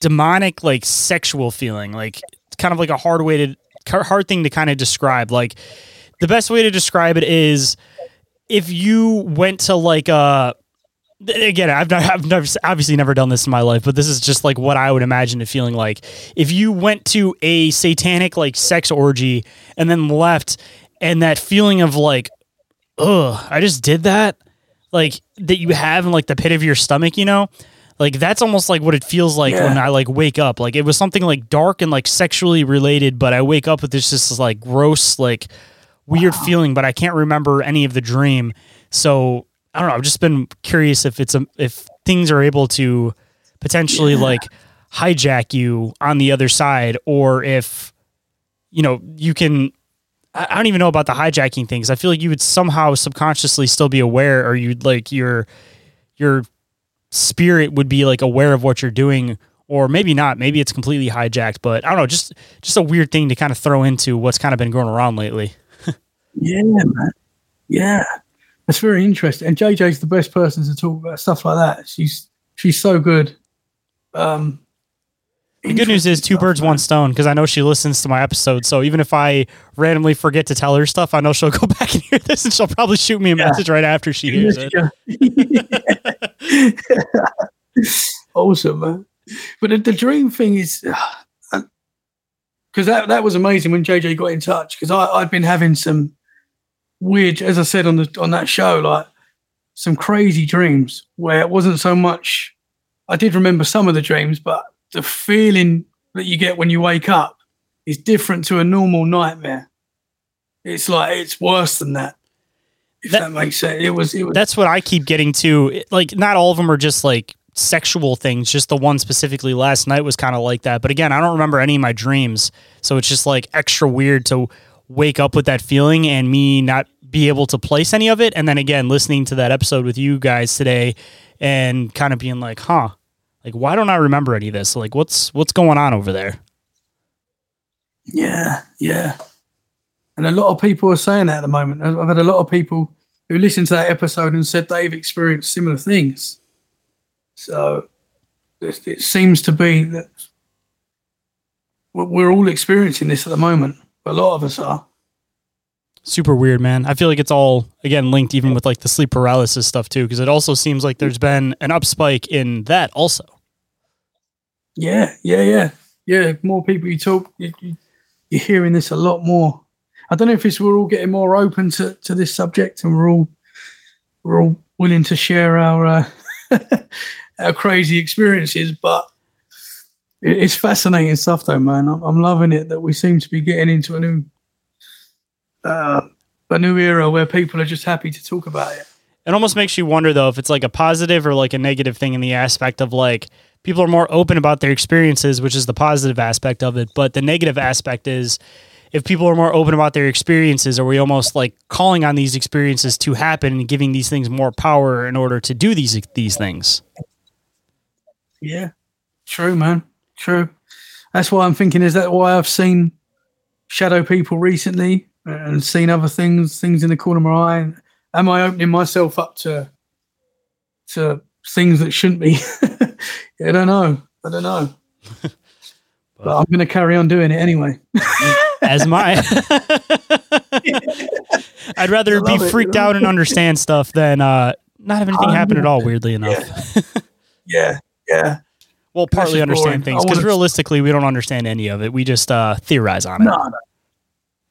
demonic like sexual feeling. Like it's kind of like a hard way to hard thing to kind of describe. Like the best way to describe it is if you went to like a again I've not, I've never obviously never done this in my life but this is just like what I would imagine it feeling like if you went to a satanic like sex orgy and then left and that feeling of like ugh I just did that like that you have in like the pit of your stomach you know like that's almost like what it feels like Yeah. when I like wake up like it was something like dark and like sexually related but I wake up with this just like gross like weird feeling but I can't remember any of the dream so I don't know. I've just been curious if it's a, if things are able to potentially like hijack you on the other side, or if you know you can. I don't even know about the hijacking things. I feel like you would somehow subconsciously still be aware, or you'd like your your spirit would be like aware of what you're doing, or maybe not. Maybe it's completely hijacked. But I don't know. Just just a weird thing to kind of throw into what's kind of been going around lately. [laughs] yeah, man. Yeah, that's very interesting. And JJ's the best person to talk about stuff like that. She's she's so good. Um, The good news is two birds, one stone, because I know she listens to my episode. So even if I randomly forget to tell her stuff, I know she'll [laughs] go back and hear this, and she'll probably shoot me a Yeah. message right after she hears it. [laughs] awesome, man. But the, the dream thing is uh, uh, because that that was amazing when JJ got in touch because I I'd been having some weird, as I said on the on that show, like some crazy dreams where it wasn't so much. I did remember some of the dreams, but the feeling that you get when you wake up is different to a normal nightmare. It's like it's worse than that. If That- that, makes sense, it was. It was. That's what I keep getting to. Like, not all of them are just like sexual things. Just the one specifically last night was kind of like that. But again, I don't remember any of my dreams, so it's just like extra weird to wake up with that feeling and me not be able to place any of it. And then again, listening to that episode with you guys today and kind of being like, huh, like why don't I remember any of this? Like, what's what's going on over there? Yeah, yeah. And a lot of people are saying that at the moment. I've had a lot of people who listened to that episode and said they've experienced similar things. So it, it seems to be that we're all experiencing this at the moment. A lot of us are. Super weird, man. I feel like it's all again linked even with like the sleep paralysis stuff too, because it also seems like there's been an up spike in that also. Yeah, yeah, yeah, yeah. More people you talk, you, you, you're hearing this a lot more. I don't know if it's we're all getting more open to, to this subject, and we're all we're all willing to share our uh, [laughs] our crazy experiences. But it's fascinating stuff, though, man. I'm, I'm loving it that we seem to be getting into a new uh, a new era where people are just happy to talk about it. It almost makes you wonder though if it's like a positive or like a negative thing in the aspect of like people are more open about their experiences, which is the positive aspect of it. But the negative aspect is if people are more open about their experiences, are we almost like calling on these experiences to happen and giving these things more power in order to do these these things? Yeah, true, man. True. That's why I'm thinking. Is that why I've seen shadow people recently and seen other things, things in the corner of my eye? Am I opening myself up to to things that shouldn't be? [laughs] I don't know. I don't know. [laughs] But I'm going to carry on doing it anyway. [laughs] As am I. I'd rather I be it, freaked out and understand stuff than uh, not have anything happen at all. Weirdly enough. yeah, yeah. well, partly understand boring. things because realistically, we don't understand any of it. We just uh, theorize on it. No, no.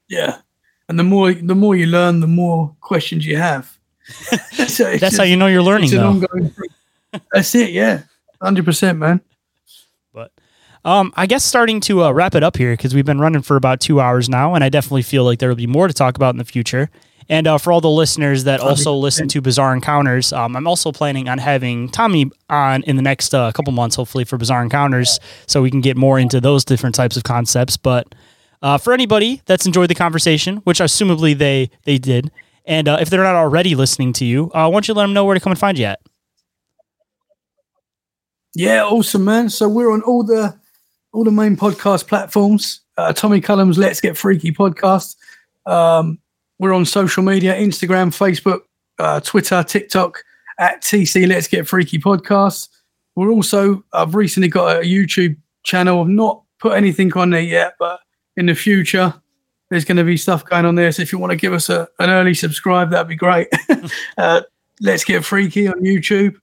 Yeah. And the more the more you learn, the more questions you have. [laughs] So That's how you know you're learning, it's an though. ongoing thing. That's it, yeah. Hundred percent, man. But um, I guess starting to uh, wrap it up here because we've been running for about two hours now, and I definitely feel like there will be more to talk about in the future. And uh, for all the listeners that also listen to Bizarre Encounters, um, I'm also planning on having Tommy on in the next uh, couple months, hopefully for Bizarre Encounters, so we can get more into those different types of concepts. But uh, for anybody that's enjoyed the conversation, which assumably they they did, and uh, if they're not already listening to you, uh, why don't you let them know where to come and find you at? Yeah, awesome, man. So we're on all the all the main podcast platforms. Uh, Tommy Cullum's Let's Get Freaky podcast. Um, we're on social media: Instagram, Facebook, uh, Twitter, TikTok at TC Let's Get Freaky podcast. We're also I've recently got a YouTube channel. I've not put anything on there yet, but in the future there's going to be stuff going on there. So if you want to give us a, an early subscribe, that'd be great. [laughs] uh, Let's Get Freaky on YouTube.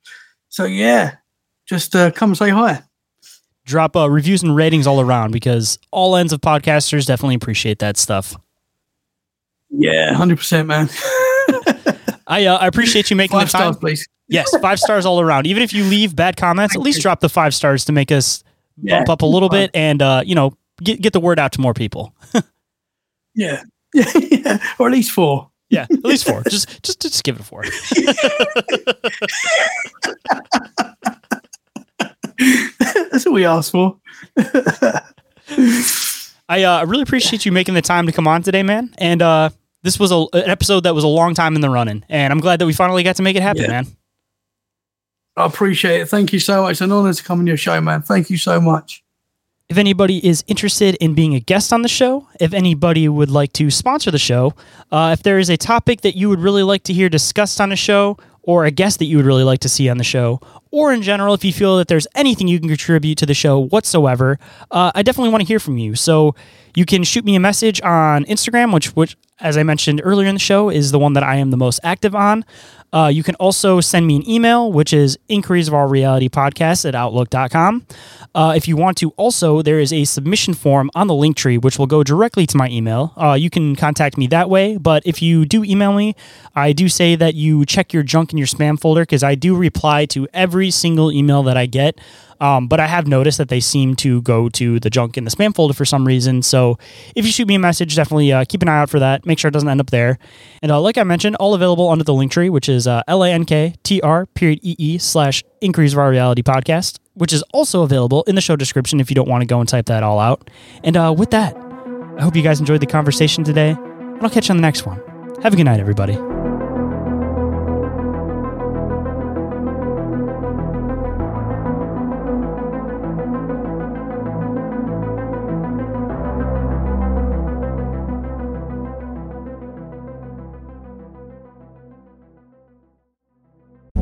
So yeah, just uh, come say hi. drop uh, reviews and ratings all around because all ends of podcasters definitely appreciate that stuff. Yeah, hundred percent, man. [laughs] I uh, I appreciate you making Five the time. stars, please. Yes, five stars all around. Even if you leave bad comments, at least drop the five stars to make us Yeah. bump up a little bit and uh, you know get get the word out to more people. [laughs] Yeah, [laughs] yeah, or at least four. Yeah, at least four. [laughs] just just just give it a four. That's what we asked for. I uh, really appreciate you making the time to come on today, man. And uh, this was a, an episode that was a long time in the running, and I'm glad that we finally got to make it happen, Yeah. man. I appreciate it. Thank you so much. An honor to come on your show, man. Thank you so much. If anybody is interested in being a guest on the show, if anybody would like to sponsor the show, uh, if there is a topic that you would really like to hear discussed on the show, or a guest that you would really like to see on the show, or in general, if you feel that there's anything you can contribute to the show whatsoever, uh, I definitely want to hear from you. So you can shoot me a message on Instagram, which, which, as I mentioned earlier in the show, is the one that I am the most active on. Uh, you can also send me an email, which is inquiries of our reality podcast at outlook.com. Uh, if you want to, also, there is a submission form on the link tree, which will go directly to my email. Uh, you can contact me that way. But if you do email me, I do say that you check your junk and your spam folder because I do reply to every single email that I get. Um, but I have noticed that they seem to go to the junk in the spam folder for some reason. So if you shoot me a message, definitely uh, keep an eye out for that. Make sure it doesn't end up there. And uh, like I mentioned, all available under the link tree, which is uh, L-A-N-K-T-R period E-E slash Inquiries of Our Reality Podcast, which is also available in the show description if you don't want to go and type that all out. And uh, with that, I hope you guys enjoyed the conversation today. And I'll catch you on the next one. Have a good night, everybody.